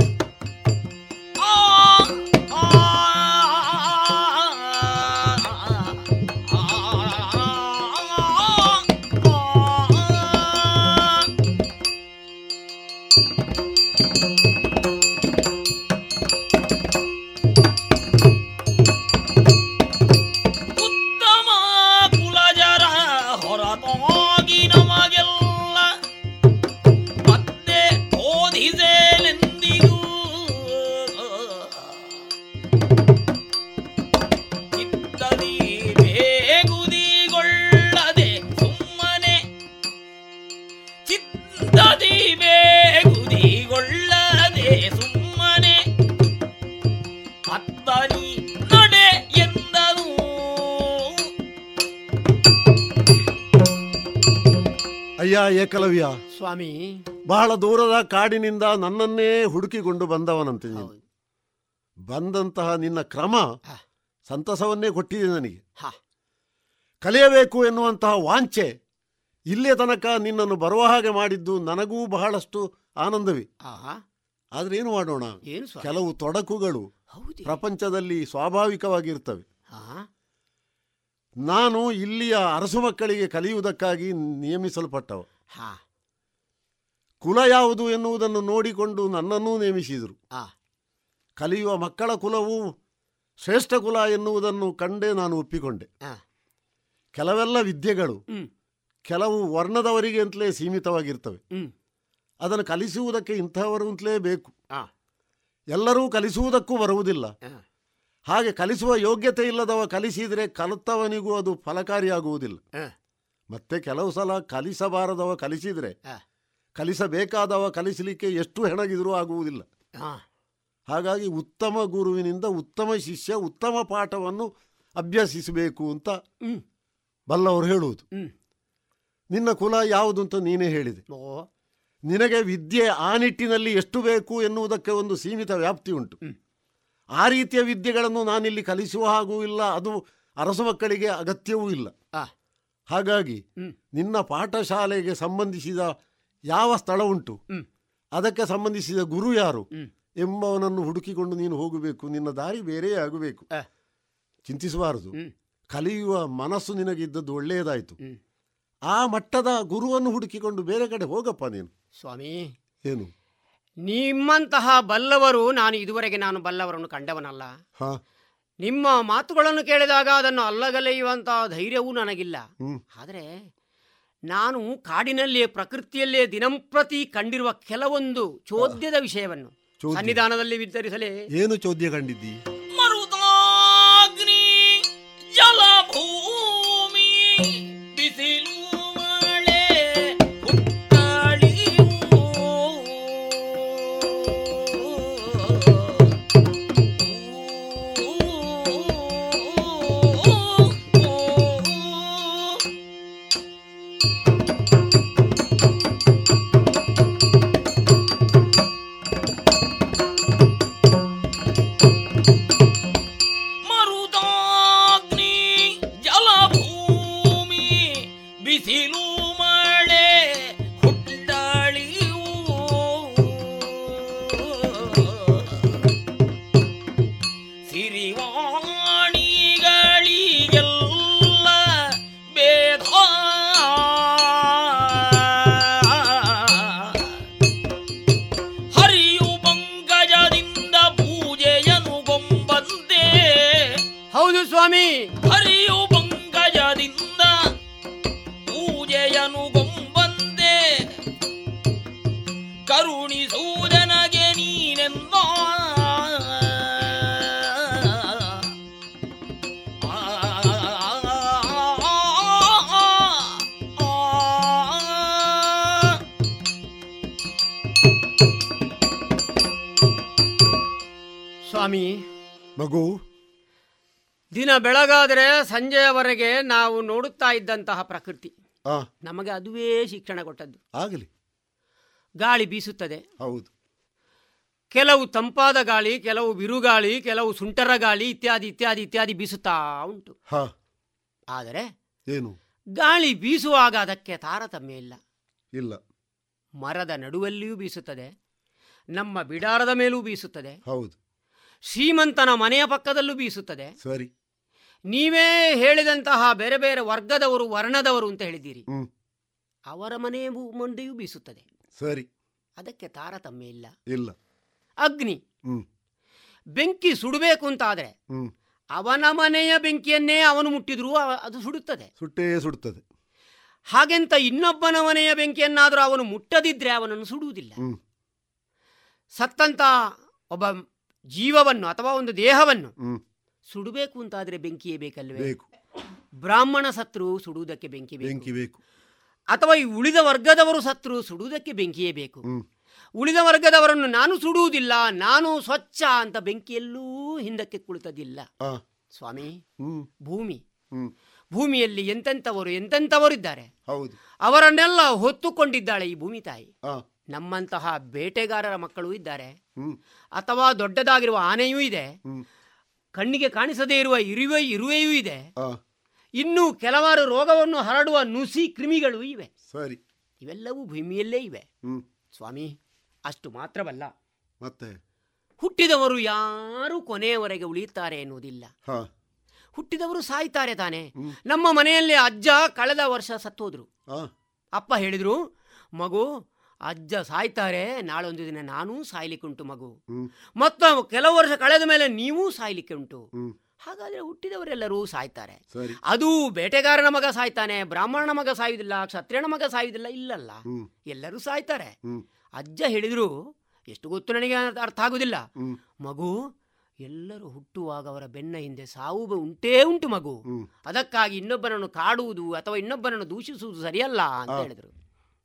Speaker 12: ಅಯ್ಯ ಏಕಲವ್ಯ.
Speaker 14: ಸ್ವಾಮಿ.
Speaker 12: ಬಹಳ ದೂರದ ಕಾಡಿನಿಂದ ನನ್ನನ್ನೇ ಹುಡುಕಿಕೊಂಡು ಬಂದವನಂತೆ ನೀನು. ಬಂದಂತಹ ನಿನ್ನ ಕ್ರಮ ಸಂತಸವನ್ನೇ ಕೊಟ್ಟಿದೆ ನನಗೆ. ಕಲಿಯಬೇಕು ಎನ್ನುವಂತಹ ವಾಂಛೆ ಇಲ್ಲೇ ತನಕ ನಿನ್ನನ್ನು ಬರುವ ಹಾಗೆ ಮಾಡಿದ್ದು ನನಗೂ ಬಹಳಷ್ಟು ಆನಂದವಿ. ಆದ್ರೆ ಏನು ಮಾಡೋಣ? ಕೆಲವು ತೊಡಕುಗಳು ಪ್ರಪಂಚದಲ್ಲಿ ಸ್ವಾಭಾವಿಕವಾಗಿರ್ತವೆ. ನಾನು ಇಲ್ಲಿಯ ಅರಸು ಮಕ್ಕಳಿಗೆ ಕಲಿಯುವುದಕ್ಕಾಗಿ ನೇಮಿಸಲ್ಪಟ್ಟವ.
Speaker 14: ಹಾ.
Speaker 12: ಕುಲ ಯಾವುದು ಎನ್ನುವುದನ್ನು ನೋಡಿಕೊಂಡು ನನ್ನನ್ನೂ ನೇಮಿಸಿದರು.
Speaker 14: ಆ.
Speaker 12: ಕಲಿಯುವ ಮಕ್ಕಳ ಕುಲವು ಶ್ರೇಷ್ಠ ಕುಲ ಎನ್ನುವುದನ್ನು ಕಂಡೇ ನಾನು ಒಪ್ಪಿಕೊಂಡೆ. ಕೆಲವೆಲ್ಲ ವಿದ್ಯೆಗಳು ಕೆಲವು ವರ್ಣದವರಿಗೆ ಅಂತಲೇ ಸೀಮಿತವಾಗಿರ್ತವೆ. ಅದನ್ನು ಕಲಿಸುವುದಕ್ಕೆ ಇಂಥವರು ಅಂತಲೇ ಬೇಕು ಎಲ್ಲರೂ ಕಲಿಸುವುದಕ್ಕೂ ಬರುವುದಿಲ್ಲ. ಹಾಗೆ ಕಲಿಸುವ ಯೋಗ್ಯತೆ ಇಲ್ಲದವ ಕಲಿಸಿದರೆ ಕಲಿತವನಿಗೂ ಅದು ಫಲಕಾರಿಯಾಗುವುದಿಲ್ಲ. ಮತ್ತೆ ಕೆಲವು ಸಲ ಕಲಿಸಬಾರದವ ಕಲಿಸಿದರೆ. ಕಲಿಸಬೇಕಾದವ ಕಲಿಸಲಿಕ್ಕೆ ಎಷ್ಟು ಹೆಣಗಿದರೂ ಆಗುವುದಿಲ್ಲ. ಹಾಗಾಗಿ ಉತ್ತಮ ಗುರುವಿನಿಂದ ಉತ್ತಮ ಶಿಷ್ಯ ಉತ್ತಮ ಪಾಠವನ್ನು ಅಭ್ಯಸಿಸಬೇಕು ಅಂತ ಬಲ್ಲವರು ಹೇಳುವುದು. ನಿನ್ನ ಕುಲ ಯಾವುದು ಅಂತ ನೀನೇ ಹೇಳಿದೆ. ನಿನಗೆ ವಿದ್ಯೆ ಆ ನಿಟ್ಟಿನಲ್ಲಿ ಎಷ್ಟು ಬೇಕು ಎನ್ನುವುದಕ್ಕೆ ಒಂದು ಸೀಮಿತ ವ್ಯಾಪ್ತಿ ಉಂಟು. ಆ ರೀತಿಯ ವಿದ್ಯೆಗಳನ್ನು ನಾನಿಲ್ಲಿ ಕಲಿಸುವ ಹಾಗೂ ಇಲ್ಲ ಅದು ಅರಸ ಮಕ್ಕಳಿಗೆ ಅಗತ್ಯವೂ ಇಲ್ಲ. ಹಾಗಾಗಿ. ನಿನ್ನ ಪಾಠಶಾಲೆಗೆ ಸಂಬಂಧಿಸಿದ ಯಾವ ಸ್ಥಳ ಉಂಟು? ಅದಕ್ಕೆ ಸಂಬಂಧಿಸಿದ ಗುರು ಯಾರು? ಎಂಬವನನ್ನು ಹುಡುಕಿಕೊಂಡು ನೀನು ಹೋಗಬೇಕು. ನಿನ್ನ ದಾರಿ ಬೇರೆಯೇ ಆಗಬೇಕು. ಚಿಂತಿಸಬಾರದು. ಕಲಿಯುವ ಮನಸ್ಸು ನಿನಗಿದ್ದದ್ದು ಒಳ್ಳೆಯದಾಯಿತು. ಆ ಮಟ್ಟದ ಗುರುವನ್ನು ಹುಡುಕಿಕೊಂಡು ಬೇರೆ ಕಡೆ ಹೋಗಪ್ಪ ನೀನು.
Speaker 14: ಸ್ವಾಮಿ.
Speaker 12: ಏನು?
Speaker 14: ನಿಮ್ಮಂತಹ ಬಲ್ಲವರು ನಾನು ಇದುವರೆಗೆ ನಾನು ಬಲ್ಲವರನ್ನು ಕಂಡವನಲ್ಲ. ನಿಮ್ಮ ಮಾತುಗಳನ್ನು ಕೇಳಿದಾಗ ಅದನ್ನು ಅಲ್ಲಗಲೆಯುವಂತಹ ಧೈರ್ಯವೂ ನನಗಿಲ್ಲ. ಆದರೆ ನಾನು ಕಾಡಿನಲ್ಲಿಯೇ ಪ್ರಕೃತಿಯಲ್ಲೇ ದಿನಂಪ್ರತಿ ಕಂಡಿರುವ ಕೆಲವೊಂದು ಚೋದ್ಯದ ವಿಷಯವನ್ನು. ಸನ್ನಿಧಾನದಲ್ಲಿ ವಿತರಿಸಲೇ
Speaker 12: ಏನು ಚೋದ್ಯ ಕಂಡಿದ್ದಿ?
Speaker 14: ಬೆಳಗಾದರೆ ಸಂಜೆಯವರೆಗೆ ನಾವು ನೋಡುತ್ತಾ ಇದ್ದಂತಹ ಪ್ರಕೃತಿ. ನಮಗೆ ಅದುವೇ ಶಿಕ್ಷಣ ಕೊಟ್ಟದ್ದು.
Speaker 12: ಆಗಲಿ.
Speaker 14: ಗಾಳಿ ಬೀಸುತ್ತದೆ.
Speaker 12: ಹೌದು.
Speaker 14: ಕೆಲವು ತಂಪಾದ ಗಾಳಿ ಕೆಲವು ಬಿರುಗಾಳಿ ಕೆಲವು ಸುಂಟರ ಗಾಳಿ ಇತ್ಯಾದಿ ಇತ್ಯಾದಿ ಇತ್ಯಾದಿ ಬೀಸುತ್ತಾ ಉಂಟು.
Speaker 12: ಹಾ.
Speaker 14: ಆದರೆ
Speaker 12: ಏನು?
Speaker 14: ಗಾಳಿ ಬೀಸುವಾಗ ಅದಕ್ಕೆ ತಾರತಮ್ಯ ಇಲ್ಲ.
Speaker 12: ಇಲ್ಲ.
Speaker 14: ಮರದ ನಡುವಲ್ಲಿಯೂ ಬೀಸುತ್ತದೆ. ನಮ್ಮ ಬಿಡಾರದ ಮೇಲೂ ಬೀಸುತ್ತದೆ.
Speaker 12: ಹೌದು.
Speaker 14: ಶ್ರೀಮಂತನ ಮನೆಯ ಪಕ್ಕದಲ್ಲೂ ಬೀಸುತ್ತದೆ.
Speaker 12: ಸರಿ.
Speaker 14: ನೀವೇ ಹೇಳಿದಂತಹ ಬೇರೆ ಬೇರೆ ವರ್ಗದವರು ವರ್ಣದವರು ಅಂತ ಹೇಳಿದ್ದೀರಿ. ಅವರ ಮನೆ ಮುಂದೆಯೂ ಬೀಸುತ್ತದೆ.
Speaker 12: ಸರಿ.
Speaker 14: ಅದಕ್ಕೆ ತಾರತಮ್ಯ ಇಲ್ಲ.
Speaker 12: ಇಲ್ಲ.
Speaker 14: ಅಗ್ನಿ. ಬೆಂಕಿ ಸುಡಬೇಕು ಅಂತ
Speaker 12: ಆದರೆ
Speaker 14: ಅವನ ಮನೆಯ ಬೆಂಕಿಯನ್ನೇ ಅವನು ಮುಟ್ಟಿದ್ರು ಅದು ಸುಡುತ್ತದೆ.
Speaker 12: ಸುಟ್ಟೇ ಸುಡುತ್ತದೆ.
Speaker 14: ಹಾಗೆಂತ ಇನ್ನೊಬ್ಬನ ಮನೆಯ ಬೆಂಕಿಯನ್ನಾದರೂ ಅವನು ಮುಟ್ಟದಿದ್ರೆ ಅವನನ್ನು ಸುಡುವುದಿಲ್ಲ. ಸತ್ತಂತ ಒಬ್ಬ ಜೀವವನ್ನು ಅಥವಾ ಒಂದು ದೇಹವನ್ನು ಸುಡಬೇಕು ಅಂತಾದ್ರೆ ಬೆಂಕಿಯೇ ಬೇಕಲ್ವೇ?
Speaker 12: ಬೇಕು.
Speaker 14: ಬ್ರಾಹ್ಮಣ ಸತ್ರು ಸುಡುವುದಕ್ಕೆ ಬೆಂಕಿ ಬೇಕು.
Speaker 12: ಬೆಂಕಿ ಬೇಕು.
Speaker 14: ಅಥವಾ ಈ ಉಳಿದ ವರ್ಗದವರು ಸತ್ರು ಸುಡುವುದಕ್ಕೆ ಬೆಂಕಿಯೇ ಬೇಕು. ಉಳಿದ ವರ್ಗದವರನ್ನು ನಾನು ಸುಡುವುದಿಲ್ಲ ನಾನು ಸ್ವಚ್ಛ ಅಂತ ಬೆಂಕಿಯಲ್ಲೂ ಹಿಂದಕ್ಕೆ ಕುಳಿತದಿಲ್ಲ. ಸ್ವಾಮಿ ಭೂಮಿ. ಭೂಮಿಯಲ್ಲಿ ಎಂತೆಂಥವರು ಇದ್ದಾರೆ
Speaker 12: ಹೌದು.
Speaker 14: ಅವರನ್ನೆಲ್ಲ ಹೊತ್ತುಕೊಂಡಿದ್ದಾಳೆ ಈ ಭೂಮಿ ತಾಯಿ. ನಮ್ಮಂತಹ ಬೇಟೆಗಾರರ ಮಕ್ಕಳು ಇದ್ದಾರೆ. ಅಥವಾ ದೊಡ್ಡದಾಗಿರುವ ಆನೆಯೂ ಇದೆ. ಕಣ್ಣಿಗೆ ಕಾಣಿಸದೇ ಇರುವ ಇರುವೆ ಇರುವೆಯೂ ಇದೆ. ಇನ್ನು ಕೆಲವಾರು ರೋಗವನ್ನು ಹರಡುವ ನುಸಿ ಕ್ರಿಮಿಗಳು ಇವೆ.
Speaker 12: ಸರಿ.
Speaker 14: ಇವೆಲ್ಲವೂ ಭೂಮಿಯಲ್ಲೇ ಇವೆ. ಸ್ವಾಮಿ ಅಷ್ಟು ಮಾತ್ರವಲ್ಲ.
Speaker 12: ಮತ್ತೆ?
Speaker 14: ಹುಟ್ಟಿದವರು ಯಾರೂ ಕೊನೆಯವರೆಗೆ ಉಳಿಯುತ್ತಾರೆ ಎನ್ನುವುದಿಲ್ಲ. ಹುಟ್ಟಿದವರು ಸಾಯ್ತಾರೆ ತಾನೆ. ನಮ್ಮ ಮನೆಯಲ್ಲಿ ಅಜ್ಜ ಕಳೆದ ವರ್ಷ ಸತ್ತೋದ್ರು. ಅಪ್ಪ ಹೇಳಿದ್ರು ಮಗು ಅಜ್ಜ ಸಾಯ್ತಾರೆ ನಾಳೊಂದು ದಿನ ನಾನೂ ಸಾಯ್ಲಿಕ್ಕೆ ಉಂಟು ಮಗು. ಮತ್ತ ಕೆಲವು ವರ್ಷ ಕಳೆದ ಮೇಲೆ ನೀವೂ ಸಾಯ್ಲಿಕ್ಕೆ ಉಂಟು. ಹಾಗಾದ್ರೆ ಹುಟ್ಟಿದವರೆಲ್ಲರೂ ಸಾಯ್ತಾರೆ. ಅದು ಬೇಟೆಗಾರನ ಮಗ ಸಾಯ್ತಾನೆ ಬ್ರಾಹ್ಮಣನ ಮಗ ಸಾಯುವುದಿಲ್ಲ ಕ್ಷತ್ರಿಯನ ಮಗ ಸಾಯುವುದಿಲ್ಲ ಇಲ್ಲಲ್ಲ. ಎಲ್ಲರೂ ಸಾಯ್ತಾರೆ. ಅಜ್ಜ ಹೇಳಿದ್ರು ಎಷ್ಟು ಗೊತ್ತು ನನಗೆ ಅರ್ಥ ಆಗುದಿಲ್ಲ. ಮಗು ಎಲ್ಲರೂ ಹುಟ್ಟುವಾಗ ಅವರ ಬೆನ್ನ ಹಿಂದೆ ಸಾವು ಉಂಟೇ ಉಂಟು ಮಗು. ಅದಕ್ಕಾಗಿ ಇನ್ನೊಬ್ಬರನ್ನು ಕಾಡುವುದು ಅಥವಾ ಇನ್ನೊಬ್ಬರನ್ನು ದೂಷಿಸುವುದು ಸರಿಯಲ್ಲ ಅಂತ. ಹೇಳಿದರು.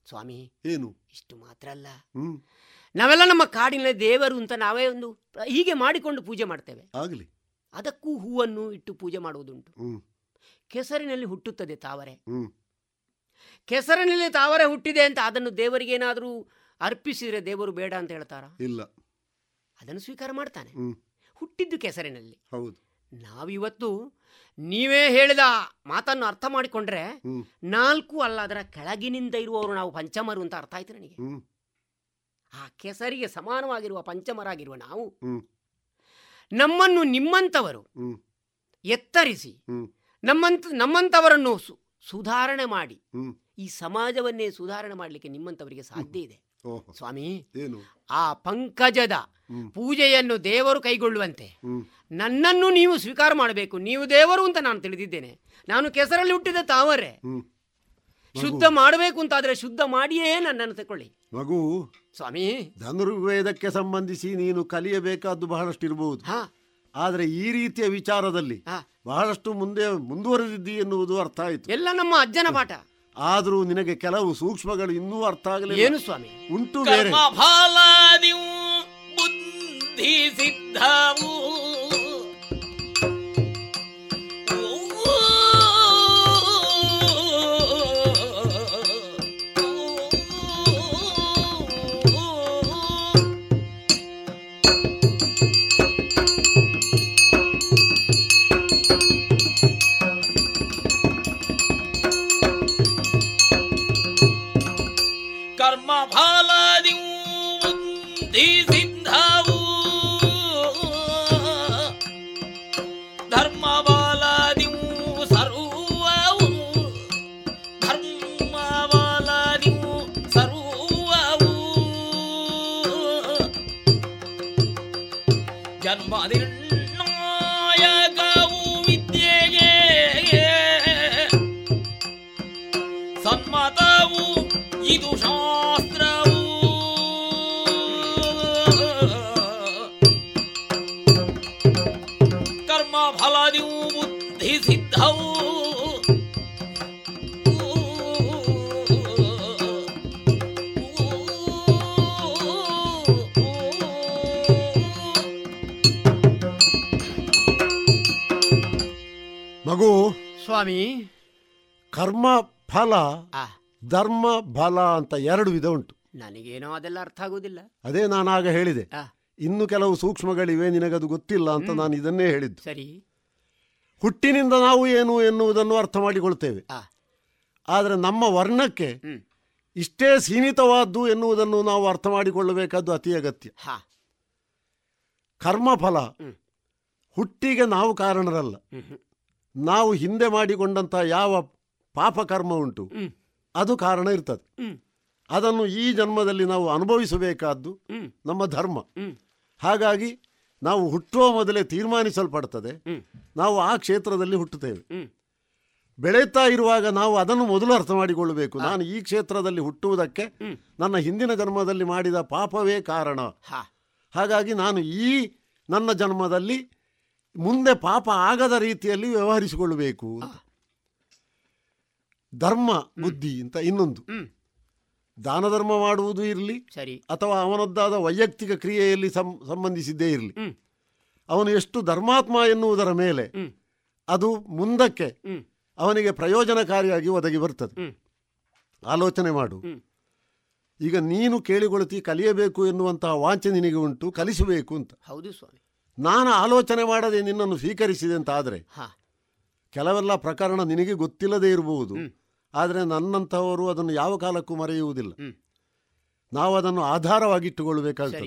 Speaker 14: ಸ್ವಾಮಿ
Speaker 12: ಏನು?
Speaker 14: ಇಷ್ಟು ಮಾತ್ರ ಅಲ್ಲ. ನಾವೆಲ್ಲ ನಮ್ಮ ಕಾಡಿನ ದೇವರು ಅಂತ ನಾವೇ ಒಂದು ಹೀಗೆ ಮಾಡಿಕೊಂಡು ಪೂಜೆ ಮಾಡ್ತೇವೆ.
Speaker 12: ಆಗಲಿ.
Speaker 14: ಅದಕ್ಕೂ ಹೂವನ್ನು ಇಟ್ಟು ಪೂಜೆ ಮಾಡುವುದುಂಟು. ಕೆಸರಿನಲ್ಲಿ ಹುಟ್ಟುತ್ತದೆ ತಾವರೆ.
Speaker 12: ಹ್ಮ್.
Speaker 14: ಕೆಸರಿನಲ್ಲಿ ತಾವರೆ ಹುಟ್ಟಿದೆ ಅಂತ ಅದನ್ನು ದೇವರಿಗೇನಾದರೂ ಅರ್ಪಿಸಿದರೆ ದೇವರು ಬೇಡ ಅಂತ ಹೇಳ್ತಾರಾ?
Speaker 12: ಇಲ್ಲ.
Speaker 14: ಅದನ್ನು ಸ್ವೀಕಾರ ಮಾಡ್ತಾನೆ. ಹುಟ್ಟಿದ್ದು ಕೆಸರಿನಲ್ಲಿ.
Speaker 12: ಹೌದು.
Speaker 14: ನಾವಿವತ್ತು ನೀವೇ ಹೇಳಿದ ಮಾತನ್ನು ಅರ್ಥ ಮಾಡಿಕೊಂಡ್ರೆ ನಾಲ್ಕು ಅಲ್ಲ ಅದರ ಕೆಳಗಿನಿಂದ ಇರುವವರು ನಾವು ಪಂಚಮರು ಅಂತ ಅರ್ಥ ಆಯ್ತು ನನಗೆ. ಆ ಕೆಸರಿಗೆ ಸಮಾನವಾಗಿರುವ ಪಂಚಮರಾಗಿರುವ ನಾವು ನಮ್ಮನ್ನು ನಿಮ್ಮಂಥವರು ಎತ್ತರಿಸಿ ನಮ್ಮಂತ ನಮ್ಮಂಥವರನ್ನು ಸುಧಾರಣೆ ಮಾಡಿ ಈ ಸಮಾಜವನ್ನೇ ಸುಧಾರಣೆ ಮಾಡಲಿಕ್ಕೆ ನಿಮ್ಮಂಥವರಿಗೆ ಸಾಧ್ಯ ಇದೆ. ಸ್ವಾಮಿ
Speaker 12: ಏನು?
Speaker 14: ಆ ಪಂಕಜದ ಪೂಜೆಯನ್ನು ದೇವರು ಕೈಗೊಳ್ಳುವಂತೆ ನನ್ನನ್ನು ನೀವು ಸ್ವೀಕಾರ ಮಾಡಬೇಕು. ನೀವು ದೇವರು ಅಂತ ನಾನು ತಿಳಿದಿದ್ದೇನೆ. ನಾನು ಕೆಸರಲ್ಲಿ ಹುಟ್ಟಿದ ತಾವರೆ. ಶುದ್ಧ ಮಾಡಬೇಕು ಅಂತಾದ್ರೆ ಶುದ್ಧ ಮಾಡಿಯೇ ನನ್ನನ್ನು ತಕೊಳ್ಳಿ
Speaker 12: ಮಗು.
Speaker 14: ಸ್ವಾಮಿ.
Speaker 12: ಧನುರ್ವೇದಕ್ಕೆ ಸಂಬಂಧಿಸಿ ನೀನು ಕಲಿಯಬೇಕಾದ್ದು ಬಹಳಷ್ಟು ಇರಬಹುದು ಆದರೆ ಈ ರೀತಿಯ ವಿಚಾರದಲ್ಲಿ. ಬಹಳಷ್ಟು ಮುಂದೆ ಮುಂದುವರೆದಿದ್ದಿ ಎನ್ನುವುದು ಅರ್ಥ ಆಯಿತು.
Speaker 14: ಎಲ್ಲ ನಮ್ಮ ಅಜ್ಜನ ಪಾಠ.
Speaker 12: ಆದರೂ ನಿನಗೆ ಕೆಲವು ಸೂಕ್ಷ್ಮಗಳು ಇನ್ನೂ ಅರ್ಥ ಆಗಲಿಲ್ಲ.
Speaker 14: ಏನು ಸ್ವಾಮಿ?
Speaker 12: ಉಂಟು ಬೇರೆ.
Speaker 11: ಬುದ್ಧಿ ಸಿದ್ಧವು
Speaker 14: ಸ್ವಾಮಿ.
Speaker 12: ಕರ್ಮ ಫಲ ಧರ್ಮ ಫಲ ಅಂತ ಎರಡು ವಿಧ ಉಂಟು.
Speaker 14: ನನಗೇನೋ ಅದೆಲ್ಲ ಅರ್ಥ ಆಗುದಿಲ್ಲ
Speaker 12: ಅದೇ ನಾನು ಆಗ ಹೇಳಿದೆ. ಇನ್ನು ಕೆಲವು ಸೂಕ್ಷ್ಮಗಳಿವೆ ನಿನಗದು ಗೊತ್ತಿಲ್ಲ ಅಂತ ನಾನು ಇದನ್ನೇ ಹೇಳಿದ್ದು.
Speaker 14: ಸರಿ.
Speaker 12: ಹುಟ್ಟಿನಿಂದ ನಾವು ಏನು ಎನ್ನುವುದನ್ನು ಅರ್ಥ ಮಾಡಿಕೊಳ್ತೇವೆ. ಆದರೆ ನಮ್ಮ ವರ್ಣಕ್ಕೆ ಇಷ್ಟೇ ಸೀಮಿತವಾದ್ದು ಎನ್ನುವುದನ್ನು ನಾವು ಅರ್ಥ ಮಾಡಿಕೊಳ್ಳಬೇಕಾದ್ದು ಅತಿ ಅಗತ್ಯ. ಕರ್ಮಫಲ ಹುಟ್ಟಿಗೆ ನಾವು ಕಾರಣರಲ್ಲ. ನಾವು ಹಿಂದೆ ಮಾಡಿಕೊಂಡಂಥ ಯಾವ ಪಾಪಕರ್ಮ ಉಂಟು ಅದು ಕಾರಣ ಇರ್ತದೆ. ಅದನ್ನು ಈ ಜನ್ಮದಲ್ಲಿ ನಾವು ಅನುಭವಿಸಬೇಕಾದ್ದು ನಮ್ಮ ಧರ್ಮ. ಹಾಗಾಗಿ ನಾವು ಹುಟ್ಟುವ ಮೊದಲೇ ತೀರ್ಮಾನಿಸಲ್ಪಡ್ತದೆ. ನಾವು ಆ ಕ್ಷೇತ್ರದಲ್ಲಿ ಹುಟ್ಟುತ್ತೇವೆ. ಬೆಳೀತಾ ಇರುವಾಗ ನಾವು ಅದನ್ನು ಮೊದಲು ಅರ್ಥ ಮಾಡಿಕೊಳ್ಳಬೇಕು. ನಾನು ಈ ಕ್ಷೇತ್ರದಲ್ಲಿ ಹುಟ್ಟುವುದಕ್ಕೆ ನನ್ನ ಹಿಂದಿನ ಜನ್ಮದಲ್ಲಿ ಮಾಡಿದ ಪಾಪವೇ ಕಾರಣ. ಹಾಗಾಗಿ ನಾನು ಈ ನನ್ನ ಜನ್ಮದಲ್ಲಿ ಮುಂದೆ ಪಾಪ ಆಗದ ರೀತಿಯಲ್ಲಿ ವ್ಯವಹರಿಸಿಕೊಳ್ಳಬೇಕು ಅಂತ. ಧರ್ಮ ಬುದ್ಧಿ ಅಂತ ಇನ್ನೊಂದು. ದಾನ ಧರ್ಮ ಮಾಡುವುದು ಇರಲಿ
Speaker 14: ಸರಿ.
Speaker 12: ಅಥವಾ ಅವನದ್ದಾದ ವೈಯಕ್ತಿಕ ಕ್ರಿಯೆಯಲ್ಲಿ ಸಂಬಂಧಿಸಿದ್ದೇ ಇರಲಿ. ಅವನು ಎಷ್ಟು ಧರ್ಮಾತ್ಮ ಎನ್ನುವುದರ ಮೇಲೆ ಅದು ಮುಂದಕ್ಕೆ ಅವನಿಗೆ ಪ್ರಯೋಜನಕಾರಿಯಾಗಿ ಒದಗಿ ಬರ್ತದೆ. ಆಲೋಚನೆ ಮಾಡು. ಈಗ ನೀನು ಕೇಳಿಕೊಳ್ತಿ ಕಲಿಯಬೇಕು ಎನ್ನುವಂತಹ ವಾಂಚೆ ನಿನಗೆ ಉಂಟು ಕಲಿಸಬೇಕು ಅಂತ.
Speaker 14: ಹೌದು ಸ್ವಾಮಿ.
Speaker 12: ನಾನು ಆಲೋಚನೆ ಮಾಡದೆ ನಿನ್ನನ್ನು ಸ್ವೀಕರಿಸಿದೆ ಅಂತ ಆದರೆ ಕೆಲವೆಲ್ಲ ಪ್ರಕರಣ ನಿನಗೆ ಗೊತ್ತಿಲ್ಲದೇ ಇರಬಹುದು. ಆದರೆ ನನ್ನಂಥವರು ಅದನ್ನು ಯಾವ ಕಾಲಕ್ಕೂ ಮರೆಯುವುದಿಲ್ಲ. ನಾವು ಅದನ್ನು ಆಧಾರವಾಗಿಟ್ಟುಕೊಳ್ಳಬೇಕಾಗ್ತದೆ.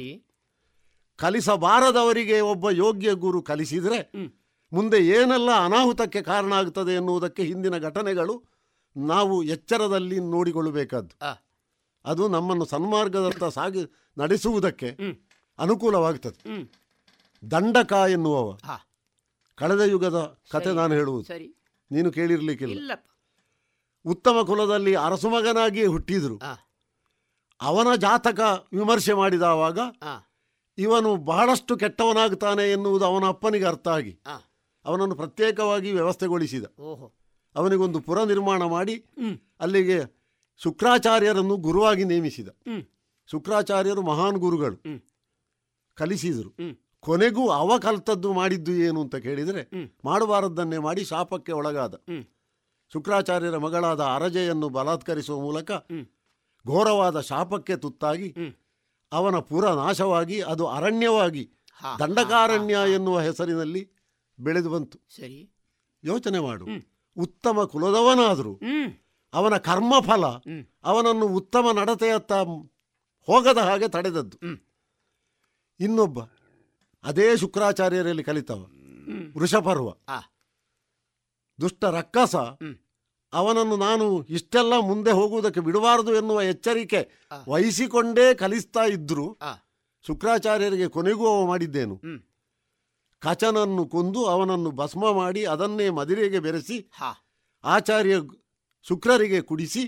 Speaker 12: ಕಲಿಸಬಾರದವರಿಗೆ ಒಬ್ಬ ಯೋಗ್ಯ ಗುರು ಕಲಿಸಿದರೆ ಮುಂದೆ ಏನೆಲ್ಲ ಅನಾಹುತಕ್ಕೆ ಕಾರಣ ಆಗ್ತದೆ ಎನ್ನುವುದಕ್ಕೆ ಹಿಂದಿನ ಘಟನೆಗಳು ನಾವು ಎಚ್ಚರದಲ್ಲಿ ನೋಡಿಕೊಳ್ಳಬೇಕಾದ್ದು. ಅದು ನಮ್ಮನ್ನು ಸನ್ಮಾರ್ಗದತ್ತ ಸಾಗಿ ನಡೆಸುವುದಕ್ಕೆ. ಅನುಕೂಲವಾಗ್ತದೆ. ದಂಡಕ ಎನ್ನುವವ. ಕಳೆದ ಯುಗದ ಕತೆ ನಾನು ಹೇಳುವುದು. ನೀನು ಕೇಳಿರ್ಲಿಕ್ಕಿಲ್ಲ. ಉತ್ತಮ ಕುಲದಲ್ಲಿ ಅರಸುಮಗನಾಗಿಯೇ ಹುಟ್ಟಿದ್ರು. ಅವನ ಜಾತಕ ವಿಮರ್ಶೆ ಮಾಡಿದವಾಗ. ಇವನು ಬಹಳಷ್ಟು ಕೆಟ್ಟವನಾಗುತ್ತಾನೆ ಎನ್ನುವುದು ಅವನ ಅಪ್ಪನಿಗೆ ಅರ್ಥ ಆಗಿ ಅವನನ್ನು ಪ್ರತ್ಯೇಕವಾಗಿ ವ್ಯವಸ್ಥೆಗೊಳಿಸಿದ. ಅವನಿಗೊಂದು ಪುರ ನಿರ್ಮಾಣ ಮಾಡಿ ಅಲ್ಲಿಗೆ ಶುಕ್ರಾಚಾರ್ಯರನ್ನು ಗುರುವಾಗಿ ನೇಮಿಸಿದ. ಶುಕ್ರಾಚಾರ್ಯರು ಮಹಾನ್ ಗುರುಗಳು. ಕಲಿಸಿದರು. ಕೊನೆಗೂ ಅವ ಕಲ್ತದ್ದು ಮಾಡಿದ್ದು ಏನು ಅಂತ ಕೇಳಿದರೆ ಮಾಡಬಾರದ್ದನ್ನೇ ಮಾಡಿ ಶಾಪಕ್ಕೆ ಒಳಗಾದ. ಶುಕ್ರಾಚಾರ್ಯರ ಮಗಳಾದ ಅರಜೆಯನ್ನು ಬಲಾತ್ಕರಿಸುವ ಮೂಲಕ ಘೋರವಾದ ಶಾಪಕ್ಕೆ ತುತ್ತಾಗಿ ಅವನ ಪುರ ನಾಶವಾಗಿ ಅದು ಅರಣ್ಯವಾಗಿ ದಂಡಕಾರಣ್ಯ ಎನ್ನುವ ಹೆಸರಿನಲ್ಲಿ ಬೆಳೆದು ಬಂತು.
Speaker 14: ಸರಿ.
Speaker 12: ಯೋಚನೆ ಮಾಡು. ಉತ್ತಮ ಕುಲದವನಾದರೂ ಅವನ ಕರ್ಮಫಲ ಅವನನ್ನು ಉತ್ತಮ ನಡತೆಯತ್ತ ಹೋಗದ ಹಾಗೆ ತಡೆದದ್ದು. ಇನ್ನೊಬ್ಬ ಅದೇ ಶುಕ್ರಾಚಾರ್ಯರಲ್ಲಿ ಕಲಿತವ. ವೃಷಪರ್ವ. ದುಷ್ಟ ರಕ್ಕಸ ಅವನನ್ನು ನಾನು ಇಷ್ಟೆಲ್ಲ ಮುಂದೆ ಹೋಗುವುದಕ್ಕೆ ಬಿಡಬಾರದು ಎನ್ನುವ ಎಚ್ಚರಿಕೆ. ವಹಿಸಿಕೊಂಡೇ ಕಲಿಸ್ತಾ ಇದ್ರು ಶುಕ್ರಾಚಾರ್ಯರಿಗೆ ಕೊನೆಗೂ ಅವ ಮಾಡಿದ್ದೇನು. ಕಚನನ್ನು ಕೊಂದು ಅವನನ್ನು ಭಸ್ಮ ಮಾಡಿ ಅದನ್ನೇ ಮದಿರೆಗೆ ಬೆರೆಸಿ ಆಚಾರ್ಯ ಶುಕ್ರರಿಗೆ ಕುಡಿಸಿ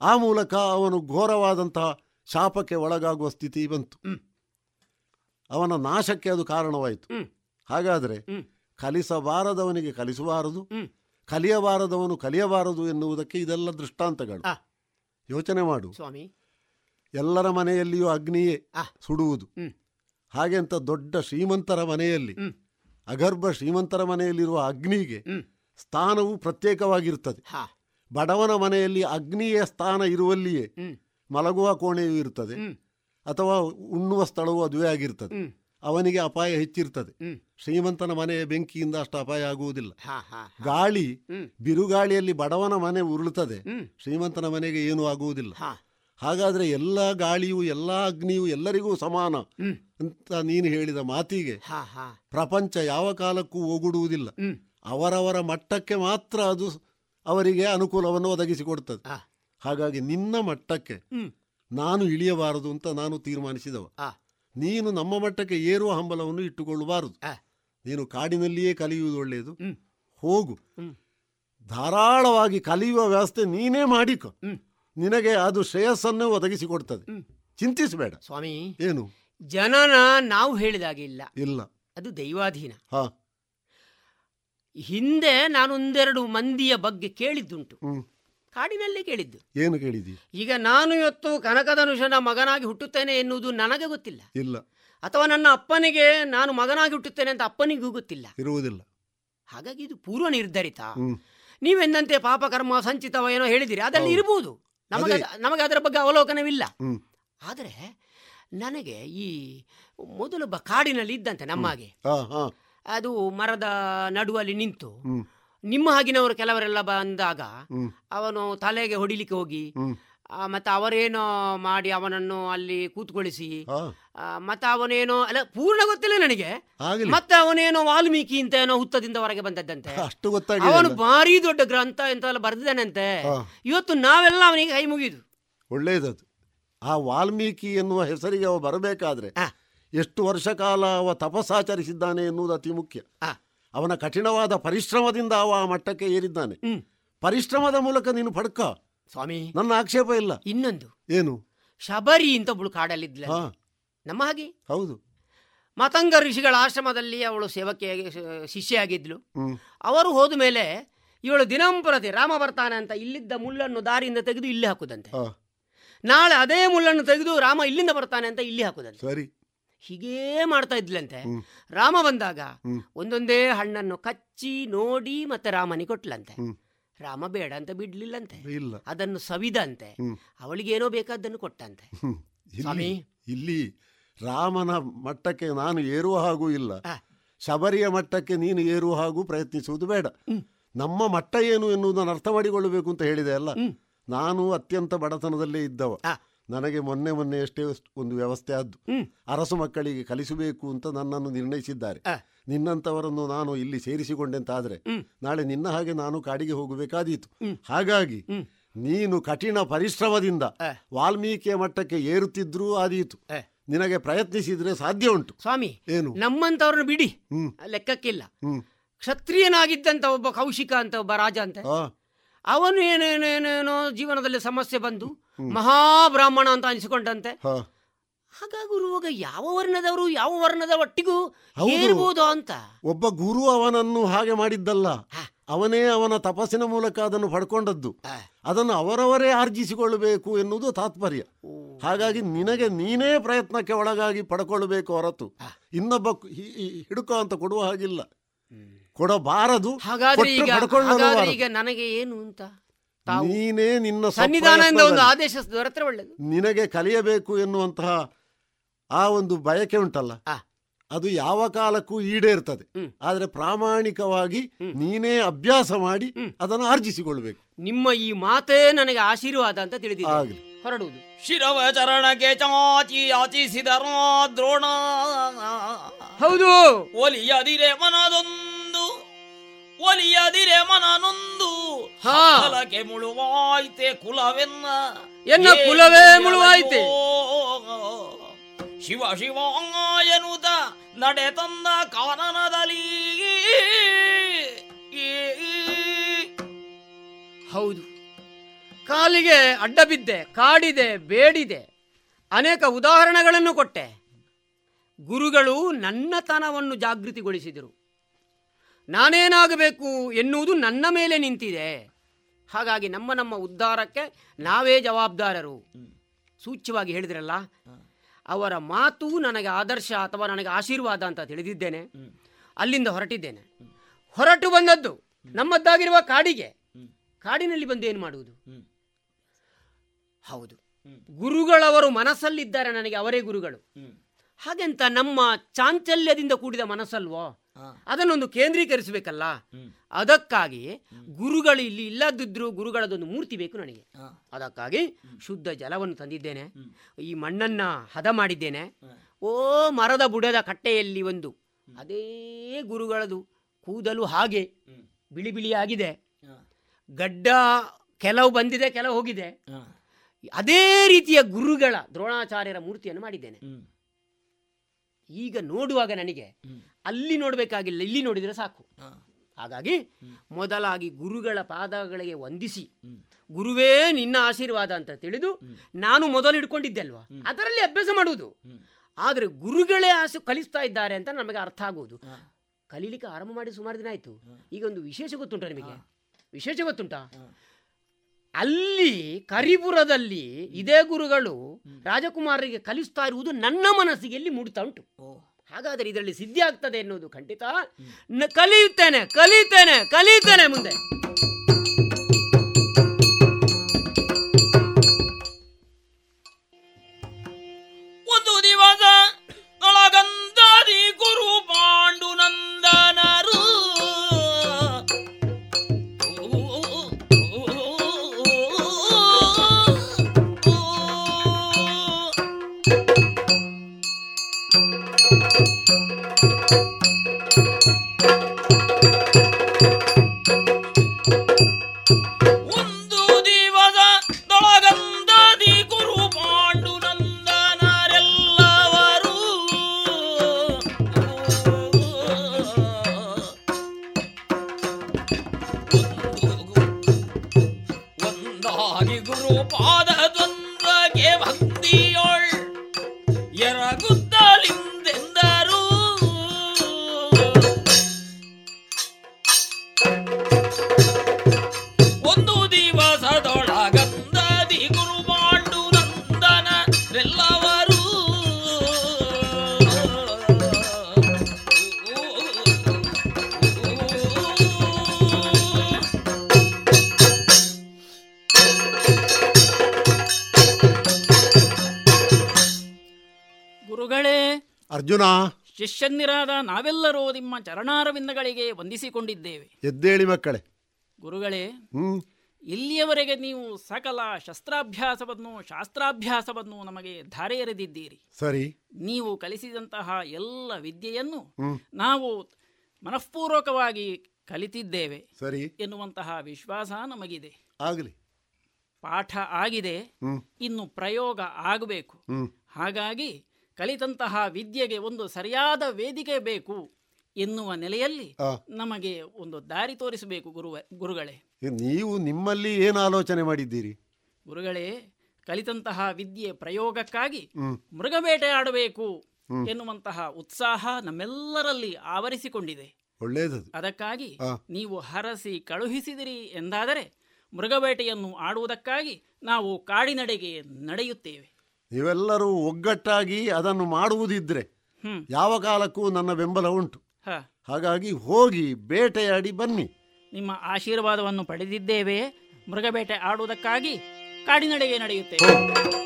Speaker 12: ಆ ಮೂಲಕ ಅವನು ಘೋರವಾದಂತಹ ಶಾಪಕ್ಕೆ ಒಳಗಾಗುವ ಸ್ಥಿತಿ ಬಂತು. ಅವನ ನಾಶಕ್ಕೆ ಅದು ಕಾರಣವಾಯಿತು. ಹಾಗಾದರೆ ಕಲಿಸಬಾರದವನಿಗೆ ಕಲಿಸಬಾರದು ಕಲಿಯಬಾರದವನು ಕಲಿಯಬಾರದು ಎನ್ನುವುದಕ್ಕೆ ಇದೆಲ್ಲ ದೃಷ್ಟಾಂತಗಳು. ಯೋಚನೆ ಮಾಡು.
Speaker 14: ಸ್ವಾಮಿ.
Speaker 12: ಎಲ್ಲರ ಮನೆಯಲ್ಲಿಯೂ ಅಗ್ನಿಯೇ. ಸುಡುವುದು.
Speaker 14: ಹಾಗೆಂತ
Speaker 12: ಹಾಗೆ ಅಂತ ದೊಡ್ಡ ಶ್ರೀಮಂತರ ಮನೆಯಲ್ಲಿ. ಅಗರ್ಭ ಶ್ರೀಮಂತರ ಮನೆಯಲ್ಲಿರುವ ಅಗ್ನಿಗೆ ಸ್ಥಾನವು ಪ್ರತ್ಯೇಕವಾಗಿರುತ್ತದೆ ಬಡವನ ಮನೆಯಲ್ಲಿ ಅಗ್ನಿಯ ಸ್ಥಾನ ಇರುವಲ್ಲಿಯೇ ಮಲಗುವ ಕೋಣೆಯೂ ಇರ್ತದೆ.
Speaker 14: ಹ್ಮ್.
Speaker 12: ಅಥವಾ ಉಣ್ಣುವ ಸ್ಥಳವು ಅದುವೇ ಆಗಿರ್ತದೆ. ಅವನಿಗೆ ಅಪಾಯ ಹೆಚ್ಚಿರ್ತದೆ. ಶ್ರೀಮಂತನ ಮನೆಯ ಬೆಂಕಿಯಿಂದ ಅಷ್ಟು ಅಪಾಯ ಆಗುವುದಿಲ್ಲ. ಗಾಳಿ. ಬಿರುಗಾಳಿಯಲ್ಲಿ ಬಡವನ ಮನೆ ಉರುಳುತ್ತದೆ. ಶ್ರೀಮಂತನ ಮನೆಗೆ ಏನೂ ಆಗುವುದಿಲ್ಲ. ಹಾಗಾದ್ರೆ ಎಲ್ಲ ಗಾಳಿಯು ಎಲ್ಲ ಅಗ್ನಿಯು ಎಲ್ಲರಿಗೂ ಸಮಾನ ಅಂತ ನೀನು ಹೇಳಿದ ಮಾತಿಗೆ ಪ್ರಪಂಚ ಯಾವ ಕಾಲಕ್ಕೂ ಒಗುಡುವುದಿಲ್ಲ ಅವರವರ ಮಟ್ಟಕ್ಕೆ ಮಾತ್ರ ಅದು ಅವರಿಗೆ ಅನುಕೂಲವನ್ನು ಒದಗಿಸಿಕೊಡ್ತದೆ. ಹಾಗಾಗಿ ನಿನ್ನ ಮಟ್ಟಕ್ಕೆ. ನಾನು ಇಳಿಯಬಾರದು ಅಂತ ನಾನು ತೀರ್ಮಾನಿಸಿದವ. ನೀನು ನಮ್ಮ ಮಟ್ಟಕ್ಕೆ ಏರುವ ಹಂಬಲವನ್ನು ಇಟ್ಟುಕೊಳ್ಳಬಾರದು. ನೀನು ಕಾಡಿನಲ್ಲಿಯೇ ಕಲಿಯುವುದು ಒಳ್ಳೆಯದು. ಹೋಗು. ಧಾರಾಳವಾಗಿ ಕಲಿಯುವ ವ್ಯವಸ್ಥೆ ನೀನೇ ಮಾಡಿಕೊ. ನಿನಗೆ ಅದು ಶ್ರೇಯಸ್ಸನ್ನೇ ಒದಗಿಸಿಕೊಡ್ತದೆ. ಚಿಂತಿಸಬೇಡ.
Speaker 14: ಸ್ವಾಮಿ.
Speaker 12: ಏನು?
Speaker 14: ಜನನ ನಾವು ಹೇಳಿದಾಗೆ ಇಲ್ಲ.
Speaker 12: ಇಲ್ಲ.
Speaker 14: ಅದು ದೈವಾಧೀನ.
Speaker 12: ಹಾ.
Speaker 14: ಹಿಂದೆ ನಾನೊಂದೆರಡು ಮಂದಿಯ ಬಗ್ಗೆ ಕೇಳಿದ್ದುಂಟು. ಕಾಡಿನಲ್ಲೇ ಕೇಳಿದ್ದು.
Speaker 12: ಏನು ಕೇಳಿದಿ?
Speaker 14: ಈಗ ನಾನು ಇವತ್ತು ಕನಕಧನುಷನ ಮಗನಾಗಿ ಹುಟ್ಟುತ್ತೇನೆ ಎನ್ನುವುದು ನನಗೆ ಗೊತ್ತಿಲ್ಲ.
Speaker 12: ಇಲ್ಲ.
Speaker 14: ಅಥವಾ ನನ್ನ ಅಪ್ಪನಿಗೆ ನಾನು ಮಗನಾಗಿ ಹುಟ್ಟುತ್ತೇನೆ ಅಂತ ಅಪ್ಪನಿಗೂ ಗೊತ್ತಿಲ್ಲ.
Speaker 12: ಇರುವುದಿಲ್ಲ.
Speaker 14: ಹಾಗಾಗಿ ಇದು ಪೂರ್ವ ನಿರ್ಧರಿತ. ನೀವೆಂದಂತೆ ಪಾಪ ಕರ್ಮ ಸಂಚಿತವ ಏನೋ ಹೇಳಿದಿರಿ ಅದರಲ್ಲಿ
Speaker 12: ಹೌದು.
Speaker 14: ಇರಬಹುದು ನಮಗೆ ನಮಗೆ ಅದರ ಬಗ್ಗೆ ಅವಲೋಕನವಿಲ್ಲ. ಆದರೆ ನನಗೆ ಈ ಮೊದಲೊಬ್ಬ ಕಾಡಿನಲ್ಲಿ ಇದ್ದಂತೆ ನಮ್ಮಾಗೆ. ಅದು ಮರದ ನಡುವಲ್ಲಿ ನಿಂತು ನಿಮ್ಮ ಹಾಗಿನವರು ಕೆಲವರೆಲ್ಲ ಬಂದಾಗ ಅವನು ತಲೆಗೆ ಹೊಡಿಲಿಕ್ಕೆ ಹೋಗಿ ಮತ್ತೆ ಅವರೇನೋ ಮಾಡಿ ಅವನನ್ನು ಅಲ್ಲಿ ಕೂತ್ಕೊಳಿಸಿ ಮತ್ತೆ ಅವನೇನೋ ಅಲ್ಲ ಪೂರ್ಣ ಗೊತ್ತಿಲ್ಲ ನನಗೆ. ಮತ್ತೆ ಅವನೇನೋ ವಾಲ್ಮೀಕಿ ಅಂತ ಏನೋ ಹುತ್ತದಿಂದ ಹೊರಗೆ ಬಂದದ್ದಂತೆ.
Speaker 12: ಅಷ್ಟು ಗೊತ್ತಾಗಿದೆ
Speaker 14: ಅವನು ಭಾರಿ ದೊಡ್ಡ ಗ್ರಂಥ ಎಂತೆಲ್ಲ ಬರೆದಿದ್ದಾನಂತೆ.
Speaker 12: ಹಾ.
Speaker 14: ಇವತ್ತು ನಾವೆಲ್ಲ ಅವನಿಗೆ ಕೈ ಮುಗಿದು
Speaker 12: ಒಳ್ಳೆಯದದು ಆ ವಾಲ್ಮೀಕಿ ಎನ್ನುವ ಹೆಸರಿಗೆ ಅವ ಬರಬೇಕಾದ್ರೆ ಎಷ್ಟು ವರ್ಷ ಕಾಲ ಅವ ತಪಸ್ಸಾಚರಿಸಿದ್ದಾನೆ ಎನ್ನುವುದು ಅತಿ ಮುಖ್ಯ. ಅವನ ಕಠಿಣವಾದ ಪರಿಶ್ರಮದಿಂದ ಅವ ಆ ಮಟ್ಟಕ್ಕೆ ಏರಿದ್ದಾನೆ. ಪರಿಶ್ರಮದ ಮೂಲಕ ನೀನು ಪಡ್ಕ.
Speaker 14: ಸ್ವಾಮಿ.
Speaker 12: ನನ್ನ ಆಕ್ಷೇಪ ಇಲ್ಲ.
Speaker 14: ಇನ್ನೊಂದು.
Speaker 12: ಏನು?
Speaker 14: ಶಬರಿ ಅಂತ ಒಬ್ಳು ಕಾಡಲ್ಲಿದ್ಲ
Speaker 12: ಹಾ.
Speaker 14: ನಮ್ಮ ಹಾಗೆ?
Speaker 12: ಹೌದು.
Speaker 14: ಮತಂಗ ಋಷಿಗಳ ಆಶ್ರಮದಲ್ಲಿ ಅವಳು ಸೇವಕಿಯಾಗಿ ಶಿಷ್ಯ
Speaker 12: ಆಗಿದ್ಲು
Speaker 14: ಅವರು ಹೋದ ಮೇಲೆ ಇವಳು ದಿನಂಪ್ರತಿ ರಾಮ ಬರ್ತಾನೆ ಅಂತ ಇಲ್ಲಿದ್ದ ಮುಳ್ಳನ್ನು ದಾರಿಯಿಂದ ತೆಗೆದು ಇಲ್ಲಿ ಹಾಕುದಂತೆ. ನಾಳೆ ಅದೇ ಮುಳ್ಳನ್ನು ತೆಗೆದು ರಾಮ ಇಲ್ಲಿಂದ ಬರ್ತಾನೆ ಅಂತ ಇಲ್ಲಿ ಹಾಕುದಂತೆ.
Speaker 12: ಸರಿ.
Speaker 14: ಹೀಗೇ ಮಾಡ್ತಾ ಇದ್ಲಂತೆ. ರಾಮ ಬಂದಾಗ ಒಂದೊಂದೇ ಹಣ್ಣನ್ನು ಕಚ್ಚಿ ನೋಡಿ ಮತ್ತೆ ರಾಮನಿಗೆ ಕೊಟ್ಲಂತೆ. ರಾಮ ಬೇಡ ಅಂತ ಬಿಡ್ಲಿಲ್ಲಂತೆ.
Speaker 12: ಇಲ್ಲ.
Speaker 14: ಅದನ್ನು ಸವಿದಂತೆ.
Speaker 12: ಅವಳಿಗೆ
Speaker 14: ಅವಳಿಗೇನೋ ಬೇಕಾದ್ದನ್ನು ಕೊಟ್ಟಂತೆ.
Speaker 12: ಇಲ್ಲಿ
Speaker 14: ಸ್ವಾಮಿ.
Speaker 12: ಇಲ್ಲಿ ರಾಮನ ಮಟ್ಟಕ್ಕೆ ನಾನು ಏರುವ ಹಾಗೂ ಇಲ್ಲ. ಶಬರಿಯ ಮಟ್ಟಕ್ಕೆ ನೀನು ಏರುವ ಹಾಗೂ ಪ್ರಯತ್ನಿಸುವುದು ಬೇಡ. ನಮ್ಮ ಮಟ್ಟ ಏನು ಎನ್ನುವುದನ್ನು ಅರ್ಥ ಮಾಡಿಕೊಳ್ಳಬೇಕು ಅಂತ ಹೇಳಿದೆ ಅಲ್ಲ? ನಾನು ಅತ್ಯಂತ ಬಡತನದಲ್ಲೇ ಇದ್ದವ. ನನಗೆ ಮೊನ್ನೆ ಮೊನ್ನೆ ಎಷ್ಟೇ ಒಂದು ವ್ಯವಸ್ಥೆ ಆದ್ದು. ಅರಸು ಮಕ್ಕಳಿಗೆ ಕಲಿಸಬೇಕು ಅಂತ ನನ್ನನ್ನು ನಿರ್ಣಯಿಸಿದ್ದಾರೆ. ನಿನ್ನಂಥವರನ್ನು ನಾನು ಇಲ್ಲಿ ಸೇರಿಸಿಕೊಂಡೆ ಅಂತ ಆದ್ರೆ ನಾಳೆ ನಿನ್ನ ಹಾಗೆ ನಾನು ಕಾಡಿಗೆ ಹೋಗಬೇಕಾದೀತು. ಹಾಗಾಗಿ ನೀನು ಕಠಿಣ ಪರಿಶ್ರಮದಿಂದ ವಾಲ್ಮೀಕಿಯ ಮಟ್ಟಕ್ಕೆ ಏರುತ್ತಿದ್ರೂ ಆದೀತು. ನಿನಗೆ ಪ್ರಯತ್ನಿಸಿದ್ರೆ ಸಾಧ್ಯ ಉಂಟು.
Speaker 14: ಸ್ವಾಮಿ
Speaker 12: ಏನು?
Speaker 14: ನಮ್ಮಂತವ್ರನ್ನ ಬಿಡಿ. ಲೆಕ್ಕಕ್ಕಿಲ್ಲ. ಕ್ಷತ್ರಿಯನಾಗಿದ್ದಂತ ಒಬ್ಬ ಕೌಶಿಕ ಅಂತ ಒಬ್ಬ ರಾಜ ಅಂತ. ಅವನು ಏನೇನೇನೇನೋ ಜೀವನದಲ್ಲಿ ಸಮಸ್ಯೆ ಬಂದು ಮಹಾಬ್ರಾಹ್ಮಣ ಅಂತ ಅನಿಸಿಕೊಂಡಂತೆ.
Speaker 12: ಹಾಗಾಗಿ
Speaker 14: ಗುರುವಾಗ ಯಾವ ವರ್ಣದವರು ಯಾವ ವರ್ಣದ ಒಟ್ಟಿಗೂ
Speaker 12: ಹೌದು.
Speaker 14: ಏರ್ಬೋದು ಅಂತ.
Speaker 12: ಒಬ್ಬ ಗುರು ಅವನನ್ನು ಹಾಗೆ ಮಾಡಿದ್ದಲ್ಲ. ಅವನೇ ಅವನ ತಪಸ್ಸಿನ ಮೂಲಕ ಅದನ್ನು ಪಡ್ಕೊಂಡದ್ದು. ಅದನ್ನು ಅವರವರೇ ಆರ್ಜಿಸಿಕೊಳ್ಳಬೇಕು ಎನ್ನುವುದು ತಾತ್ಪರ್ಯ. ಹಾಗಾಗಿ ನಿನಗೆ ನೀನೇ ಪ್ರಯತ್ನಕ್ಕೆ ಒಳಗಾಗಿ ಪಡ್ಕೊಳ್ಬೇಕು ಹೊರತು. ಇನ್ನೊಬ್ಬ ಹಿಡುಕ ಅಂತ ಕೊಡುವ ಹಾಗಿಲ್ಲ. ಕೊಡಬಾರದು.
Speaker 14: ಹಾಗಾದ್ರೆ ಈಗ ನನಗೆ ಏನು ಅಂತ?
Speaker 12: ನೀನೇ ನಿನ್ನ
Speaker 14: ಸನ್ನಿಧಾನದಿಂದ ಒಂದು ಆದೇಶ ದೊರೆತರೆ ಒಳ್ಳೆಯದು
Speaker 12: ನಿನಗೆ ಕಲಿಯಬೇಕು ಎನ್ನುವಂತಹ ಆ ಒಂದು ಬಯಕೆ ಉಂಟಲ್ಲ ಅದು ಯಾವ ಕಾಲಕ್ಕೂ ಈಡೇರ್ತದೆ ಆದರೆ ಪ್ರಾಮಾಣಿಕವಾಗಿ ನೀನೇ ಅಭ್ಯಾಸ ಮಾಡಿ ಅದನ್ನು ಆರ್ಜಿಸಿಕೊಳ್ಬೇಕು.
Speaker 14: ನಿಮ್ಮ ಈ ಮಾತೇ ನನಗೆ ಆಶೀರ್ವಾದ ಅಂತ ತಿಳಿದಿದೆ. ಹೊರಡುವುದು.
Speaker 6: ಶಿರವ ಚರಣಕ್ಕೆ ಚಾಚಿ ಆಚಿಸಿದರೋ ದ್ರೋಣ
Speaker 14: ಹೌದು.
Speaker 6: ಒಲಿಯದಿರೆ ಮನದೊಂದು ಒಲಿಯದಿರೆ ಮನನೊಂದು.
Speaker 14: ಹಾ.
Speaker 6: ಸಕಲಕ್ಕೆ ಮುಳುವಾಯ್ತೆ ಕುಲವೆನ್ನ.
Speaker 14: ಎನ್ನ ಕುಲವೇ ಮುಳುವಾಯ್ತೆ.
Speaker 6: ಶಿವ ಶಿವ ಎನ್ನುತ್ತ ನಡೆ ತಂದ ಕಾನನದಲ್ಲಿ
Speaker 14: ಹೌದು. ಕಾಲಿಗೆ ಅಡ್ಡ ಬಿದ್ದೆ ಕಾಡಿದೆ ಬೇಡಿದೆ. ಅನೇಕ ಉದಾಹರಣೆಗಳನ್ನು ಕೊಟ್ಟೆ. ಗುರುಗಳು ನನ್ನತನವನ್ನು ಜಾಗೃತಿಗೊಳಿಸಿದರು. ನಾನೇನಾಗಬೇಕು ಎನ್ನುವುದು ನನ್ನ ಮೇಲೆ ನಿಂತಿದೆ. ಹಾಗಾಗಿ ನಮ್ಮ ನಮ್ಮ ಉದ್ಧಾರಕ್ಕೆ ನಾವೇ ಜವಾಬ್ದಾರರು. ಸೂಚ್ಯವಾಗಿ ಹೇಳಿದ್ರಲ್ಲ, ಅವರ ಮಾತು ನನಗೆ ಆದರ್ಶ ಅಥವಾ ನನಗೆ ಆಶೀರ್ವಾದ ಅಂತ ತಿಳಿದಿದ್ದೇನೆ. ಅಲ್ಲಿಂದ ಹೊರಟಿದ್ದೇನೆ. ಹೊರಟು ಬಂದದ್ದು ನಮ್ಮದ್ದಾಗಿರುವ ಕಾಡಿಗೆ. ಕಾಡಿನಲ್ಲಿ ಬಂದು ಏನು ಮಾಡುವುದು? ಹೌದು. ಗುರುಗಳವರು ಮನಸ್ಸಲ್ಲಿದ್ದಾರೆ ನನಗೆ ಅವರೇ ಗುರುಗಳು. ಹಾಗೆಂತ ನಮ್ಮ ಚಾಂಚಲ್ಯದಿಂದ ಕೂಡಿದ ಮನಸ್ಸಲ್ವೋ? ಅದನ್ನೊಂದು ಕೇಂದ್ರೀಕರಿಸಬೇಕಲ್ಲ? ಅದಕ್ಕಾಗಿ ಗುರುಗಳು ಇಲ್ಲಿ ಇಲ್ಲದಿದ್ರು ಗುರುಗಳದೊಂದು ಮೂರ್ತಿ ಬೇಕು ನನಗೆ. ಅದಕ್ಕಾಗಿ ಶುದ್ಧ ಜಲವನ್ನು ತಂದಿದ್ದೇನೆ. ಈ ಮಣ್ಣನ್ನ ಹದ ಮಾಡಿದ್ದೇನೆ. ಓ ಮರದ ಬುಡದ ಕಟ್ಟೆಯಲ್ಲಿ ಒಂದು ಅದೇ ಗುರುಗಳದು ಕೂದಲು ಹಾಗೆ ಬಿಳಿ ಬಿಳಿಯಾಗಿದೆ. ಗಡ್ಡ ಕೆಲವು ಬಂದಿದೆ ಕೆಲವು ಹೋಗಿದೆ. ಅದೇ ರೀತಿಯ ಗುರುಗಳ ದ್ರೋಣಾಚಾರ್ಯರ ಮೂರ್ತಿಯನ್ನು ಮಾಡಿದ್ದೇನೆ. ಈಗ ನೋಡುವಾಗ ನನಗೆ ಅಲ್ಲಿ ನೋಡಬೇಕಾಗಿಲ್ಲ ಇಲ್ಲಿ ನೋಡಿದರೆ ಸಾಕು. ಹಾಗಾಗಿ ಮೊದಲಾಗಿ ಗುರುಗಳ ಪಾದಗಳಿಗೆ ವಂದಿಸಿ ಗುರುವೇ ನಿನ್ನ ಆಶೀರ್ವಾದ ಅಂತ ತಿಳಿದು ನಾನು ಮೊದಲು ಹಿಡ್ಕೊಂಡಿದ್ದೆ ಅಲ್ವಾ ಅದರಲ್ಲಿ ಅಭ್ಯಾಸ ಮಾಡುವುದು. ಆದರೆ ಗುರುಗಳೇ ಆಸೆ ಕಲಿಸ್ತಾ ಇದ್ದಾರೆ ಅಂತ ನಮಗೆ ಅರ್ಥ ಆಗುವುದು. ಕಲೀಲಿಕ್ಕೆ ಆರಂಭ ಮಾಡಿ ಸುಮಾರು ದಿನ ಆಯಿತು. ಈಗ ಒಂದು ವಿಶೇಷ ಗೊತ್ತುಂಟ ನಿಮಗೆ? ವಿಶೇಷ ಗೊತ್ತುಂಟಾ? ಅಲ್ಲಿ ಕರಿಪುರದಲ್ಲಿ ಇದೇ ಗುರುಗಳು ರಾಜಕುಮಾರರಿಗೆ ಕಲಿಸ್ತಾ ಇರುವುದು ನನ್ನ ಮನಸ್ಸಿಗೆ ಎಲ್ಲಿ ಮೂಡ್ತಾ ಉಂಟು. ಹಾಗಾದರೆ ಇದರಲ್ಲಿ ಸಿದ್ಧಿ ಆಗ್ತದೆ ಎನ್ನುವುದು ಖಂಡಿತ. ಕಲಿಯುತ್ತೇನೆ ಕಲಿಯುತ್ತೇನೆ ಕಲಿಯುತ್ತೇನೆ ಮುಂದೆ.
Speaker 6: ಒಂದು ದಿವಸ ಗುರು ಪಾಂಡು
Speaker 12: ಅರ್ಜುನ!
Speaker 6: ಶಿಷ್ಯನ್ನಿರಾದ ನಾವೆಲ್ಲರೂ ನಿಮ್ಮ ಚರಣಾರವಿಂದಗಳಿಗೆ ವಂದಿಸಿಕೊಂಡಿದ್ದೇವೆ.
Speaker 12: ಎದ್ದೇಳಿ ಮಕ್ಕಳೇ.
Speaker 6: ಗುರುಗಳೇ ಇಲ್ಲಿಯವರೆಗೆ ನೀವು ಸಕಲ ಶಸ್ತ್ರಾಭ್ಯಾಸವನ್ನು ಶಾಸ್ತ್ರಾಭ್ಯಾಸವನ್ನು ನಮಗೆ ಧಾರೆ ಎರೆದಿದ್ದೀರಿ
Speaker 12: ಸರಿ.
Speaker 6: ನೀವು ಕಲಿಸಿದಂತಹ ಎಲ್ಲ ವಿದ್ಯೆಯನ್ನು ನಾವು ಮನಃಪೂರ್ವಕವಾಗಿ ಕಲಿತಿದ್ದೇವೆ
Speaker 12: ಸರಿ.
Speaker 6: ಎನ್ನುವಂತಹ ವಿಶ್ವಾಸ ನಮಗಿದೆ.
Speaker 12: ಆಗಲಿ.
Speaker 6: ಪಾಠ ಆಗಿದೆ. ಇನ್ನು ಪ್ರಯೋಗ ಆಗಬೇಕು. ಹಾಗಾಗಿ ಕಲಿತಂತಹ ವಿದ್ಯೆಗೆ ಒಂದು ಸರಿಯಾದ ವೇದಿಕೆ ಬೇಕು ಎನ್ನುವ ನೆಲೆಯಲ್ಲಿ ನಮಗೆ ಒಂದು ದಾರಿ ತೋರಿಸಬೇಕು ಗುರುವ ಗುರುಗಳೇ.
Speaker 12: ನೀವು ನಿಮ್ಮಲ್ಲಿ ಏನು ಆಲೋಚನೆ ಮಾಡಿದ್ದೀರಿ?
Speaker 6: ಗುರುಗಳೇ ಕಲಿತಂತಹ ವಿದ್ಯೆ ಪ್ರಯೋಗಕ್ಕಾಗಿ ಮೃಗಬೇಟೆ ಆಡಬೇಕು. ಎನ್ನುವಂತಹ ಉತ್ಸಾಹ ನಮ್ಮೆಲ್ಲರಲ್ಲಿ ಆವರಿಸಿಕೊಂಡಿದೆ.
Speaker 12: ಒಳ್ಳೆಯದು
Speaker 6: ಅದಕ್ಕಾಗಿ ನೀವು ಹರಸಿ ಕಳುಹಿಸಿದಿರಿ ಎಂದಾದರೆ ಮೃಗಬೇಟೆಯನ್ನು ಆಡುವುದಕ್ಕಾಗಿ ನಾವು ಕಾಡಿನಡೆಗೆ ನಡೆಯುತ್ತೇವೆ.
Speaker 12: ನೀವೆಲ್ಲರೂ ಒಗ್ಗಟ್ಟಾಗಿ ಅದನ್ನು ಮಾಡುವುದಿದ್ರೆ ಯಾವ ಕಾಲಕ್ಕೂ ನನ್ನ ಬೆಂಬಲ ಉಂಟು. ಹಾಗಾಗಿ ಹೋಗಿ ಬೇಟೆಯಾಡಿ ಬನ್ನಿ.
Speaker 6: ನಿಮ್ಮ ಆಶೀರ್ವಾದವನ್ನು ಪಡೆದಿದ್ದೇವೆ ಮೃಗಬೇಟೆ ಆಡುವುದಕ್ಕಾಗಿ ಕಾಡಿನಡೆಗೆ ನಡೆಯುತ್ತೇವೆ.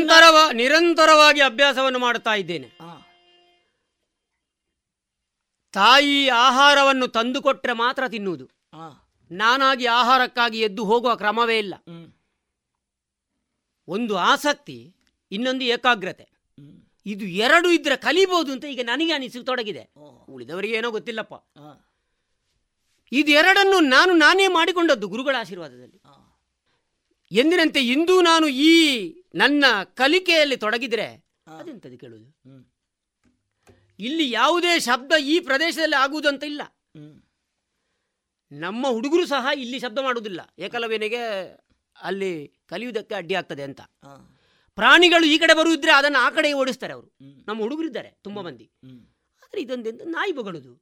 Speaker 14: ನಿರಂತರವ ನಿರಂತರವಾಗಿ ಅಭ್ಯಾಸವನ್ನು ಮಾಡುತ್ತಾ ಇದ್ದೇನೆ. ತಾಯಿ ಆಹಾರವನ್ನು ತಂದುಕೊಟ್ರೆ ಮಾತ್ರ ತಿನ್ನುವುದು. ನಾನಾಗಿ ಆಹಾರಕ್ಕಾಗಿ ಎದ್ದು ಹೋಗುವ ಕ್ರಮವೇ ಇಲ್ಲ. ಒಂದು ಆಸಕ್ತಿ ಇನ್ನೊಂದು ಏಕಾಗ್ರತೆ. ಇದು ಎರಡು ಇದ್ರೆ ಕಲಿಬಹುದು ಅಂತ ಈಗ ನನಗೆ ಅನಿಸತೊಡಗಿದೆ ಉಳಿದವರಿಗೆ ಏನೋ ಗೊತ್ತಿಲ್ಲಪ್ಪ. ಇದೆರಡನ್ನು ನಾನು ನಾನೇ ಮಾಡಿಕೊಂಡದ್ದು ಗುರುಗಳ ಆಶೀರ್ವಾದದಲ್ಲಿ. ಎಂದಿನಂತೆ ಇಂದು ನಾನು ಈ ನನ್ನ ಕಲಿಕೆಯಲ್ಲಿ ತೊಡಗಿದ್ರೆ ಅದೆಂತದ್ದು ಕೇಳುವುದು? ಇಲ್ಲಿ ಯಾವುದೇ ಶಬ್ದ ಈ ಪ್ರದೇಶದಲ್ಲಿ ಆಗುವುದಂತ ಇಲ್ಲ. ನಮ್ಮ ಹುಡುಗರು ಸಹ ಇಲ್ಲಿ ಶಬ್ದ ಮಾಡುವುದಿಲ್ಲ. ಏಕಲವ್ಯನಿಗೆ ಅಲ್ಲಿ ಕಲಿಯುವುದಕ್ಕೆ ಅಡ್ಡಿ ಆಗ್ತದೆ ಅಂತ. ಪ್ರಾಣಿಗಳು ಈ ಕಡೆ ಬರುವುದ್ರೆ ಅದನ್ನು ಆ ಕಡೆ ಓಡಿಸ್ತಾರೆ ಅವರು. ನಮ್ಮ ಹುಡುಗರಿದ್ದಾರೆ ತುಂಬಾ ಮಂದಿ. ಆದರೆ ಇದೊಂದೆಂತ ನಾಯಿ ಬೊಗಳುದು.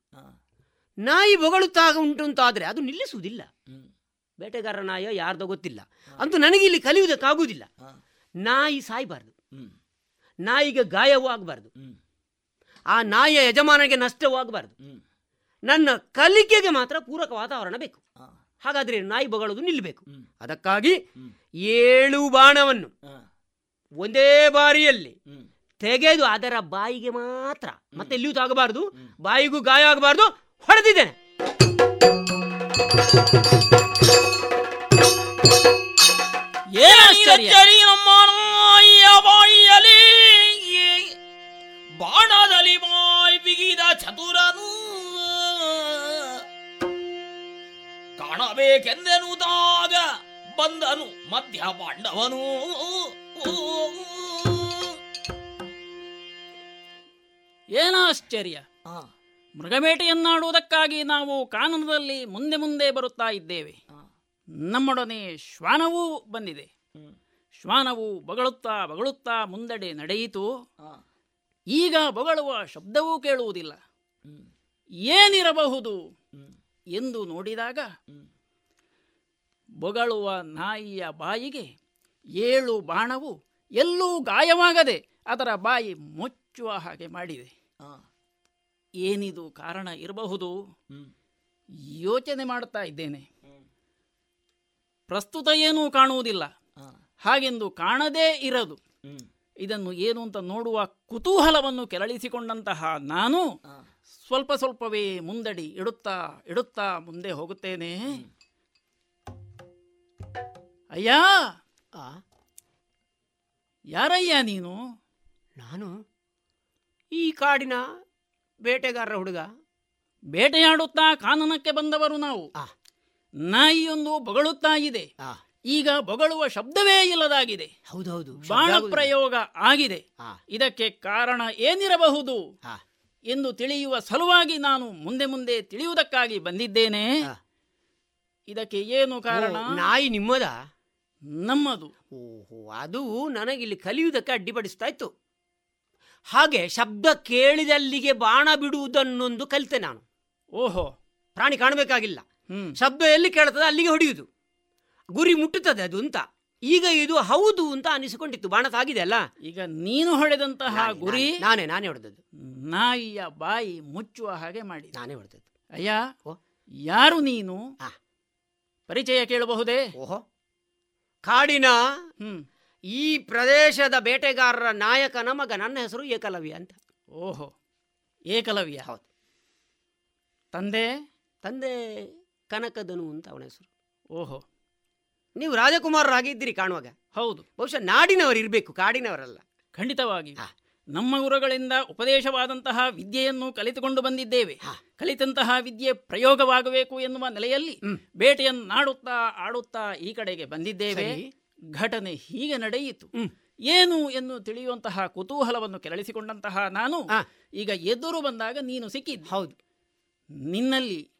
Speaker 14: ನಾಯಿ ಬೊಗಳುತ್ತಾಗ ಉಂಟು ಅಂತ ಆದರೆ ಅದು ನಿಲ್ಲಿಸುವುದಿಲ್ಲ. ಬೇಟೆಗಾರ ನಾಯ ಯಾರ್ದೋ ಗೊತ್ತಿಲ್ಲ. ಅಂತೂ ನನಗೆ ಇಲ್ಲಿ ಕಲಿಯುವುದಕ್ಕಾಗುವುದಿಲ್ಲ. ನಾಯಿ ಸಾಯಬಾರ್ದು. ನಾಯಿಗೆ ಗಾಯವೂ ಆಗಬಾರ್ದು ಆ ನಾಯಿಯ ಯಜಮಾನನಿಗೆ ನಷ್ಟವೂ ಆಗಬಾರ್ದು ನನ್ನ ಕಲಿಕೆಗೆ ಮಾತ್ರ ಪೂರಕ ವಾತಾವರಣ ಬೇಕು. ಹಾಗಾದ್ರೆ ನಾಯಿ ಬಗಳೋದು ನಿಲ್ಲಬೇಕು ಅದಕ್ಕಾಗಿ ಏಳು ಬಾಣವನ್ನು ಒಂದೇ ಬಾರಿಯಲ್ಲಿ ತೆಗೆದು ಅದರ ಬಾಯಿಗೆ ಮಾತ್ರ. ಮತ್ತೆ ಎಲ್ಲಿಯೂ ತಾಗಬಾರ್ದು. ಬಾಯಿಗೂ ಗಾಯ ಆಗಬಾರ್ದು ಹೊಡೆದಿದ್ದೇನೆ.
Speaker 6: ಬಾಯಿಯಲಿ ಬಾಣದಲ್ಲಿ ಬಾಯಿ ಬಿಗಿದ ಚತುರನು.
Speaker 11: ಕಾಣಬೇಕೆಂದೆನುದಾಗ ಬಂದನು ಮಧ್ಯ ಪಾಂಡವನು.
Speaker 6: ಏನಾಶ್ಚರ್ಯ ಮೃಗಬೇಟೆಯನ್ನಾಡುವುದಕ್ಕಾಗಿ ನಾವು ಕಾನನದಲ್ಲಿ ಮುಂದೆ ಮುಂದೆ ಬರುತ್ತಾ ಇದ್ದೇವೆ. ನಮ್ಮೊಡನೆ ಶ್ವಾನವೂ ಬಂದಿದೆ. ಶ್ವಾನವು ಬಗಳುತ್ತಾ ಬಗಳುತ್ತಾ ಮುಂದಡೆ ನಡೆಯಿತು. ಈಗ ಬೊಗಳುವ ಶಬ್ದವೂ ಕೇಳುವುದಿಲ್ಲ. ಏನಿರಬಹುದು ಎಂದು ನೋಡಿದಾಗ ಬೊಗಳುವ ನಾಯಿಯ ಬಾಯಿಗೆ ಏಳು ಬಾಣವು ಎಲ್ಲೂ ಗಾಯವಾಗದೆ ಅದರ ಬಾಯಿ ಮುಚ್ಚುವ ಹಾಗೆ ಮಾಡಿದೆ. ಏನಿದು ಕಾರಣ ಇರಬಹುದು? ಯೋಚನೆ ಮಾಡುತ್ತಾ ಇದ್ದೇನೆ. ಪ್ರಸ್ತುತ ಏನೂ ಕಾಣುವುದಿಲ್ಲ. ಹಾಗೆಂದು ಕಾಣದೇ ಇರದು. ಇದನ್ನು ಏನು ಅಂತ ನೋಡುವ ಕುತೂಹಲವನ್ನು ಕೆರಳಿಸಿಕೊಂಡಂತಹ ನಾನು ಸ್ವಲ್ಪ ಸ್ವಲ್ಪವೇ ಮುಂದಡಿ ಇಡುತ್ತಾ ಇಡುತ್ತಾ ಮುಂದೆ ಹೋಗುತ್ತೇನೆ. ಅಯ್ಯ! ಯಾರಯ್ಯ ನೀನು?
Speaker 14: ನಾನು? ಈ ಕಾಡಿನ ಬೇಟೆಗಾರರ ಹುಡುಗ.
Speaker 6: ಬೇಟೆಯಾಡುತ್ತಾ ಕಾನನಕ್ಕೆ ಬಂದವರು ನಾವು. ನಾಯಿಯೊಂದು ಬೊಗಳುತ್ತಾ ಇದೆ. ಈಗ ಬೊಗಳುವ ಶಬ್ದವೇ ಇಲ್ಲದಾಗಿದೆ.
Speaker 14: ಹೌದೌದು
Speaker 6: ಬಾಣ ಪ್ರಯೋಗ ಆಗಿದೆ. ಇದಕ್ಕೆ ಕಾರಣ ಏನಿರಬಹುದು? ಎಂದು ತಿಳಿಯುವ ಸಲುವಾಗಿ ನಾನು ಮುಂದೆ ಮುಂದೆ ತಿಳಿಯುವುದಕ್ಕಾಗಿ ಬಂದಿದ್ದೇನೆ. ಇದಕ್ಕೆ ಏನು ಕಾರಣ?
Speaker 14: ನಾಯಿ ನಿಮ್ಮದ?
Speaker 6: ನಮ್ಮದು.
Speaker 14: ಓಹೋ ಅದು ನನಗಿಲ್ಲಿ ಕಲಿಯುವುದಕ್ಕೆ ಅಡ್ಡಿಪಡಿಸ್ತಾ ಇತ್ತು ಹಾಗೆ ಶಬ್ದ ಕೇಳಿದಲ್ಲಿಗೆ ಬಾಣ ಬಿಡುವುದನ್ನೊಂದು ಕಲಿತೆ ನಾನು.
Speaker 6: ಓಹೋ.
Speaker 14: ಪ್ರಾಣಿ ಕಾಣಬೇಕಾಗಿಲ್ಲ. ಶಬ್ದ ಎಲ್ಲಿ ಕೇಳ್ತದೆ ಅಲ್ಲಿಗೆ ಹೊಡೆಯುವುದು ಗುರಿ ಮುಟ್ಟುತ್ತದೆ ಅದು ಅಂತ. ಈಗ ಇದು ಹೌದು ಅಂತ ಅನಿಸಿಕೊಂಡಿತ್ತು. ಬಾಣ ತಾಗಿದೆ ಅಲ್ಲ?
Speaker 6: ಈಗ ನೀನು ಹೊಡೆದಂತಹ ಗುರಿ
Speaker 14: ನಾನೇ ನಾನೇ ಹೊಡೆದದ್ದು.
Speaker 6: ನಾಯಿಯ ಬಾಯಿ ಮುಚ್ಚುವ ಹಾಗೆ ಮಾಡಿ
Speaker 14: ನಾನೇ ಹೊಡೆದದ್ದು.
Speaker 6: ಅಯ್ಯ ಯಾರು ನೀನು? ಪರಿಚಯ ಕೇಳಬಹುದೇ?
Speaker 14: ಓಹೋ. ಕಾಡಿನ ಈ ಪ್ರದೇಶದ ಬೇಟೆಗಾರರ ನಾಯಕ ನಮಗ ನನ್ನ ಹೆಸರು ಏಕಲವ್ಯ ಅಂತ.
Speaker 6: ಓಹೋ. ಏಕಲವ್ಯ.
Speaker 14: ಹೌದು.
Speaker 6: ತಂದೆ?
Speaker 14: ತಂದೆ. ಕನಕದನು ಅಂತ ಅವನ ಹೆಸರು.
Speaker 6: ಓಹೋ.
Speaker 14: ನೀವು ರಾಜಕುಮಾರರಾಗಿದ್ದೀರಿ ಕಾಣುವಾಗ.
Speaker 6: ಹೌದು.
Speaker 14: ಬಹುಶಃ ನಾಡಿನವರು ಇರಬೇಕು ಕಾಡಿನವರಲ್ಲ.
Speaker 6: ಖಂಡಿತವಾಗಿ. ನಮ್ಮ ಗುರುಗಳಿಂದ ಉಪದೇಶವಾದಂತಹ ವಿದ್ಯೆಯನ್ನು ಕಲಿತುಕೊಂಡು ಬಂದಿದ್ದೇವೆ. ಕಲಿತಂತಹ ವಿದ್ಯೆ ಪ್ರಯೋಗವಾಗಬೇಕು ಎನ್ನುವ ನೆಲೆಯಲ್ಲಿ ಬೇಟೆಯನ್ನಾಡುತ್ತಾ ಆಡುತ್ತಾ ಈ ಕಡೆಗೆ ಬಂದಿದ್ದೇವೆ. ಘಟನೆ ಹೀಗೆ ನಡೆಯಿತು. ಏನು ಎಂದು ತಿಳಿಯುವಂತಹ ಕುತೂಹಲವನ್ನು ಕೆರಳಿಸಿಕೊಂಡಂತಹ ನಾನು ಈಗ ಎದುರು ಬಂದಾಗ ನೀನು ಸಿಕ್ಕಿದ್ದೆ.
Speaker 14: ಹೌದು.
Speaker 6: ನಿನ್ನಲ್ಲಿ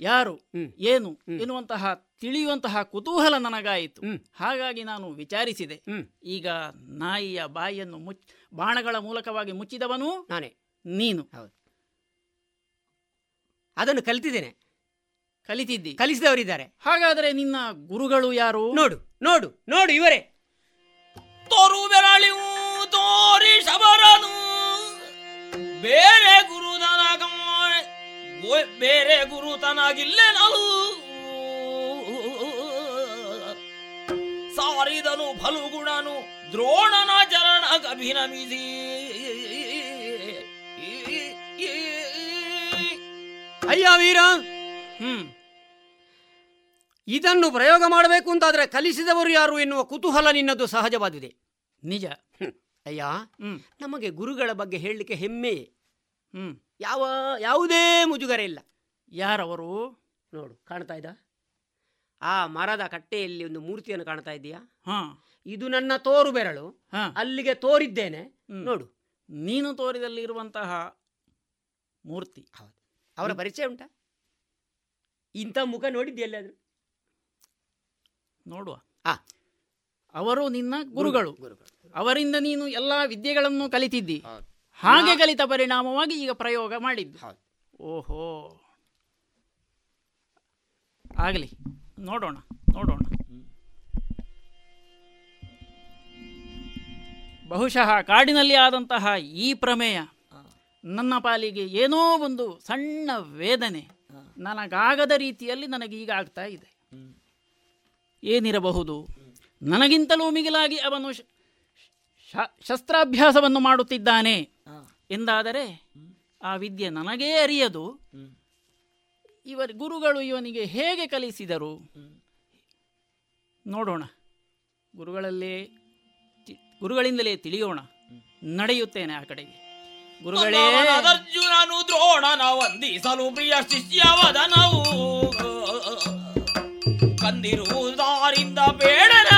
Speaker 6: ಯಾರು? ಏನು? ಎನ್ನುವಂತಹ ತಿಳಿಯುವಂತಹ ಕುತೂಹಲ ನನಗಾಯಿತು. ಹಾಗಾಗಿ ನಾನು ವಿಚಾರಿಸಿದೆ. ಈಗ ನಾಯಿಯ ಬಾಯಿಯನ್ನು ಮುಚ್ ಬಾಣಗಳ ಮೂಲಕವಾಗಿ ಮುಚ್ಚಿದವನು
Speaker 14: ನಾನೇ.
Speaker 6: ನೀನು.
Speaker 14: ಹೌದು. ಅದನ್ನು ಕಲಿತಿದ್ದೇನೆ.
Speaker 6: ಕಲಿತಿದ್ದಿ?
Speaker 14: ಕಲಿಸಿದವರಿದ್ದಾರೆ.
Speaker 6: ಹಾಗಾದರೆ ನಿನ್ನ ಗುರುಗಳು ಯಾರು?
Speaker 14: ನೋಡು ನೋಡು ನೋಡು ಇವರೇ.
Speaker 11: ತೋರು ಬೆರಳಿ ತೋರಿ ಶಬರನು ಬೇರೆ ಗುರು ಬೇರೆ ಗುರು ತನಗಿಲ್ಲೆನಲು ಸಾರಿದನು ಫಲುಗುಣನು ದ್ರೋಣನ ಚರಣ ಅಭಿನಮಿಸಿ
Speaker 14: ಅಯ್ಯ ವೀರ!
Speaker 6: ಹ್ಮ್.
Speaker 14: ಇದನ್ನು ಪ್ರಯೋಗ ಮಾಡಬೇಕು ಅಂತಾದ್ರೆ ಕಲಿಸಿದವರು ಯಾರು ಎನ್ನುವ ಕುತೂಹಲ ನಿನ್ನದು ಸಹಜವಾದಿದೆ.
Speaker 6: ನಿಜ.
Speaker 14: ಅಯ್ಯ ನಮಗೆ ಗುರುಗಳ ಬಗ್ಗೆ ಹೇಳಲಿಕ್ಕೆ ಹೆಮ್ಮೆಯೇ
Speaker 6: ಹ್ಮ್.
Speaker 14: ಯಾವ ಯಾವುದೇ ಮುಜುಗರ ಇಲ್ಲ.
Speaker 6: ಯಾರವರು?
Speaker 14: ನೋಡು ಕಾಣ್ತಾ ಇದ್ದ ಆ ಮರದ ಕಟ್ಟೆಯಲ್ಲಿ ಒಂದು ಮೂರ್ತಿಯನ್ನು ಕಾಣ್ತಾ ಇದೆಯಾ?
Speaker 6: ಹಾ.
Speaker 14: ಇದು ನನ್ನ ತೋರು ಬೆರಳು. ಅಲ್ಲಿಗೆ ತೋರಿದ್ದೇನೆ. ನೋಡು.
Speaker 6: ನೀನು ತೋರಿದಲ್ಲಿ ಇರುವಂತಹ ಮೂರ್ತಿ
Speaker 14: ಅವರ ಪರಿಚಯ ಉಂಟಾ? ಇಂಥ ಮುಖ ನೋಡಿದ್ಯಲ್ಲಾದ್ರು
Speaker 6: ನೋಡುವ. ಅವರು ನಿನ್ನ ಗುರುಗಳು. ಅವರಿಂದ ನೀನು ಎಲ್ಲಾ ವಿದ್ಯೆಗಳನ್ನು ಕಲಿತಿದ್ದಿ. ಹಾಗೆ ಕಲಿತ ಪರಿಣಾಮವಾಗಿ ಈಗ ಪ್ರಯೋಗ ಮಾಡಿದ್ದು. ಓಹೋ. ಆಗಲಿ ನೋಡೋಣ ನೋಡೋಣ. ಬಹುಶಃ ಕಾಡಿನಲ್ಲಿ ಆದಂತಹ ಈ ಪ್ರಮೇಯ ನನ್ನ ಪಾಲಿಗೆ ಏನೋ ಒಂದು ಸಣ್ಣ ವೇದನೆ ನನಗಾಗದ ರೀತಿಯಲ್ಲಿ ನನಗೆ ಈಗ ಆಗ್ತಾ ಇದೆ. ಏನಿರಬಹುದು? ನನಗಿಂತಲೂ ಮಿಗಿಲಾಗಿ ಅವನು ಶಸ್ತ್ರಾಭ್ಯಾಸವನ್ನು ಮಾಡುತ್ತಿದ್ದಾನೆ. ಎಂದಾದರೆ ಆ ವಿದ್ಯೆ ನನಗೇ ಅರಿಯದು. ಇವರ ಗುರುಗಳು ಇವನಿಗೆ ಹೇಗೆ ಕಲಿಸಿದರು? ನೋಡೋಣ. ಗುರುಗಳಲ್ಲೇ ಗುರುಗಳಿಂದಲೇ ತಿಳಿಯೋಣ. ನಡೆಯುತ್ತೇನೆ ಆ ಕಡೆಗೆ. ಗುರುಗಳೇ
Speaker 11: ಅರ್ಜುನನು ದ್ರೋಣನ ವಂದಿಸಲು ಪ್ರಿಯ ಶಿಷ್ಯವದನವು. ಕಂದಿರುವುದಾರಿಂದ ಬೇಡನೆಂದ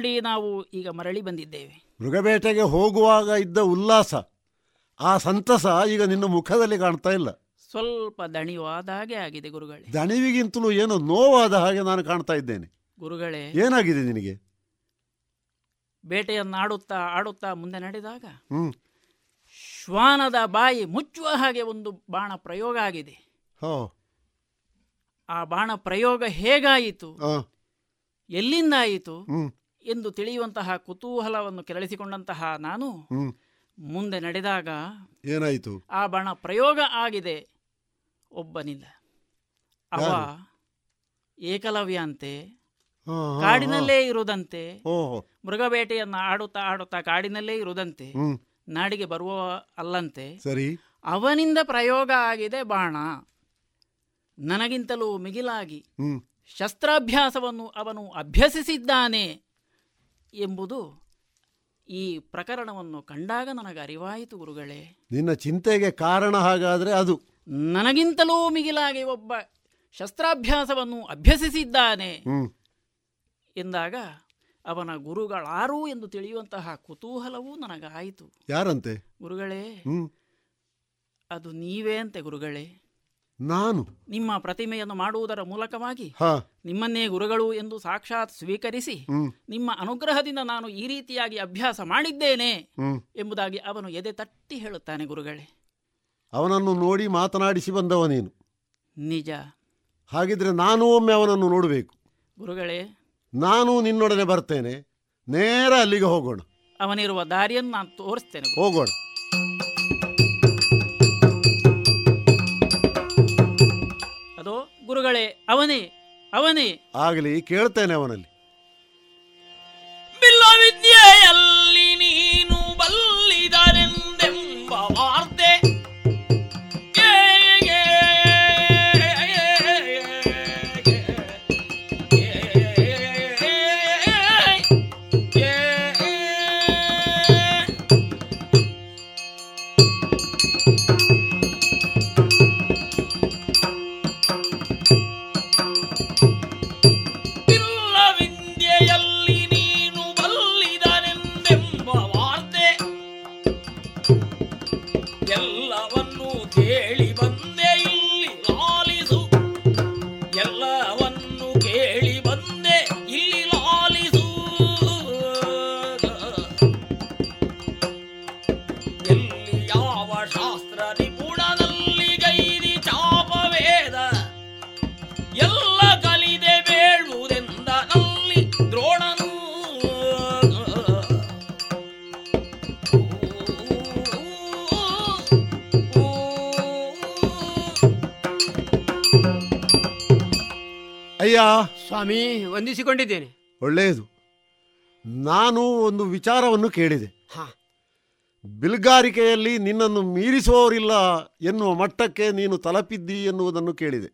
Speaker 6: ಮೃಗಪೇಟೆಯನ್ನಾಡಿ ನಾವು ಈಗ ಮರಳಿ ಬಂದಿದ್ದೇವೆ.
Speaker 12: ಮೃಗಬೇಟೆಗೆ ಹೋಗುವಾಗ ಇದ್ದ ಉಲ್ಲಾಸ ಆ ಸಂತಸ ಈಗ ನಿನ್ನ ಮುಖದಲ್ಲಿ ಕಾಣ್ತಾ ಇಲ್ಲ.
Speaker 6: ಸ್ವಲ್ಪ ದಣಿವಾದ ಹಾಗೆ ಆಗಿದೆ ಗುರುಗಳೇ.
Speaker 12: ದಣಿವಿಗಿಂತಲೂ ಏನು ನೋವಾದ ಹಾಗೆ ನಾನು ಕಾಣ್ತಾ ಇದ್ದೇನೆ.
Speaker 6: ಗುರುಗಳೇ
Speaker 12: ಏನಾಗಿದೆ ನಿನಗೆ?
Speaker 6: ಬೇಟೆಯನ್ನು ಆಡುತ್ತಾ ಮುಂದೆ ನಡೆದಾಗ ಶ್ವಾನದ ಬಾಯಿ ಮುಚ್ಚುವ ಹಾಗೆ ಒಂದು ಬಾಣ ಪ್ರಯೋಗ ಆಗಿದೆ. ಆ ಬಾಣ ಪ್ರಯೋಗ ಹೇಗಾಯಿತು?
Speaker 12: ಎಲ್ಲಿಂದ
Speaker 6: ಎಲ್ಲಿಂದಾಯಿತು?
Speaker 12: ಹ್ಮ್.
Speaker 6: ಎಂದು ತಿಳಿಯುವಂತಹ ಕುತೂಹಲವನ್ನು ಕೆರಳಿಸಿಕೊಂಡಂತಹ ನಾನು ಮುಂದೆ ನಡೆದಾಗ
Speaker 12: ಏನಾಯಿತು?
Speaker 6: ಆ ಬಾಣ ಪ್ರಯೋಗ ಆಗಿದೆ. ಒಬ್ಬನಿಂದ ಅವ
Speaker 12: ಯಾರು?
Speaker 6: ಏಕಲವ್ಯ ಅಂತೆ
Speaker 12: ಹಾ, ಹಾ, ಹಾ.
Speaker 6: ಕಾಡಿನಲ್ಲೇ ಇರುವುದಂತೆ ಮೃಗಬೇಟೆಯನ್ನು ಆಡುತ್ತಾ ಆಡುತ್ತಾ ಕಾಡಿನಲ್ಲೇ ಇರುವುದಂತೆ ನಾಡಿಗೆ ಬರುವ ಅಲ್ಲಂತೆ.
Speaker 12: ಸರಿ.
Speaker 6: ಅವನಿಂದ ಪ್ರಯೋಗ ಆಗಿದೆ ಬಾಣ. ನನಗಿಂತಲೂ ಮಿಗಿಲಾಗಿ ಶಸ್ತ್ರಾಭ್ಯಾಸವನ್ನು ಅವನು ಅಭ್ಯಸಿಸಿದ್ದಾನೆ. ಎಂಬುದು ಈ ಪ್ರಕರಣವನ್ನು ಕಂಡಾಗ ನನಗೆ ಅರಿವಾಯಿತು ಗುರುಗಳೇ.
Speaker 12: ನಿನ್ನ ಚಿಂತೆಗೆ ಕಾರಣ ಹಾಗಾದರೆ ಅದು.
Speaker 6: ನನಗಿಂತಲೂ ಮಿಗಿಲಾಗಿ ಒಬ್ಬ ಶಸ್ತ್ರಾಭ್ಯಾಸವನ್ನು ಅಭ್ಯಸಿಸಿದ್ದಾನೆ ಎಂದಾಗ ಅವನ ಗುರುಗಳಾರು ಎಂದು ತಿಳಿಯುವಂತಹ ಕುತೂಹಲವೂ ನನಗಾಯಿತು.
Speaker 12: ಯಾರಂತೆ?
Speaker 6: ಗುರುಗಳೇ ಅದು ನೀವೇ ಅಂತೆ ಗುರುಗಳೇ.
Speaker 12: ನಾನು.
Speaker 6: ನಿಮ್ಮ ಪ್ರತಿಮೆಯನ್ನು ಮಾಡುವುದರ ಮೂಲಕವಾಗಿ
Speaker 12: ಹಾ.
Speaker 6: ನಿಮ್ಮನ್ನೇ ಗುರುಗಳು ಎಂದು ಸಾಕ್ಷಾತ್ ಸ್ವೀಕರಿಸಿ ನಿಮ್ಮ ಅನುಗ್ರಹದಿಂದ ನಾನು ಈ ರೀತಿಯಾಗಿ ಅಭ್ಯಾಸ ಮಾಡಿದ್ದೇನೆ ಎಂಬುದಾಗಿ ಅವನು ಎದೆ ತಟ್ಟಿ ಹೇಳುತ್ತಾನೆ ಗುರುಗಳೇ.
Speaker 12: ಅವನನ್ನು ನೋಡಿ ಮಾತನಾಡಿಸಿ ಬಂದವ ನೀನು.
Speaker 6: ನಿಜ.
Speaker 12: ಹಾಗಿದ್ರೆ ನಾನು ಒಮ್ಮೆ ಅವನನ್ನು ನೋಡಬೇಕು.
Speaker 6: ಗುರುಗಳೇ.
Speaker 12: ನಾನು ನಿನ್ನೊಡನೆ ಬರ್ತೇನೆ. ನೇರ ಅಲ್ಲಿಗೆ ಹೋಗೋಣ.
Speaker 6: ಅವನಿರುವ ದಾರಿಯನ್ನು ನಾನು ತೋರಿಸ್ತೇನೆ
Speaker 12: ಹೋಗೋಣ.
Speaker 6: ಗುರುಗಳೇ ಅವನೇ ಅವನೇ.
Speaker 12: ಆಗಲಿ ಕೇಳ್ತೇನೆ ಅವನಲ್ಲಿ.
Speaker 14: ಸ್ವಾಮಿ ವಂದಿಸಿಕೊಂಡಿದ್ದೇನೆ.
Speaker 12: ಒಳ್ಳೆಯದು. ನಾನು ಒಂದು ವಿಚಾರವನ್ನು ಕೇಳಿದೆ.
Speaker 14: ಹಾ.
Speaker 12: ಬಿಲ್ಗಾರಿಕೆಯಲ್ಲಿ ನಿನ್ನನ್ನು ಮೀರಿಸುವವರಿಲ್ಲ ಎನ್ನುವ ಮಟ್ಟಕ್ಕೆ ನೀನು ತಲುಪಿದ್ದಿ ಎನ್ನುವುದನ್ನು ಕೇಳಿದೆ.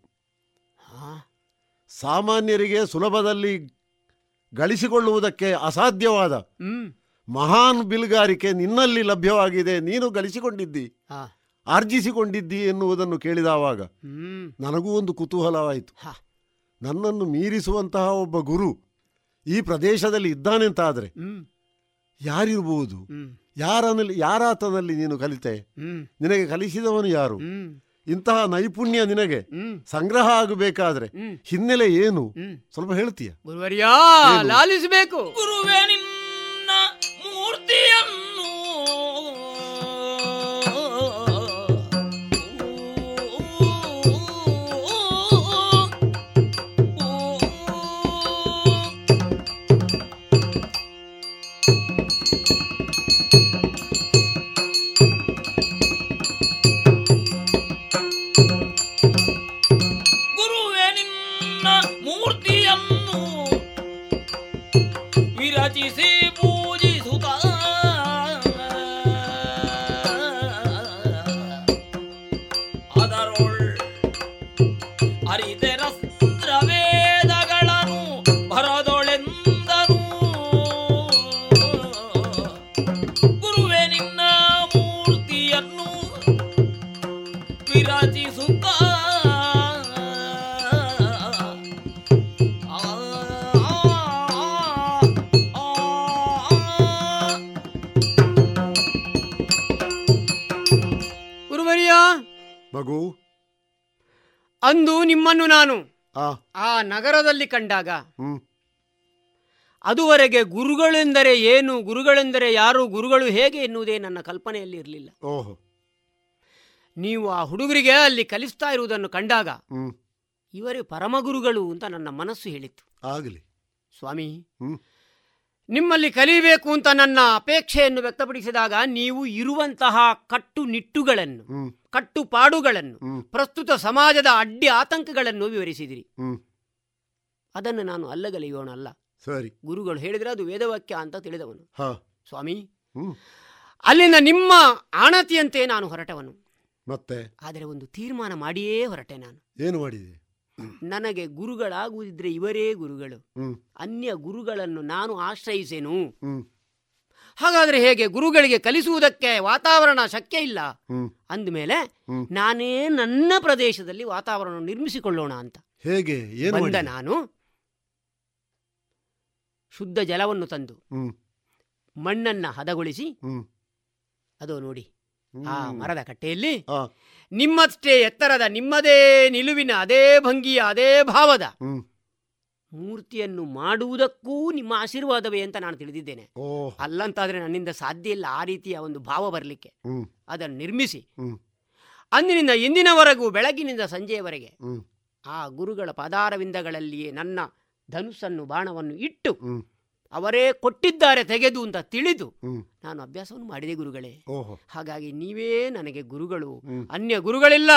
Speaker 12: ಸಾಮಾನ್ಯರಿಗೆ ಸುಲಭದಲ್ಲಿ ಗಳಿಸಿಕೊಳ್ಳುವುದಕ್ಕೆ ಅಸಾಧ್ಯವಾದ ಮಹಾನ್ ಬಿಲ್ಗಾರಿಕೆ ನಿನ್ನಲ್ಲಿ ಲಭ್ಯವಾಗಿದೆ. ನೀನು ಗಳಿಸಿಕೊಂಡಿದ್ದಿ. ಆರ್ಜಿಸಿಕೊಂಡಿದ್ದಿ ಎನ್ನುವುದನ್ನು ಕೇಳಿದವಾಗ ನನಗೂ ಒಂದು ಕುತೂಹಲವಾಯಿತು. ನನ್ನನ್ನು ಮೀರಿಸುವಂತಹ ಒಬ್ಬ ಗುರು ಈ ಪ್ರದೇಶದಲ್ಲಿ ಇದ್ದಾನೆಂತಾದರೆ
Speaker 14: ಆದರೆ
Speaker 12: ಯಾರಿರ್ಬೋದು? ಯಾರನಲ್ಲಿ ಯಾರಾತನಲ್ಲಿ ನೀನು ಕಲಿತೆ? ನಿನಗೆ ಕಲಿಸಿದವನು ಯಾರು? ಇಂತಹ ನೈಪುಣ್ಯ ನಿನಗೆ ಸಂಗ್ರಹ ಆಗಬೇಕಾದ್ರೆ ಹಿನ್ನೆಲೆ ಏನು? ಸ್ವಲ್ಪ ಹೇಳ್ತೀಯ?
Speaker 14: ಗುರುವರ್ಯಾ? ಲಾಲಿಸಬೇಕು.
Speaker 11: ಗುರುವೇ ನಿನ್ನ
Speaker 14: ನಿಮ್ಮನ್ನು ನಾನು
Speaker 12: ಆ.
Speaker 14: ನಗರದಲ್ಲಿ ಕಂಡಾಗ ಅದುವರೆಗೆ ಗುರುಗಳೆಂದರೆ ಏನು ಗುರುಗಳೆಂದರೆ ಯಾರು ಗುರುಗಳು ಹೇಗೆ ಎನ್ನುವುದೇ ನನ್ನ ಕಲ್ಪನೆಯಲ್ಲಿ ಇರಲಿಲ್ಲ.
Speaker 12: ಓಹೋ.
Speaker 14: ನೀವು ಆ ಹುಡುಗರಿಗೆ ಅಲ್ಲಿ ಕಲಿಸ್ತಾ ಇರುವುದನ್ನು ಕಂಡಾಗ ಇವರೇ ಪರಮಗುರುಗಳು ಅಂತ ನನ್ನ ಮನಸ್ಸು ಹೇಳಿತ್ತು.
Speaker 12: ಆಗಲಿ.
Speaker 14: ಸ್ವಾಮಿ ನಿಮ್ಮಲ್ಲಿ ಕಲಿಬೇಕು ಅಂತ ನನ್ನ ಅಪೇಕ್ಷೆಯನ್ನು ವ್ಯಕ್ತಪಡಿಸಿದಾಗ ನೀವು ಇರುವಂತಹ ಕಟ್ಟುನಿಟ್ಟುಗಳನ್ನು ಕಟ್ಟುಪಾಡುಗಳನ್ನು ಪ್ರಸ್ತುತ ಸಮಾಜದ ಅಡ್ಡಿ ಆತಂಕಗಳನ್ನು ವಿವರಿಸಿದಿರಿ. ಅದನ್ನು ನಾನು ಅಲ್ಲಗಲಿಯೋಣ ಅಲ್ಲ
Speaker 12: ಸರಿ.
Speaker 14: ಗುರುಗಳು ಹೇಳಿದ್ರೆ ಅದು ವೇದವಾಕ್ಯ ಅಂತ ತಿಳಿದವನು. ಸ್ವಾಮಿ ಅಲ್ಲಿನ ನಿಮ್ಮ ಆಣತಿಯಂತೆ ನಾನು ಹೊರಟವನು.
Speaker 12: ಮತ್ತೆ?
Speaker 14: ಆದರೆ ಒಂದು ತೀರ್ಮಾನ ಮಾಡಿಯೇ ಹೊರಟೆ ನಾನು.
Speaker 12: ಏನು ಮಾಡಿದೆ?
Speaker 14: ನನಗೆ ಗುರುಗಳಾಗುವುದಿದ್ರೆ ಇವರೇ ಗುರುಗಳು. ಅನ್ಯ ಗುರುಗಳನ್ನು ನಾನು ಆಶ್ರಯಿಸೇನು. ಹಾಗಾದ್ರೆ ಹೇಗೆ? ಗುರುಗಳಿಗೆ ಕಲಿಸುವುದಕ್ಕೆ ವಾತಾವರಣ ಶಕ್ಯ ಇಲ್ಲ. ಅಂದಮೇಲೆ ನಾನೇ ನನ್ನ ಪ್ರದೇಶದಲ್ಲಿ ವಾತಾವರಣ ನಿರ್ಮಿಸಿಕೊಳ್ಳೋಣ ಅಂತ.
Speaker 12: ಹೇಗೆ?
Speaker 14: ಬಂದ ನಾನು ಶುದ್ಧ ಜಲವನ್ನು ತಂದು ಮಣ್ಣನ್ನ ಹದಗೊಳಿಸಿ ಅದು ನೋಡಿ ಆ ಮರದ ಕಟ್ಟೆಯಲ್ಲಿ ನಿಮ್ಮಷ್ಟೇ ಎತ್ತರದ ನಿಮ್ಮದೇ ನಿಲುವಿನ ಅದೇ ಭಂಗಿಯ ಅದೇ ಭಾವದ ಮೂರ್ತಿಯನ್ನು ಮಾಡುವುದಕ್ಕೂ ನಿಮ್ಮ ಆಶೀರ್ವಾದವೇ ಅಂತ ನಾನು ತಿಳಿದಿದ್ದೇನೆ. ಅಲ್ಲಂತಾದ್ರೆ ನನ್ನಿಂದ ಸಾಧ್ಯ ಇಲ್ಲ ಆ ರೀತಿಯ ಒಂದು ಭಾವ ಬರಲಿಕ್ಕೆ. ಅದನ್ನು ನಿರ್ಮಿಸಿ. ಅಂದಿನಿಂದ ಇಂದಿನವರೆಗೂ ಬೆಳಗಿನಿಂದ ಸಂಜೆಯವರೆಗೆ ಆ ಗುರುಗಳ ಪದಾರವಿಂದಗಳಲ್ಲಿಯೇ ನನ್ನ ಧನುಸ್ಸನ್ನು ಬಾಣವನ್ನು ಇಟ್ಟು ಅವರೇ ಕೊಟ್ಟಿದ್ದಾರೆ ತೆಗೆದು ಅಂತ ತಿಳಿದು ನಾನು ಅಭ್ಯಾಸವನ್ನು ಮಾಡಿದೆ ಗುರುಗಳೇ.
Speaker 12: ಓಹೋ.
Speaker 14: ಹಾಗಾಗಿ ನೀವೇ ನನಗೆ ಗುರುಗಳು. ಅನ್ಯ ಗುರುಗಳಿಲ್ಲ.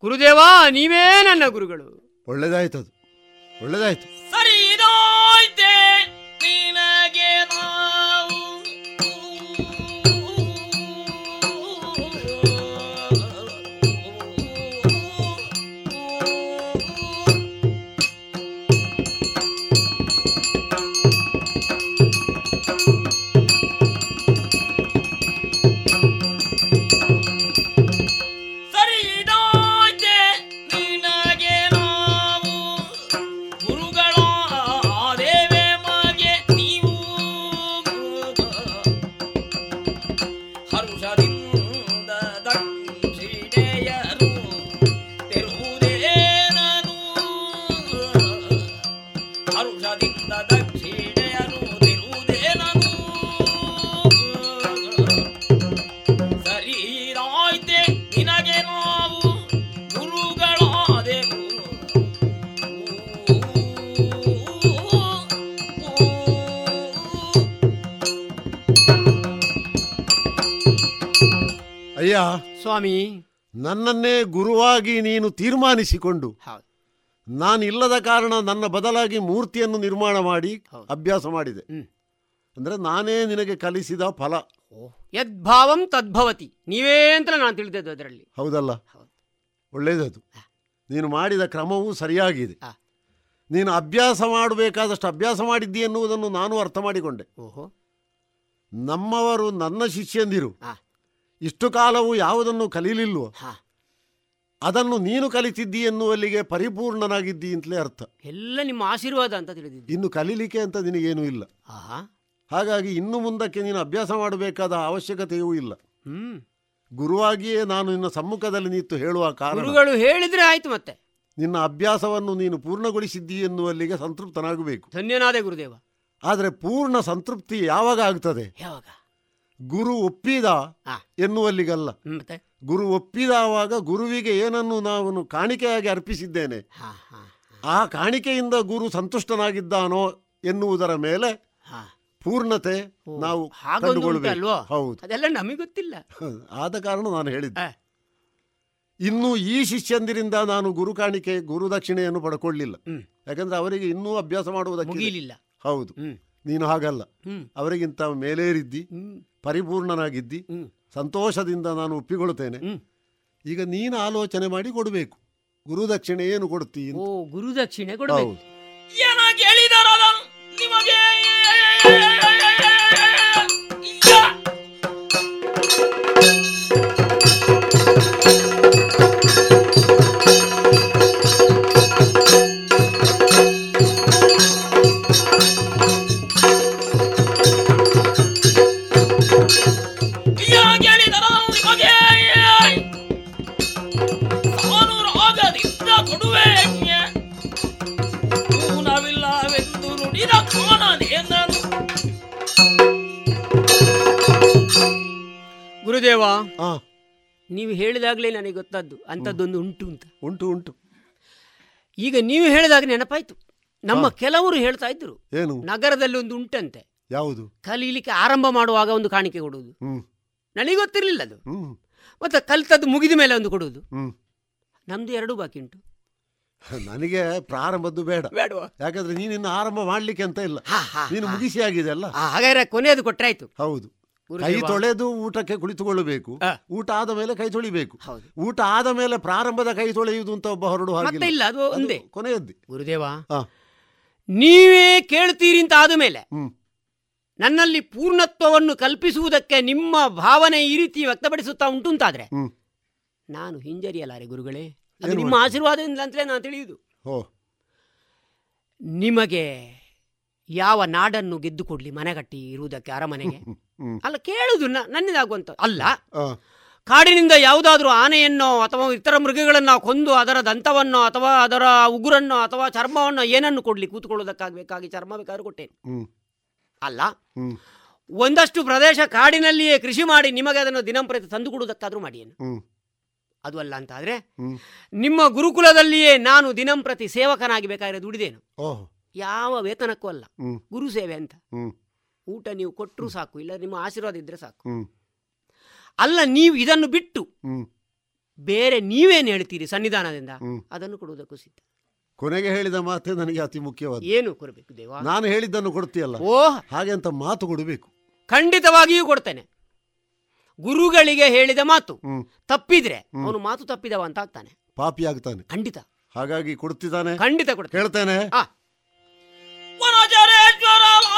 Speaker 14: ಗುರುದೇವಾ ನೀವೇ ನನ್ನ ಗುರುಗಳು.
Speaker 12: ಒಳ್ಳೇದಾಯ್ತು
Speaker 11: ಸರಿ ಇದೋ ನಿನಗೆ ನಾವು ಸರಿ
Speaker 14: ಸ್ವಾಮಿ.
Speaker 12: ನನ್ನನ್ನೇ ಗುರುವಾಗಿ ನೀನು ತೀರ್ಮಾನಿಸಿಕೊಂಡು ಇಲ್ಲದ ಕಾರಣ ನನ್ನ ಬದಲಾಗಿ ಮೂರ್ತಿಯನ್ನು ನಿರ್ಮಾಣ ಮಾಡಿ ಅಭ್ಯಾಸ ಮಾಡಿದೆ. ಅಂದ್ರೆ ನಾನೇ ನಿನಗೆ ಕಲಿಸಿದ ಫಲ.
Speaker 14: ಯದ್ಭಾವಂ ತದ್ಭವತಿ. ನೀವೇ ಅಂತ ನಾನು ತಿಳಿದದ್ದು ಅದರಲ್ಲಿ.
Speaker 12: ಹೌದಲ್ಲ? ಒಳ್ಳೇದದು. ನೀನು ಮಾಡಿದ ಕ್ರಮವೂ ಸರಿಯಾಗಿದೆ. ನೀನು ಅಭ್ಯಾಸ ಮಾಡಬೇಕಾದಷ್ಟು ಅಭ್ಯಾಸ ಮಾಡಿದ್ದಿ ಎನ್ನುವುದನ್ನು ನಾನು ಅರ್ಥ ಮಾಡಿಕೊಂಡೆ.
Speaker 14: ಓಹೋ.
Speaker 12: ನಮ್ಮವರು ನನ್ನ ಶಿಷ್ಯಂದಿರು.
Speaker 14: ಆ.
Speaker 12: ಇಷ್ಟು ಕಾಲವು ಯಾವುದನ್ನು ಕಲೀಲಿಲ್ವೋ? ಅದನ್ನು ನೀನು ಕಲಿತಿದ್ದಿ ಎನ್ನುವಲ್ಲಿಗೆ ಪರಿಪೂರ್ಣನಾಗಿದ್ದಿ ಅಂತಲೇ ಅರ್ಥ.
Speaker 14: ಎಲ್ಲ ನಿಮ್ಮ ಆಶೀರ್ವಾದ ಅಂತ ತಿಳಿದಿದ್ದೆ.
Speaker 12: ಇನ್ನು ಕಲೀಲಿಕ್ಕೆ ಅಂತ ನಿನಗೇನೂ ಇಲ್ಲ. ಹಾಗಾಗಿ ಇನ್ನು ಮುಂದಕ್ಕೆ ನೀನು ಅಭ್ಯಾಸ ಮಾಡಬೇಕಾದ ಅವಶ್ಯಕತೆಯೂ ಇಲ್ಲ. ಗುರುವಾಗಿಯೇ ನಾನು ನಿನ್ನ ಸಮ್ಮುಖದಲ್ಲಿ ನಿಂತು ಹೇಳುವ ಕಾರಣ
Speaker 14: ಗುರುಗಳು ಹೇಳಿದ್ರೆ ಆಯ್ತು ಮತ್ತೆ.
Speaker 12: ನಿನ್ನ ಅಭ್ಯಾಸವನ್ನು ನೀನು ಪೂರ್ಣಗೊಳಿಸಿದ್ದಿ ಎನ್ನುವಲ್ಲಿಗೆ ಸಂತೃಪ್ತನಾಗಬೇಕು.
Speaker 14: ಧನ್ಯನಾದೆ ಗುರುದೇವ.
Speaker 12: ಆದರೆ ಪೂರ್ಣ ಸಂತೃಪ್ತಿ ಯಾವಾಗ ಆಗ್ತದೆ?
Speaker 14: ಯಾವಾಗ?
Speaker 12: ಗುರು ಒಪ್ಪಿದ ಎನ್ನುವಲ್ಲಿಗಲ್ಲ. ಗುರು ಒಪ್ಪಿದಾವಾಗ ಗುರುವಿಗೆ ಏನನ್ನು ನಾವು ಕಾಣಿಕೆಯಾಗಿ ಅರ್ಪಿಸಿದ್ದೇನೆ. ಆ ಕಾಣಿಕೆಯಿಂದ ಗುರು ಸಂತುಷ್ಟನಾಗಿದ್ದಾನೋ ಎನ್ನುವುದರ ಮೇಲೆ ಪೂರ್ಣತೆ ನಾವು? ಹೌದು.
Speaker 14: ಅದೆಲ್ಲ ನಮಗೆ ಗೊತ್ತಿಲ್ಲ.
Speaker 12: ಆದ ಕಾರಣ ನಾನು ಹೇಳಿದ್ದೆ. ಇನ್ನು ಈ ಶಿಷ್ಯಂದಿರಿಂದ ನಾನು ಗುರು ಕಾಣಿಕೆ ಗುರು ದಕ್ಷಿಣೆಯನ್ನು ಪಡ್ಕೊಳ್ಳಿಲ್ಲ. ಯಾಕಂದ್ರೆ ಅವರಿಗೆ ಇನ್ನೂ ಅಭ್ಯಾಸ ಮಾಡುವುದಕ್ಕೆ ಹೌದು. ನೀನು ಹಾಗಲ್ಲ. ಅವರಿಗಿಂತ ಮೇಲೇರಿದ್ದಿ ಪರಿಪೂರ್ಣನಾಗಿದ್ದಿ ಸಂತೋಷದಿಂದ ನಾನು ಒಪ್ಪಿಕೊಳ್ಳುತ್ತೇನೆ. ಈಗ ನೀನು ಆಲೋಚನೆ ಮಾಡಿ ಕೊಡಬೇಕು. ಗುರುದಕ್ಷಿಣೆ ಏನು ಕೊಡ್ತೀ
Speaker 14: ಓ ಗುರುದಕ್ಷಿಣೆ ಕೊಡಬೇಕು. ಗುರುದೇವ ನೀವು ಹೇಳಿದಾಗಲೇ ನನಗೆ ಗೊತ್ತದ್ದು ಅಂಥದ್ದೊಂದು ಉಂಟು ಅಂತ.
Speaker 12: ಉಂಟು ಉಂಟು.
Speaker 14: ಈಗ ನೀವು ಹೇಳಿದಾಗ ನೆನಪಾಯ್ತು. ನಮ್ಮ ಕೆಲವರು ಹೇಳ್ತಾ ಇದ್ರು
Speaker 12: ಏನು?
Speaker 14: ನಗರದಲ್ಲಿ ಒಂದು ಉಂಟಂತೆ.
Speaker 12: ಯಾವುದು?
Speaker 14: ಕಲೀಲಿಕ್ಕೆ ಆರಂಭ ಮಾಡುವಾಗ ಒಂದು ಕಾಣಿಕೆ ಕೊಡುವುದು. ನನಗೆ ಗೊತ್ತಿರಲಿಲ್ಲ ಅದು. ಮತ್ತೆ ಕಲಿತದ್ದು ಮುಗಿದ ಮೇಲೆ ಒಂದು ಕೊಡುವುದು. ನಮ್ದು ಎರಡು ಬಾಕಿ ಉಂಟು.
Speaker 12: ನನಗೆ ಪ್ರಾರಂಭದ್ದು ಬೇಡ.
Speaker 14: ಬೇಡವಾ?
Speaker 12: ಯಾಕಂದ್ರೆ ನೀನಿನ್ನು ಆರಂಭ ಮಾಡ್ಲಿಕ್ಕೆ ಅಂತ ಇಲ್ಲ. ನೀನು ಮುಗಿಸಿ ಆಗಿದೆ ಅಲ್ಲ?
Speaker 14: ಹಾಗಾದ್ರೆ ಕೊನೆಯದು ಕೊಟ್ಟರೆ ಆಯ್ತು
Speaker 12: ಹೌದು. ಕೈ ತೊಳೆದು ಊಟಕ್ಕೆ ಕುಳಿತುಕೊಳ್ಳಬೇಕು. ಊಟ ಆದ ಮೇಲೆ ಕೈ ತೊಳಿಬೇಕು. ಊಟ ಆದ ಮೇಲೆ ಪ್ರಾರಂಭದ ಕೈ ತೊಳೆಯುವುದು ಅಂತ ಒಬ್ಬ ಹೊರಡು
Speaker 14: ಇಲ್ಲ ಅದು ಒಂದೇ.
Speaker 12: ಕೊನೆಯದ್ದು.
Speaker 14: ಗುರುದೇವ. ನೀವೇ ಕೇಳ್ತೀರಿ ಅಂತ ಆದ ಮೇಲೆ ನನ್ನಲ್ಲಿ ಪೂರ್ಣತ್ವವನ್ನು ಕಲ್ಪಿಸುವುದಕ್ಕೆ ನಿಮ್ಮ ಭಾವನೆ ಈ ರೀತಿ ವ್ಯಕ್ತಪಡಿಸುತ್ತಾ ಉಂಟು ಅಂತಾದ್ರೆ. ನಾನು ಹಿಂಜರಿಯಲಾರೆ ಗುರುಗಳೇ. ಅದು ನಿಮ್ಮ? ಆಶೀರ್ವಾದದಿಂದ ಅಂತಲೇ ನಾನು ತಿಳಿಯುವುದು. ನಿಮಗೆ ಯಾವ ನಾಡನ್ನು ಗೆದ್ದುಕೊಡ್ಲಿ ಮನೆ ಮನೆಗಟ್ಟಿ ಇರುವುದಕ್ಕೆ ಅರಮನೆಗೆ. ಅಲ್ಲ ಕೇಳುದು ನನ್ನದಾಗುವಂತ ಅಲ್ಲ ಕಾಡಿನಿಂದ ಯಾವುದಾದ್ರೂ ಆನೆಯನ್ನೋ ಅಥವಾ ಇತರ ಮೃಗಗಳನ್ನ ಕೊಂದು ಅದರ ದಂತವನ್ನೋ ಅಥವಾ ಅದರ ಉಗುರನ್ನೋ ಅಥವಾ ಚರ್ಮವನ್ನೋ ಏನನ್ನು ಕೊಡ್ಲಿ? ಕೂತ್ಕೊಳ್ಳೋದಕ್ಕಾಗಬೇಕಾಗಿ ಚರ್ಮ ಬೇಕಾದ್ರೂ ಕೊಟ್ಟೇನೆ ಅಲ್ಲ ಒಂದಷ್ಟು ಪ್ರದೇಶ ಕಾಡಿನಲ್ಲಿಯೇ ಕೃಷಿ ಮಾಡಿ ನಿಮಗೆ ಅದನ್ನು ದಿನಂಪ್ರತಿ ತಂದು ಕೊಡುವುದಕ್ಕಾದ್ರೂ ಮಾಡಿಯೇನು ಅದು ಅಲ್ಲ ಅಂತ ಆದ್ರೆ ನಿಮ್ಮ ಗುರುಕುಲದಲ್ಲಿಯೇ ನಾನು ದಿನಂಪ್ರತಿ ಸೇವಕನಾಗಿ ಬೇಕಾದ್ರೆ ದುಡಿದೇನು
Speaker 12: ಓಹ್.
Speaker 14: ಯಾವ ವೇತನಕ್ಕೂ ಅಲ್ಲ. ಗುರು ಸೇವೆ ಅಂತ. ಊಟ ನೀವು ಕೊಟ್ಟರು ಸಾಕು ಇಲ್ಲ ನಿಮ್ಮ ಆಶೀರ್ವಾದ ಇದ್ರೆ ಸಾಕು. ಅಲ್ಲ ನೀವು ಇದನ್ನು ಬಿಟ್ಟು ಬೇರೆ ನೀವೇನು ಹೇಳ್ತೀರಿ ಸನ್ನಿಧಾನದಿಂದ. ಅದನ್ನು ಕೊಡುವುದಕ್ಕೂ ಸಿದ್ಧ.
Speaker 12: ಕೊನೆಗೆ ಹೇಳಿದ ಮಾತೇ ನನಗೆ ಅತಿ ಮುಖ್ಯವಾದ
Speaker 14: ಏನು ಕೊಡಬೇಕು ದೇವ?
Speaker 12: ನಾನು ಹೇಳಿದ್ದನ್ನು ಕೊಡ್ತೀಯಲ್ಲ?
Speaker 14: ಓ.
Speaker 12: ಹಾಗೆ ಅಂತ ಮಾತು ಕೊಡಬೇಕು.
Speaker 14: ಖಂಡಿತವಾಗಿಯೂ ಕೊಡ್ತೇನೆ. ಗುರುಗಳಿಗೆ ಹೇಳಿದ ಮಾತು. ತಪ್ಪಿದ್ರೆ ಅವನು ಮಾತು ತಪ್ಪಿದವ ಅಂತ ಆಗ್ತಾನೆ.
Speaker 12: ಪಾಪಿ ಆಗ್ತಾನೆ.
Speaker 14: ಖಂಡಿತ.
Speaker 12: ಹಾಗಾಗಿ ಕೊಡ್ತಿದ್ದಾನೆ.
Speaker 14: ಖಂಡಿತ ಕೊಡ್ತೇನೆ.
Speaker 12: ಹೇಳ್ತೇನೆ.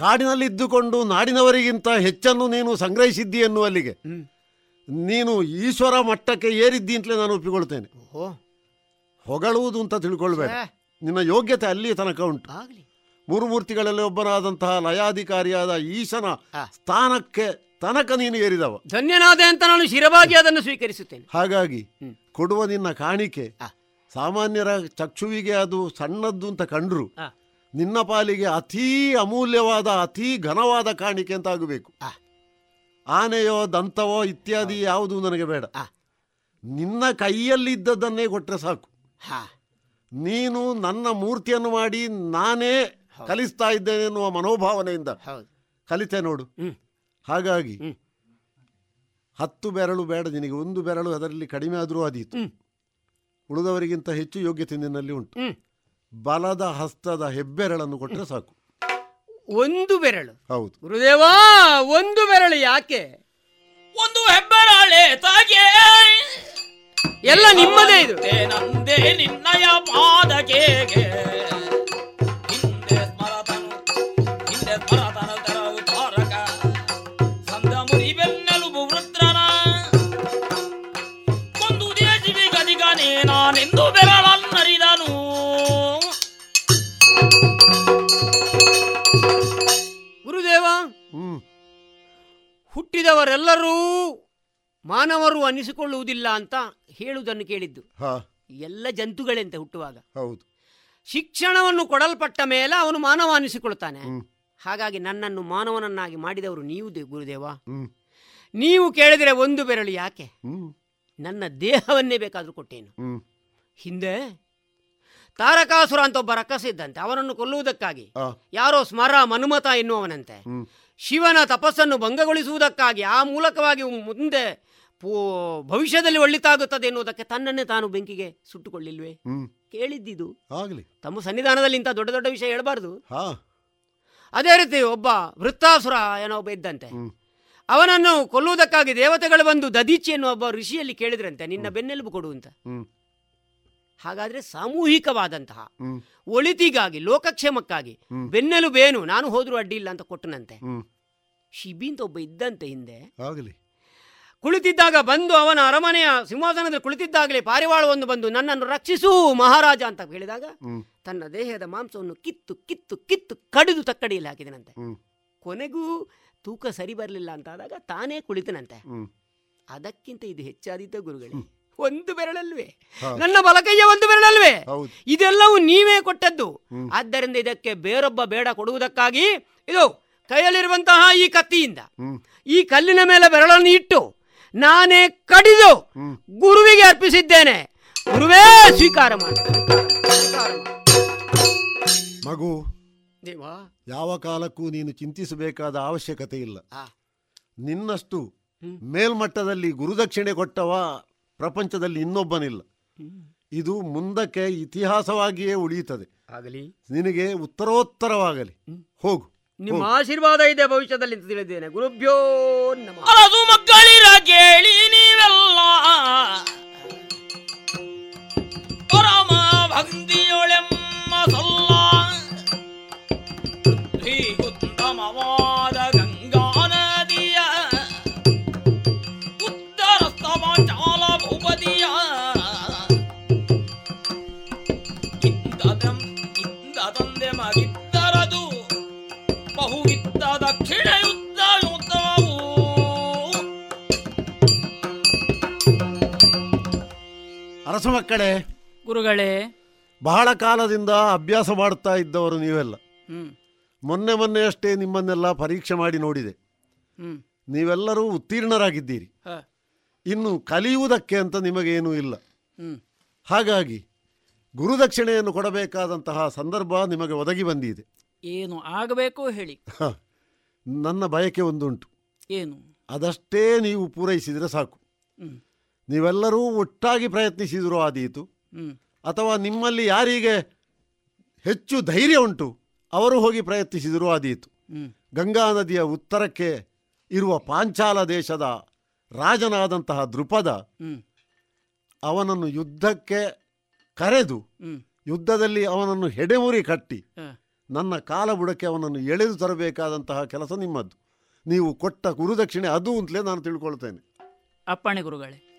Speaker 12: ಕಾಡಿನಲ್ಲಿದ್ದುಕೊಂಡು ನಾಡಿನವರಿಗಿಂತ ಹೆಚ್ಚನ್ನು ನೀನು ಸಂಗ್ರಹಿಸಿದ್ದಿ ಎನ್ನುವಲ್ಲಿಗೆ.
Speaker 14: ಅಲ್ಲಿಗೆ
Speaker 12: ನೀನು ಈಶ್ವರ ಮಟ್ಟಕ್ಕೆ ಏರಿದ್ದಿ ಅಂತಲೇ ನಾನು ಒಪ್ಪಿಕೊಳ್ತೇನೆ. ಹೊಗಳುವುದು ಅಂತ ತಿಳ್ಕೊಳ್ಬೇಡ. ನಿನ್ನ ಯೋಗ್ಯತೆ ಅಲ್ಲಿಯ ತನಕ ಉಂಟು. ಮೂರು ಮೂರ್ತಿಗಳಲ್ಲಿ ಒಬ್ಬನಾದಂತಹ ಲಯಾಧಿಕಾರಿಯಾದ ಈಶನ ಸ್ಥಾನಕ್ಕೆ ತನಕ ನೀನು ಏರಿದವ.
Speaker 14: ಧನ್ಯನಾದೆ ಅಂತ ನಾನು ಶಿರವಾಗಿ ಅದನ್ನು ಸ್ವೀಕರಿಸುತ್ತೇನೆ.
Speaker 12: ಹಾಗಾಗಿ ಕೊಡುವ ನಿನ್ನ ಕಾಣಿಕೆ ಸಾಮಾನ್ಯರ ಚಕ್ಷುವಿಗೆ ಅದು ಸಣ್ಣದ್ದು ಅಂತ ಕಂಡ್ರು. ನಿನ್ನ ಪಾಲಿಗೆ ಅತೀ ಅಮೂಲ್ಯವಾದ ಅತೀ ಘನವಾದ ಕಾಣಿಕೆ ಅಂತ ಆಗಬೇಕು. ಆನೆಯೋ ದಂತವೋ ಇತ್ಯಾದಿ ಯಾವುದು ನನಗೆ ಬೇಡ. ನಿನ್ನ ಕೈಯಲ್ಲಿದ್ದದ್ದನ್ನೇ ಕೊಟ್ಟರೆ ಸಾಕು.
Speaker 14: ಹಾ.
Speaker 12: ನೀನು ನನ್ನ ಮೂರ್ತಿಯನ್ನು ಮಾಡಿ ನಾನೇ ಕಲಿಸ್ತಾ ಇದ್ದೇನೆ ಎನ್ನುವ ಮನೋಭಾವನೆಯಿಂದ ಕಲಿತೆ ನೋಡು. ಹಾಗಾಗಿ. ಹತ್ತು ಬೆರಳು ಬೇಡ ನಿನಗೆ ಒಂದು ಬೆರಳು ಅದರಲ್ಲಿ ಕಡಿಮೆ ಆದರೂ
Speaker 14: ಅದೀತು
Speaker 12: ಉಳಿದವರಿಗಿಂತ ಹೆಚ್ಚು ಯೋಗ್ಯತೆ ನಿನ್ನಲ್ಲಿ ಉಂಟು. ಬಲದ ಹಸ್ತದ ಹೆಬ್ಬೆರಳನ್ನು ಕೊಟ್ಟರೆ ಸಾಕು.
Speaker 14: ಒಂದು ಬೆರಳು.
Speaker 12: ಹೌದು.
Speaker 14: ಗುರುದೇವ ಒಂದು ಬೆರಳು ಯಾಕೆ?
Speaker 11: ಒಂದು ಹೆಬ್ಬೆರಳೆ ತಾಗೆ.
Speaker 14: ಎಲ್ಲ ನಿಮ್ಮದೇ ಇದು.
Speaker 11: ನಂದೇ ನಿನ್ನಯ ಪಾದಕೆಗೆ ಹಿಂದೆ ಸ್ಮರತನು ಹಿಂದೆ ಸ್ಮರತನು ತೆರವು ತಾರಕ ಸಂದ ಮುರಿ ಬೆನ್ನೆಲುಬು ವೃತ್ರನ. ಕೊಂದು ದೇಶವಿ ಗದಿಗನೇ ನಾನೆಂದು
Speaker 14: ಹುಟ್ಟಿದವರೆಲ್ಲರೂ ಮಾನವರು ಅನಿಸಿಕೊಳ್ಳುವುದಿಲ್ಲ ಅಂತ ಹೇಳುವುದನ್ನು ಕೇಳಿದ್ದು. ಎಲ್ಲ ಜಂತುಗಳೆಂತೆ ಹುಟ್ಟುವಾಗ.
Speaker 12: ಹೌದು.
Speaker 14: ಶಿಕ್ಷಣವನ್ನು ಕೊಡಲ್ಪಟ್ಟ ಮೇಲೆ ಅವನು ಮಾನವ ಅನಿಸಿಕೊಳ್ತಾನೆ ಹಾಗಾಗಿ ನನ್ನನ್ನು ಮಾನವನನ್ನಾಗಿ ಮಾಡಿದವರು ನೀವು ಗುರುದೇವ. ನೀವು ಕೇಳಿದರೆ ಒಂದು ಬೆರಳು ಯಾಕೆ? ನನ್ನ ದೇಹವನ್ನೇ ಬೇಕಾದರೂ ಕೊಟ್ಟೇನು. ಹಿಂದೆ ತಾರಕಾಸುರ ಅಂತ ಒಬ್ಬ ರಕ್ಕಸ ಇದ್ದಂತೆ ಅವನನ್ನು ಕೊಲ್ಲುವುದಕ್ಕಾಗಿ. ಯಾರೋ ಸ್ಮರ ಮನುಮತ ಎನ್ನುವನಂತೆ
Speaker 12: ಹ್ಮ್.
Speaker 14: ಶಿವನ ತಪಸ್ಸನ್ನು ಭಂಗಗೊಳಿಸುವುದಕ್ಕಾಗಿ ಆ ಮೂಲಕವಾಗಿ ಮುಂದೆ ಪೂ ಭವಿಷ್ಯದಲ್ಲಿ ಒಳ್ಳಿತಾಗುತ್ತದೆ ಎನ್ನುವುದಕ್ಕೆ ತನ್ನನ್ನೇ ತಾನು ಬೆಂಕಿಗೆ ಸುಟ್ಟುಕೊಳ್ಳಿಲ್ವೇ? ಕೇಳಿದ್ದಿದು.
Speaker 12: ಆಗ್ಲಿ.
Speaker 14: ತಮ್ಮ ಸನ್ನಿಧಾನದಲ್ಲಿ ಇಂಥ ದೊಡ್ಡ ದೊಡ್ಡ ವಿಷಯ ಹೇಳಬಾರ್ದು.
Speaker 12: ಹಾ.
Speaker 14: ಅದೇ ರೀತಿ ಒಬ್ಬ ವೃತ್ತಾಸುರ ಏನೋ ಒಬ್ಬ ಇದ್ದಂತೆ. ಅವನನ್ನು ಕೊಲ್ಲುವುದಕ್ಕಾಗಿ ದೇವತೆಗಳು ಬಂದು ದದೀಚಿ ಎನ್ನುವ ಒಬ್ಬ ಋಷಿಯಲ್ಲಿ ಕೇಳಿದ್ರಂತೆ ನಿನ್ನ ಬೆನ್ನೆಲುಬು ಕೊಡು ಅಂತ. ಹಾಗಾದ್ರೆ ಸಾಮೂಹಿಕವಾದಂತಹ ಒಳಿತಿಗಾಗಿ ಲೋಕಕ್ಷೇಮಕ್ಕಾಗಿ. ಬೆನ್ನೆಲುಬೇನು ನಾನು ಹೋದ್ರೂ ಅಡ್ಡಿ ಇಲ್ಲ ಅಂತ ಕೊಟ್ಟನಂತೆ.
Speaker 12: ಹ್ಮ್
Speaker 14: ಶಿಬಿ ಅಂತ ಒಬ್ಬ ಇದ್ದಂತೆ ಹಿಂದೆ.
Speaker 12: ಆಗಲಿ.
Speaker 14: ಕುಳಿತಿದ್ದಾಗ ಬಂದು ಅವನ ಅರಮನೆಯ ಸಿಂಹಾಸನದಲ್ಲಿ ಕುಳಿತಿದ್ದಾಗಲೇ ಪಾರಿವಾಳವೊಂದು ಬಂದು ನನ್ನನ್ನು ರಕ್ಷಿಸು ಮಹಾರಾಜ ಅಂತ ಹೇಳಿದಾಗ. ತನ್ನ ದೇಹದ ಮಾಂಸವನ್ನು ಕಿತ್ತು ಕಿತ್ತು ಕಿತ್ತು ಕಡಿದು ತಕ್ಕಡಿಯಲ್ಲಿ ಹಾಕಿದನಂತೆ. ಕೊನೆಗೂ ತೂಕ ಸರಿ ಬರಲಿಲ್ಲ ಅಂತ ಆದಾಗ ತಾನೇ ಕುಳಿತನಂತೆ. ಅದಕ್ಕಿಂತ ಇದು ಹೆಚ್ಚಾದೀತ ಗುರುಗಳೇ ಒಂದು ಬೆರಳಲ್ವೇ. ನನ್ನ ಬಲಕೈಯ ಒಂದು ಬೆರಳಲ್ವೇ? ಇದೆಲ್ಲವೂ ನೀವೇ ಕೊಟ್ಟದ್ದು. ಆದ್ದರಿಂದ ಇದಕ್ಕೆ ಬೇರೊಬ್ಬ ಬೇಡ ಕೊಡುವುದಕ್ಕಾಗಿ ಇದು ಕೈಯಲ್ಲಿರುವಂತಹ ಈ ಕತ್ತಿಯಿಂದ. ಈ ಕಲ್ಲಿನ ಮೇಲೆ ಬೆರಳನ್ನು ಇಟ್ಟು ನಾನೇ ಕಡಿದು ಗುರುವಿಗೆ ಅರ್ಪಿಸಿದ್ದೇನೆ. ಗುರುವೇ ಸ್ವೀಕಾರ ಮಾಡಿ.
Speaker 12: ಮಗು
Speaker 14: ದೇವಾ.
Speaker 12: ಯಾವ ಕಾಲಕ್ಕೂ ನೀನು ಚಿಂತಿಸಬೇಕಾದ ಅವಶ್ಯಕತೆ ಇಲ್ಲ. ನಿನ್ನಷ್ಟು ಮೇಲ್ಮಟ್ಟದಲ್ಲಿ ಗುರುದಕ್ಷಿಣೆ ಕೊಟ್ಟವ ಪ್ರಪಂಚದಲ್ಲಿ ಇನ್ನೊಬ್ಬನಿಲ್ಲ. ಇದು ಮುಂದಕ್ಕೆ ಇತಿಹಾಸವಾಗಿಯೇ ಉಳಿಯುತ್ತದೆ.
Speaker 14: ಆಗಲಿ.
Speaker 12: ನಿನಗೆ ಉತ್ತರೋತ್ತರವಾಗಲಿ. ಹೋಗು.
Speaker 14: ನಿಮ್ಮ ಆಶೀರ್ವಾದ ಇದೆ ಭವಿಷ್ಯದಲ್ಲಿ ಅಂತ ತಿಳಿದ್ದೇನೆ ಗುರುಭ್ಯೋ ನಮಃ.
Speaker 11: ಅರಸು ಮಕ್ಕಳಿರ ಕೇಳಿ ನೀವೆಲ್ಲ. ಪರಮ ಭಕ್ತಿಯೊಳೆಮ್ಮ ಸಲ್ಲ.
Speaker 12: ಶ್ರೀ ಮಕ್ಕಳೇ
Speaker 6: ಗುರುಗಳೇ
Speaker 12: ಬಹಳ ಕಾಲದಿಂದ ಅಭ್ಯಾಸ ಮಾಡುತ್ತಾ ಇದ್ದವರು ನೀವೆಲ್ಲ.
Speaker 6: ಮೊನ್ನೆ
Speaker 12: ಮೊನ್ನೆ ಅಷ್ಟೇ ನಿಮ್ಮನ್ನೆಲ್ಲ ಪರೀಕ್ಷೆ ಮಾಡಿ ನೋಡಿದೆ. ನೀವೆಲ್ಲರೂ ಉತ್ತೀರ್ಣರಾಗಿದ್ದೀರಿ. ಇನ್ನು ಕಲಿಯುವುದಕ್ಕೆ ಅಂತ ನಿಮಗೇನೂ ಇಲ್ಲ. ಹಾಗಾಗಿ ಗುರುದಕ್ಷಿಣೆಯನ್ನು ಕೊಡಬೇಕಾದಂತಹ ಸಂದರ್ಭ ನಿಮಗೆ ಒದಗಿ ಬಂದಿದೆ.
Speaker 6: ಏನು ಆಗಬೇಕು ಹೇಳಿ.
Speaker 12: ನನ್ನ ಬಯಕೆ ಒಂದುಂಟು.
Speaker 6: ಏನು?
Speaker 12: ಅದಷ್ಟೇ ನೀವು ಪೂರೈಸಿದರೆ ಸಾಕು. ನೀವೆಲ್ಲರೂ ಒಟ್ಟಾಗಿ ಪ್ರಯತ್ನಿಸಿದರೂ ಆದೀತು. ಅಥವಾ ನಿಮ್ಮಲ್ಲಿ ಯಾರಿಗೆ ಹೆಚ್ಚು ಧೈರ್ಯ ಉಂಟು ಅವರು ಹೋಗಿ ಪ್ರಯತ್ನಿಸಿದರೂ ಆದೀತು. ಗಂಗಾ ನದಿಯ ಉತ್ತರಕ್ಕೆ ಇರುವ ಪಾಂಚಾಲ ದೇಶದ ರಾಜನಾದಂತಹ ದೃಪದ ಅವನನ್ನು ಯುದ್ಧಕ್ಕೆ ಕರೆದು ಯುದ್ಧದಲ್ಲಿ ಅವನನ್ನು ಹೆಡೆಮುರಿ ಕಟ್ಟಿ ನನ್ನ ಕಾಲಬುಡಕ್ಕೆ ಅವನನ್ನು ಎಳೆದು ತರಬೇಕಾದಂತಹ ಕೆಲಸ ನಿಮ್ಮದು ನೀವು ಕೊಟ್ಟ ಗುರುದಕ್ಷಿಣೆ ಅದು ಅಂತಲೇ ನಾನು ತಿಳ್ಕೊಳ್ತೇನೆ.
Speaker 6: ಅಪ್ಪಣೆ ಗುರುಗಳೇ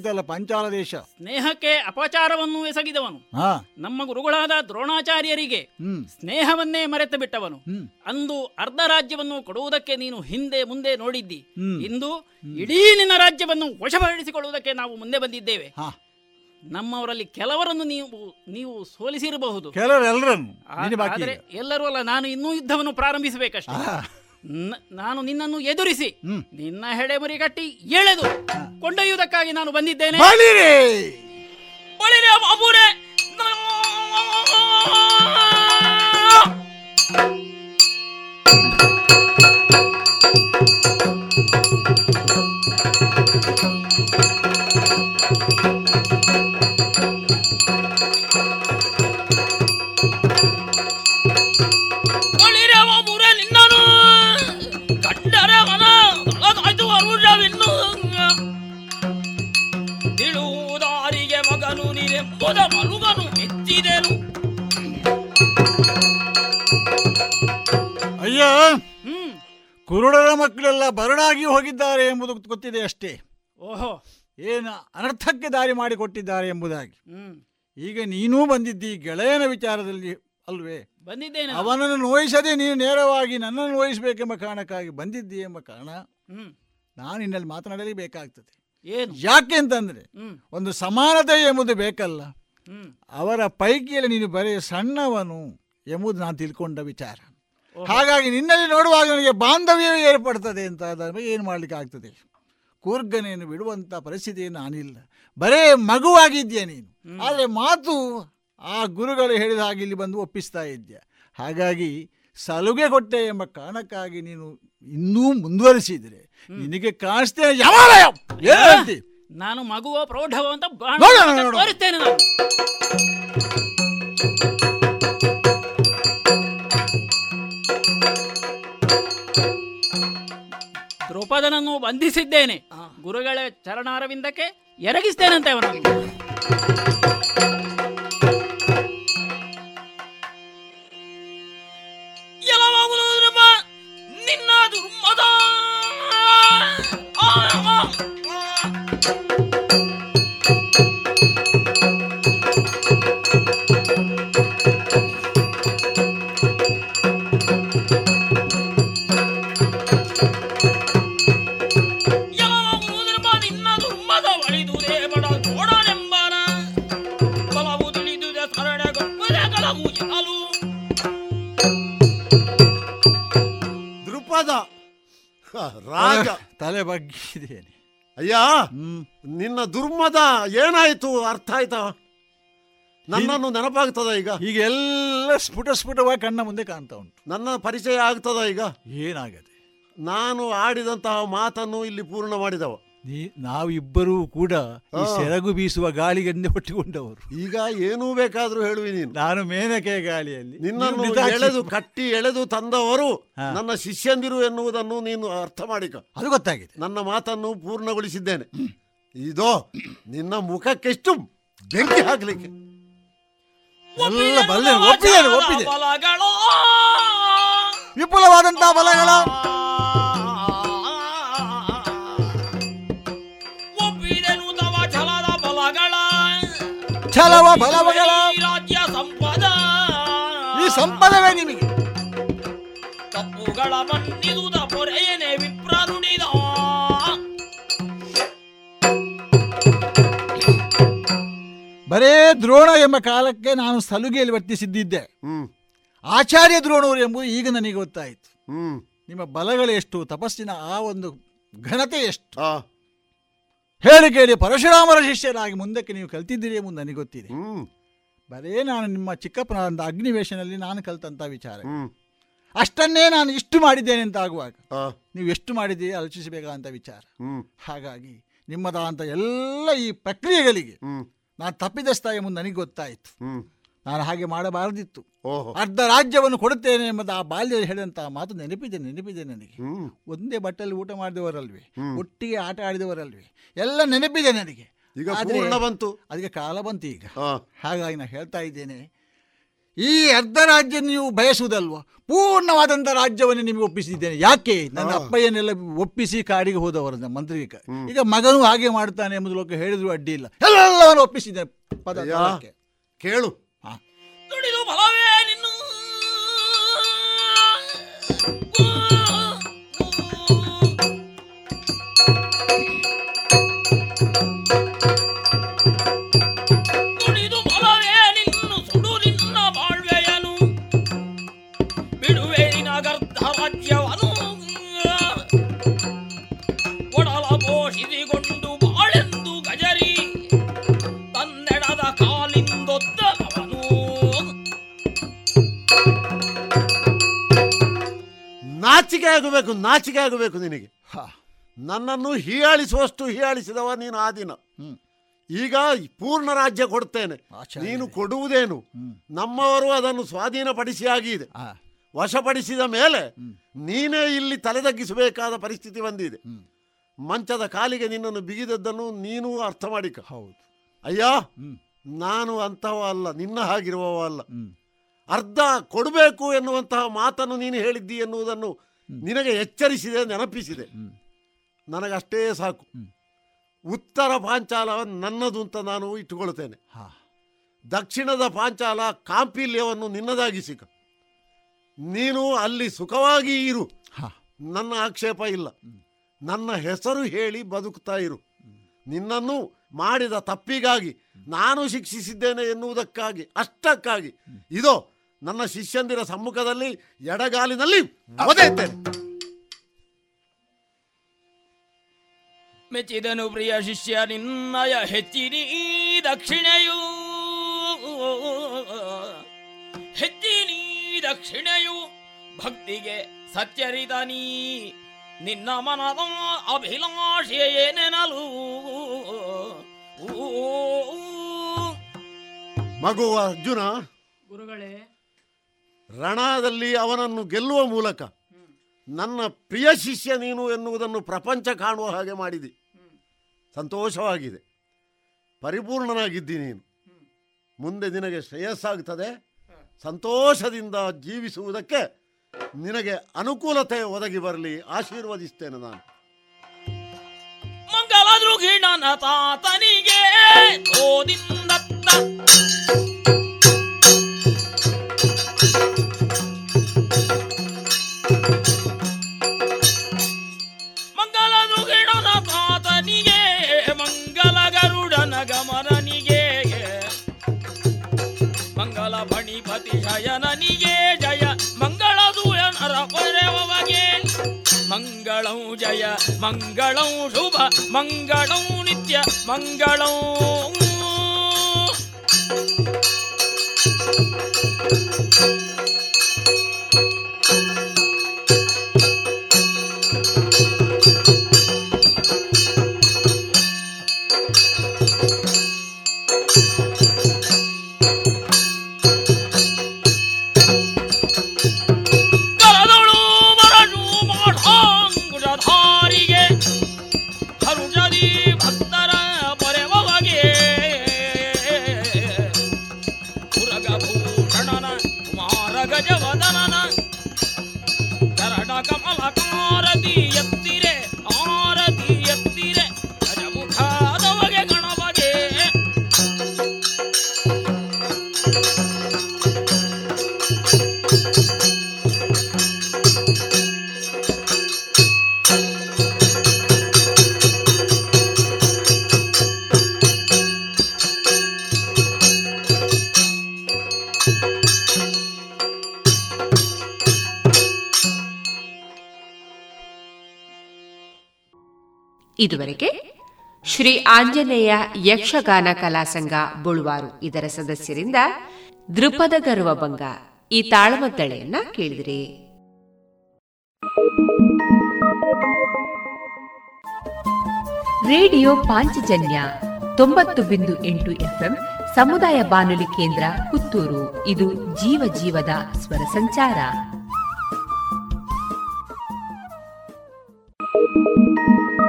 Speaker 13: ಗೊತ್ತಾಯ್ತಲ್ಲ ಪಂಚಾಲ ದೇಶ?
Speaker 6: ಸ್ನೇಹಕ್ಕೆ ಅಪಚಾರವನ್ನು ಎಸಗಿದವನು.
Speaker 13: ಹಾ.
Speaker 6: ನಮ್ಮ ಗುರುಗಳಾದ ದ್ರೋಣಾಚಾರ್ಯರಿಗೆ ಸ್ನೇಹವನ್ನೇ ಮರೆತು ಬಿಟ್ಟವನು. ಅಂದು ಅರ್ಧ ರಾಜ್ಯವನ್ನು ಕೊಡುವುದಕ್ಕೆ ನೀನು ಹಿಂದೆ ಮುಂದೆ ನೋಡಿದ್ದಿ. ಇಂದು ಇಡೀ ನಿನ್ನ ರಾಜ್ಯವನ್ನು ವಶಪಡಿಸಿಕೊಳ್ಳುವುದಕ್ಕೆ ನಾವು ಮುಂದೆ ಬಂದಿದ್ದೇವೆ. ನಮ್ಮವರಲ್ಲಿ ಕೆಲವರನ್ನು ನೀವು ನೀವು ಸೋಲಿಸಿರಬಹುದು.
Speaker 13: ಕೆಲವರೆಲ್ಲರನ್ನು.
Speaker 6: ಆದರೆ ಎಲ್ಲರೂ ಅಲ್ಲ ನಾನು ಇನ್ನೂ ಯುದ್ಧವನ್ನು ಪ್ರಾರಂಭಿಸಬೇಕಷ್ಟೇ. ನಾನು ನಿನ್ನನ್ನು ಎದುರಿಸಿ. ನಿನ್ನ ಹೆಡೆಮುರಿ ಕಟ್ಟಿ ಎಳೆದು ಕೊಂಡೊಯ್ಯುವುದಕ್ಕಾಗಿ ನಾನು ಬಂದಿದ್ದೇನೆ
Speaker 13: ಬಲಿರಿ!
Speaker 6: ಹ್ಮ್.
Speaker 13: ಕುರುಡರ ಮಕ್ಕಳೆಲ್ಲ ಬರಡಾಗಿ ಹೋಗಿದ್ದಾರೆ ಎಂಬುದು ಗೊತ್ತಿದೆ ಅಷ್ಟೇ.
Speaker 6: ಓಹೋ.
Speaker 13: ಏನು ಅನರ್ಥಕ್ಕೆ ದಾರಿ ಮಾಡಿಕೊಟ್ಟಿದ್ದಾರೆ ಎಂಬುದಾಗಿ. ಈಗ ನೀನೂ ಬಂದಿದ್ದಿ ಗೆಳೆಯನ ವಿಚಾರದಲ್ಲಿ ಅಲ್ವೇ?
Speaker 6: ಬಂದಿದ್ದೇನೆ? ನಾನು.
Speaker 13: ಅವನನ್ನು ನೋಯಿಸದೆ ನೀನು ನೇರವಾಗಿ ನನ್ನನ್ನು ನೋಯಿಸಬೇಕೆಂಬ ಕಾರಣಕ್ಕಾಗಿ ಬಂದಿದ್ದಿ ಎಂಬ ಕಾರಣ ನಾನು ಇನ್ನಲ್ಲಿ ಮಾತನಾಡಲೇಬೇಕಾಗ್ತದೆ
Speaker 6: ಏನು?
Speaker 13: ಯಾಕೆ ಅಂತಂದ್ರೆ ಒಂದು ಸಮಾನತೆ ಎಂಬುದು ಬೇಕಲ್ಲ. ಅವರ ಪೈಕಿಯಲ್ಲಿ ನೀನು ಬರೆಯ ಸಣ್ಣವನು ಎಂಬುದು ನಾನು ತಿಳ್ಕೊಂಡ ವಿಚಾರ. ಹಾಗಾಗಿ ನಿನ್ನಲ್ಲಿ ನೋಡುವಾಗ ನನಗೆ ಬಾಂಧವ್ಯವೇ ಏರ್ಪಡ್ತದೆ ಅಂತ ಅದರ ಏನು ಮಾಡಲಿಕ್ಕೆ ಆಗ್ತದೆ? ಕೂರ್ಗನೆಯನ್ನು ಬಿಡುವಂಥ ಪರಿಸ್ಥಿತಿ ನಾನಿಲ್ಲ. ಬರೇ ಮಗುವಾಗಿದ್ಯಾ ನೀನು. ಆದರೆ ಮಾತು ಆ ಗುರುಗಳು ಹೇಳಿದ ಹಾಗೆ ಇಲ್ಲಿ ಬಂದು ಒಪ್ಪಿಸ್ತಾ ಇದ್ಯಾ? ಹಾಗಾಗಿ ಸಲುಗೆ ಕೊಟ್ಟೆ ಎಂಬ ಕಾರಣಕ್ಕಾಗಿ ನೀನು ಇನ್ನೂ ಮುಂದುವರಿಸಿದರೆ ನಿನಗೆ ಕಾಣಿಸ್ತೇನೆ ಹೇಳ್ತಿ?
Speaker 6: ನಾನು ಮಗುವ ಪ್ರೌಢವ ಅಂತ ಬಾಣ
Speaker 13: ನೋಡು, ನೋಡು, ನೋಡು.
Speaker 6: ತೋರಿಸ್ತೇನೆ ನಾನು ದ್ರೌಪದನನ್ನು ಬಂಧಿಸಿದ್ದೇನೆ ಗುರುಗಳ ಚರಣಾರವಿಂದಕ್ಕೆ ಎರಗಿಸ್ತೇನಂತೆ ಅವನನ್ನು
Speaker 12: ಅಯ್ಯ ನಿನ್ನ ದುರ್ಮದ ಏನಾಯ್ತು? ಅರ್ಥ ಆಯ್ತಾ? ನನ್ನನ್ನು ನೆನಪಾಗ್ತದ ಈಗ?
Speaker 13: ಈಗ ಎಲ್ಲ ಸ್ಫುಟ ಸ್ಫುಟವಾಗಿ ಕಣ್ಣ ಮುಂದೆ ಕಾಣ್ತಾ ಉಂಟು.
Speaker 12: ನನ್ನ ಪರಿಚಯ ಆಗ್ತದ ಈಗ?
Speaker 13: ಏನಾಗದೆ.
Speaker 12: ನಾನು ಆಡಿದಂತಹ ಮಾತನ್ನು ಇಲ್ಲಿ ಪೂರ್ಣ ಮಾಡಿದವ.
Speaker 13: ನಾವಿಬ್ಬರೂ ಕೂಡ ಈ. ಸೆರಗು ಬೀಸುವ ಗಾಳಿಗೆ ಹೊಟ್ಟಿಕೊಂಡವರು.
Speaker 12: ಈಗ ಏನೂ ಬೇಕಾದ್ರೂ ಹೇಳುವೆ ನೀನು.
Speaker 13: ನಾನು ಮೇನಕೆ ಗಾಳಿಯಲ್ಲಿ.
Speaker 12: ನಿನ್ನನ್ನು ಎಳೆದು ಕಟ್ಟಿ ಎಳೆದು ತಂದವರು ನನ್ನ ಶಿಷ್ಯಂದಿರು ಎನ್ನುವುದನ್ನು ನೀನು ಅರ್ಥ ಮಾಡಿಕ.
Speaker 13: ಅದು ಗೊತ್ತಾಗಿದೆ.
Speaker 12: ನನ್ನ ಮಾತನ್ನು ಪೂರ್ಣಗೊಳಿಸಿದ್ದೇನೆ. ಇದೋ ನಿನ್ನ ಮುಖಕ್ಕೆಷ್ಟು ಬೆಂಕಿ ಹಾಕ್ಲಿಕ್ಕೆ.
Speaker 13: ಎಲ್ಲ ಬಲ್ಲೆ ಒಪ್ಪಿದೆ ವಿಪುಲವಾದಂತಹ ಬಲಗಳ. ಛಲವ ಬಲವಗಳ
Speaker 11: ರಾಜ್ಯ ಸಂಪದ.
Speaker 13: ಈ ಸಂಪದವೇ ನಿಮಗೆ.
Speaker 11: ತಪ್ಪುಗಳ ಮನ್ನಿದುದ ಪೊರೆಯನೆ ವಿಪ್ರ ನುಡಿದ
Speaker 13: ಬರೇ ದ್ರೋಣ ಎಂಬ ಕಾಲಕ್ಕೆ ನಾನು ಸಲುಗೆಯಲ್ಲಿ ವರ್ತಿಸಿದ್ದಿದ್ದೆ.
Speaker 12: ಹ್ಮ್.
Speaker 13: ಆಚಾರ್ಯ ದ್ರೋಣರು ಎಂಬುದು ಈಗ ನನಗೆ ಗೊತ್ತಾಯಿತು.
Speaker 12: ಹ್ಮ್.
Speaker 13: ನಿಮ್ಮ ಬಲಗಳು ಎಷ್ಟು ತಪಸ್ಸಿನ ಆ ಒಂದು ಘನತೆ ಎಷ್ಟು? ಹೇಳಿ ಕೇಳಿ ಪರಶುರಾಮರ ಶಿಷ್ಯರಾಗಿ ಮುಂದಕ್ಕೆ ನೀವು ಕಲ್ತಿದ್ದೀರಿ ಎಂಬುದು ನನಗೆ ಗೊತ್ತಿದೆ. ಬರೇ ನಾನು ನಿಮ್ಮ ಚಿಕ್ಕಪ್ಪನ ಅಗ್ನಿವೇಶನಲ್ಲಿ ನಾನು ಕಲ್ತಂತ ವಿಚಾರ. ಅಷ್ಟನ್ನೇ ನಾನು ಇಷ್ಟು ಮಾಡಿದ್ದೇನೆ ಅಂತ ಆಗುವಾಗ ನೀವು ಎಷ್ಟು ಮಾಡಿದ್ದೀರಿ ಆಲೋಚಿಸಬೇಕಾದಂಥ ವಿಚಾರ. ಹಾಗಾಗಿ ನಿಮ್ಮದಾದಂಥ ಎಲ್ಲ ಈ ಪ್ರಕ್ರಿಯೆಗಳಿಗೆ
Speaker 12: ನಾನು
Speaker 13: ನಾನು ತಪ್ಪಿದಸ್ತ ಮುಂದೆ ನನಗೆ ಗೊತ್ತಾಯಿತು. ನಾನು ಹಾಗೆ ಮಾಡಬಾರದಿತ್ತು.
Speaker 12: ಓಹೋ.
Speaker 13: ಅರ್ಧ ರಾಜ್ಯವನ್ನು ಕೊಡುತ್ತೇನೆ ಎಂಬುದು ಆ ಬಾಲ್ಯದಲ್ಲಿ ಹೇಳಿದಂತಹ ಮಾತು ನೆನಪಿದೆ ನೆನಪಿದೆ ನನಗೆ. ಒಂದೇ ಬಟ್ಟೆಯಲ್ಲಿ ಊಟ ಮಾಡಿದವರಲ್ವೇ ಒಟ್ಟಿಗೆ ಆಟ ಆಡಿದವರಲ್ವೇ ಎಲ್ಲ ನೆನಪಿದೆ ನನಗೆ.
Speaker 12: ಈಗ ಪೂರ್ಣ ಬಂತು.
Speaker 13: ಅದಕ್ಕೆ ಕಾಲ ಬಂತು ಈಗ. ಹಾಗಾಗಿ ನಾನು ಹೇಳ್ತಾ ಇದ್ದೇನೆ ಈ ಅರ್ಧ ರಾಜ್ಯ ನೀವು ಬಯಸುವುದಲ್ವ? ಪೂರ್ಣವಾದಂಥ ರಾಜ್ಯವನ್ನು ನಿಮಗೆ ಒಪ್ಪಿಸಿದ್ದೇನೆ. ಯಾಕೆ? ನನ್ನ. ಅಪ್ಪಯ್ಯನೆಲ್ಲ ಒಪ್ಪಿಸಿ ಕಾಡಿಗೆ ಹೋದವರು
Speaker 12: ಮಂತ್ರಿ.
Speaker 13: ಈಗ ಮಗನು ಹಾಗೆ ಮಾಡ್ತಾನೆ ಎಂಬುದು ಲೋಕ ಹೇಳಿದ್ರು ಅಡ್ಡಿ ಇಲ್ಲ. ಎಲ್ಲವನ್ನು ಒಪ್ಪಿಸಿದ್ದೇನೆ ಪದ
Speaker 12: ಕೇಳು.
Speaker 11: ನುಡಿದು ಬಲವೇ ನಿನ್ನ. ಬಲವೇ ನಿನ್ನು ಸುಡು ನಿನ್ನ ಬಾಳ್ವೆಯನು. ಬಿಡುವೆ ನಿನಗರ್ಧ ರಾಜ್ಯವನು
Speaker 12: ನಾಚಿಕೆ ಆಗಬೇಕು ನಾಚಿಕೆ ಆಗಬೇಕು ನಿನಗೆ.
Speaker 13: ಹಾ.
Speaker 12: ನನ್ನನ್ನು ಹೀಯಾಳಿಸುವಷ್ಟು ಹೀಯಾಳಿಸಿದವ ನೀನು ಆ ದಿನ. ಈಗ ಪೂರ್ಣ ರಾಜ್ಯ ಕೊಡ್ತೇನೆ. ನೀನು ಕೊಡುವುದೇನು? ನಮ್ಮವರು ಅದನ್ನು ಸ್ವಾಧೀನಪಡಿಸಿ ಆಗಿದೆ. ವಶಪಡಿಸಿದ ಮೇಲೆ ನೀನೇ ಇಲ್ಲಿ ತಲೆದಗ್ಗಿಸಬೇಕಾದ ಪರಿಸ್ಥಿತಿ ಬಂದಿದೆ. ಮಂಚದ ಕಾಲಿಗೆ ನಿನ್ನನ್ನು ಬಿಗಿದದ್ದನ್ನು ನೀನು ಅರ್ಥ ಮಾಡಿಕ.
Speaker 13: ಹೌದು.
Speaker 12: ಅಯ್ಯ ನಾನು ಅಂತವ ಅಲ್ಲ ನಿನ್ನ ಹಾಗಿರುವವ ಅಲ್ಲ. ಅರ್ಧ ಕೊಡಬೇಕು ಎನ್ನುವಂತಹ ಮಾತನ್ನು ನೀನು ಹೇಳಿದ್ದಿ ಎನ್ನುವುದನ್ನು ನಿನಗೆ ಎಚ್ಚರಿಸಿದೆ ನೆನಪಿಸಿದೆ. ನನಗಷ್ಟೇ ಸಾಕು. ಉತ್ತರ ಪಾಂಚಾಲ ನನ್ನದು ಅಂತ ನಾನು ಇಟ್ಟುಕೊಳ್ತೇನೆ
Speaker 13: ಹಾ.
Speaker 12: ದಕ್ಷಿಣದ ಪಾಂಚಾಲ ಕಾಂಪಿಲ್ಯವನ್ನು ನಿನ್ನದಾಗಿಸಿಕ ನೀನು ಅಲ್ಲಿ ಸುಖವಾಗಿ ಇರು.
Speaker 13: ಹಾ.
Speaker 12: ನನ್ನ ಆಕ್ಷೇಪ ಇಲ್ಲ. ನನ್ನ ಹೆಸರು ಹೇಳಿ ಬದುಕ್ತಾ ಇರು. ನಿನ್ನನ್ನು ಮಾಡಿದ ತಪ್ಪಿಗಾಗಿ ನಾನು ಶಿಕ್ಷಿಸಿದ್ದೇನೆ ಎನ್ನುವುದಕ್ಕಾಗಿ ಅಷ್ಟಕ್ಕಾಗಿ. ಇದೋ ನನ್ನ ಶಿಷ್ಯಂದಿರ ಸಮ್ಮುಖದಲ್ಲಿ ಎಡಗಾಲಿನಲ್ಲಿ ಒದೆಯುತ್ತೇನೆ
Speaker 11: ಮೆಚ್ಚಿದನು ಪ್ರಿಯ ಶಿಷ್ಯ ನಿನ್ನಯ ಹೆಚ್ಚಿನಿ ದಕ್ಷಿಣೆಯೂ. ಹೆಚ್ಚಿನಿ ದಕ್ಷಿಣೆಯು. ಭಕ್ತಿಗೆ ಸತ್ಯರಿದ ನೀ ನಿನ್ನ ಮನದ ಅಭಿಲಾಷೆಯೇನೆನಲು
Speaker 12: ಮಗು ಅರ್ಜುನ.
Speaker 6: ಗುರುಗಳೇ
Speaker 12: ರಣದಲ್ಲಿ ಅವನನ್ನು ಗೆಲ್ಲುವ ಮೂಲಕ ನನ್ನ ಪ್ರಿಯ ಶಿಷ್ಯ ನೀನು ಎನ್ನುವುದನ್ನು ಪ್ರಪಂಚ ಕಾಣುವ ಹಾಗೆ ಮಾಡಿದಿ. ಸಂತೋಷವಾಗಿದೆ. ಪರಿಪೂರ್ಣನಾಗಿದ್ದಿ ನೀನು. ಮುಂದೆ ನಿನಗೆ ಶ್ರೇಯಸ್ಸಾಗ್ತದೆ. ಸಂತೋಷದಿಂದ ಜೀವಿಸುವುದಕ್ಕೆ ನಿನಗೆ ಅನುಕೂಲತೆ ಒದಗಿ ಬರಲಿ. ಆಶೀರ್ವದಿಸ್ತೇನೆ ನಾನು.
Speaker 11: ಮಂಗಲ ಜಯ. ಮಂಗಳಂ ಶುಭ ಮಂಗಳಂ ನಿತ್ಯ ಮಂಗಳಂ
Speaker 7: ಇದುವರೆಗೆ ಶ್ರೀ ಆಂಜನೇಯ ಯಕ್ಷಗಾನ ಕಲಾಸಂಘ ಬುಳುವಾರು ಇದರ ಸದಸ್ಯರಿಂದ ದೃಪದ ಗರ್ವ ಭಂಗ ಈ ತಾಳಮದ್ದಳೆಯನ್ನ ಕೇಳಿದಿರಿ. ರೇಡಿಯೋ ಪಾಂಚಜನ್ಯ ತೊಂಬತ್ತು ಬಿಂದು ಎಂಟು ಎಫ್ಎಂ ಸಮುದಾಯ ಬಾನುಲಿ ಕೇಂದ್ರ ಪುತ್ತೂರು. ಇದು ಜೀವ ಜೀವದ ಸ್ವರ ಸಂಚಾರ.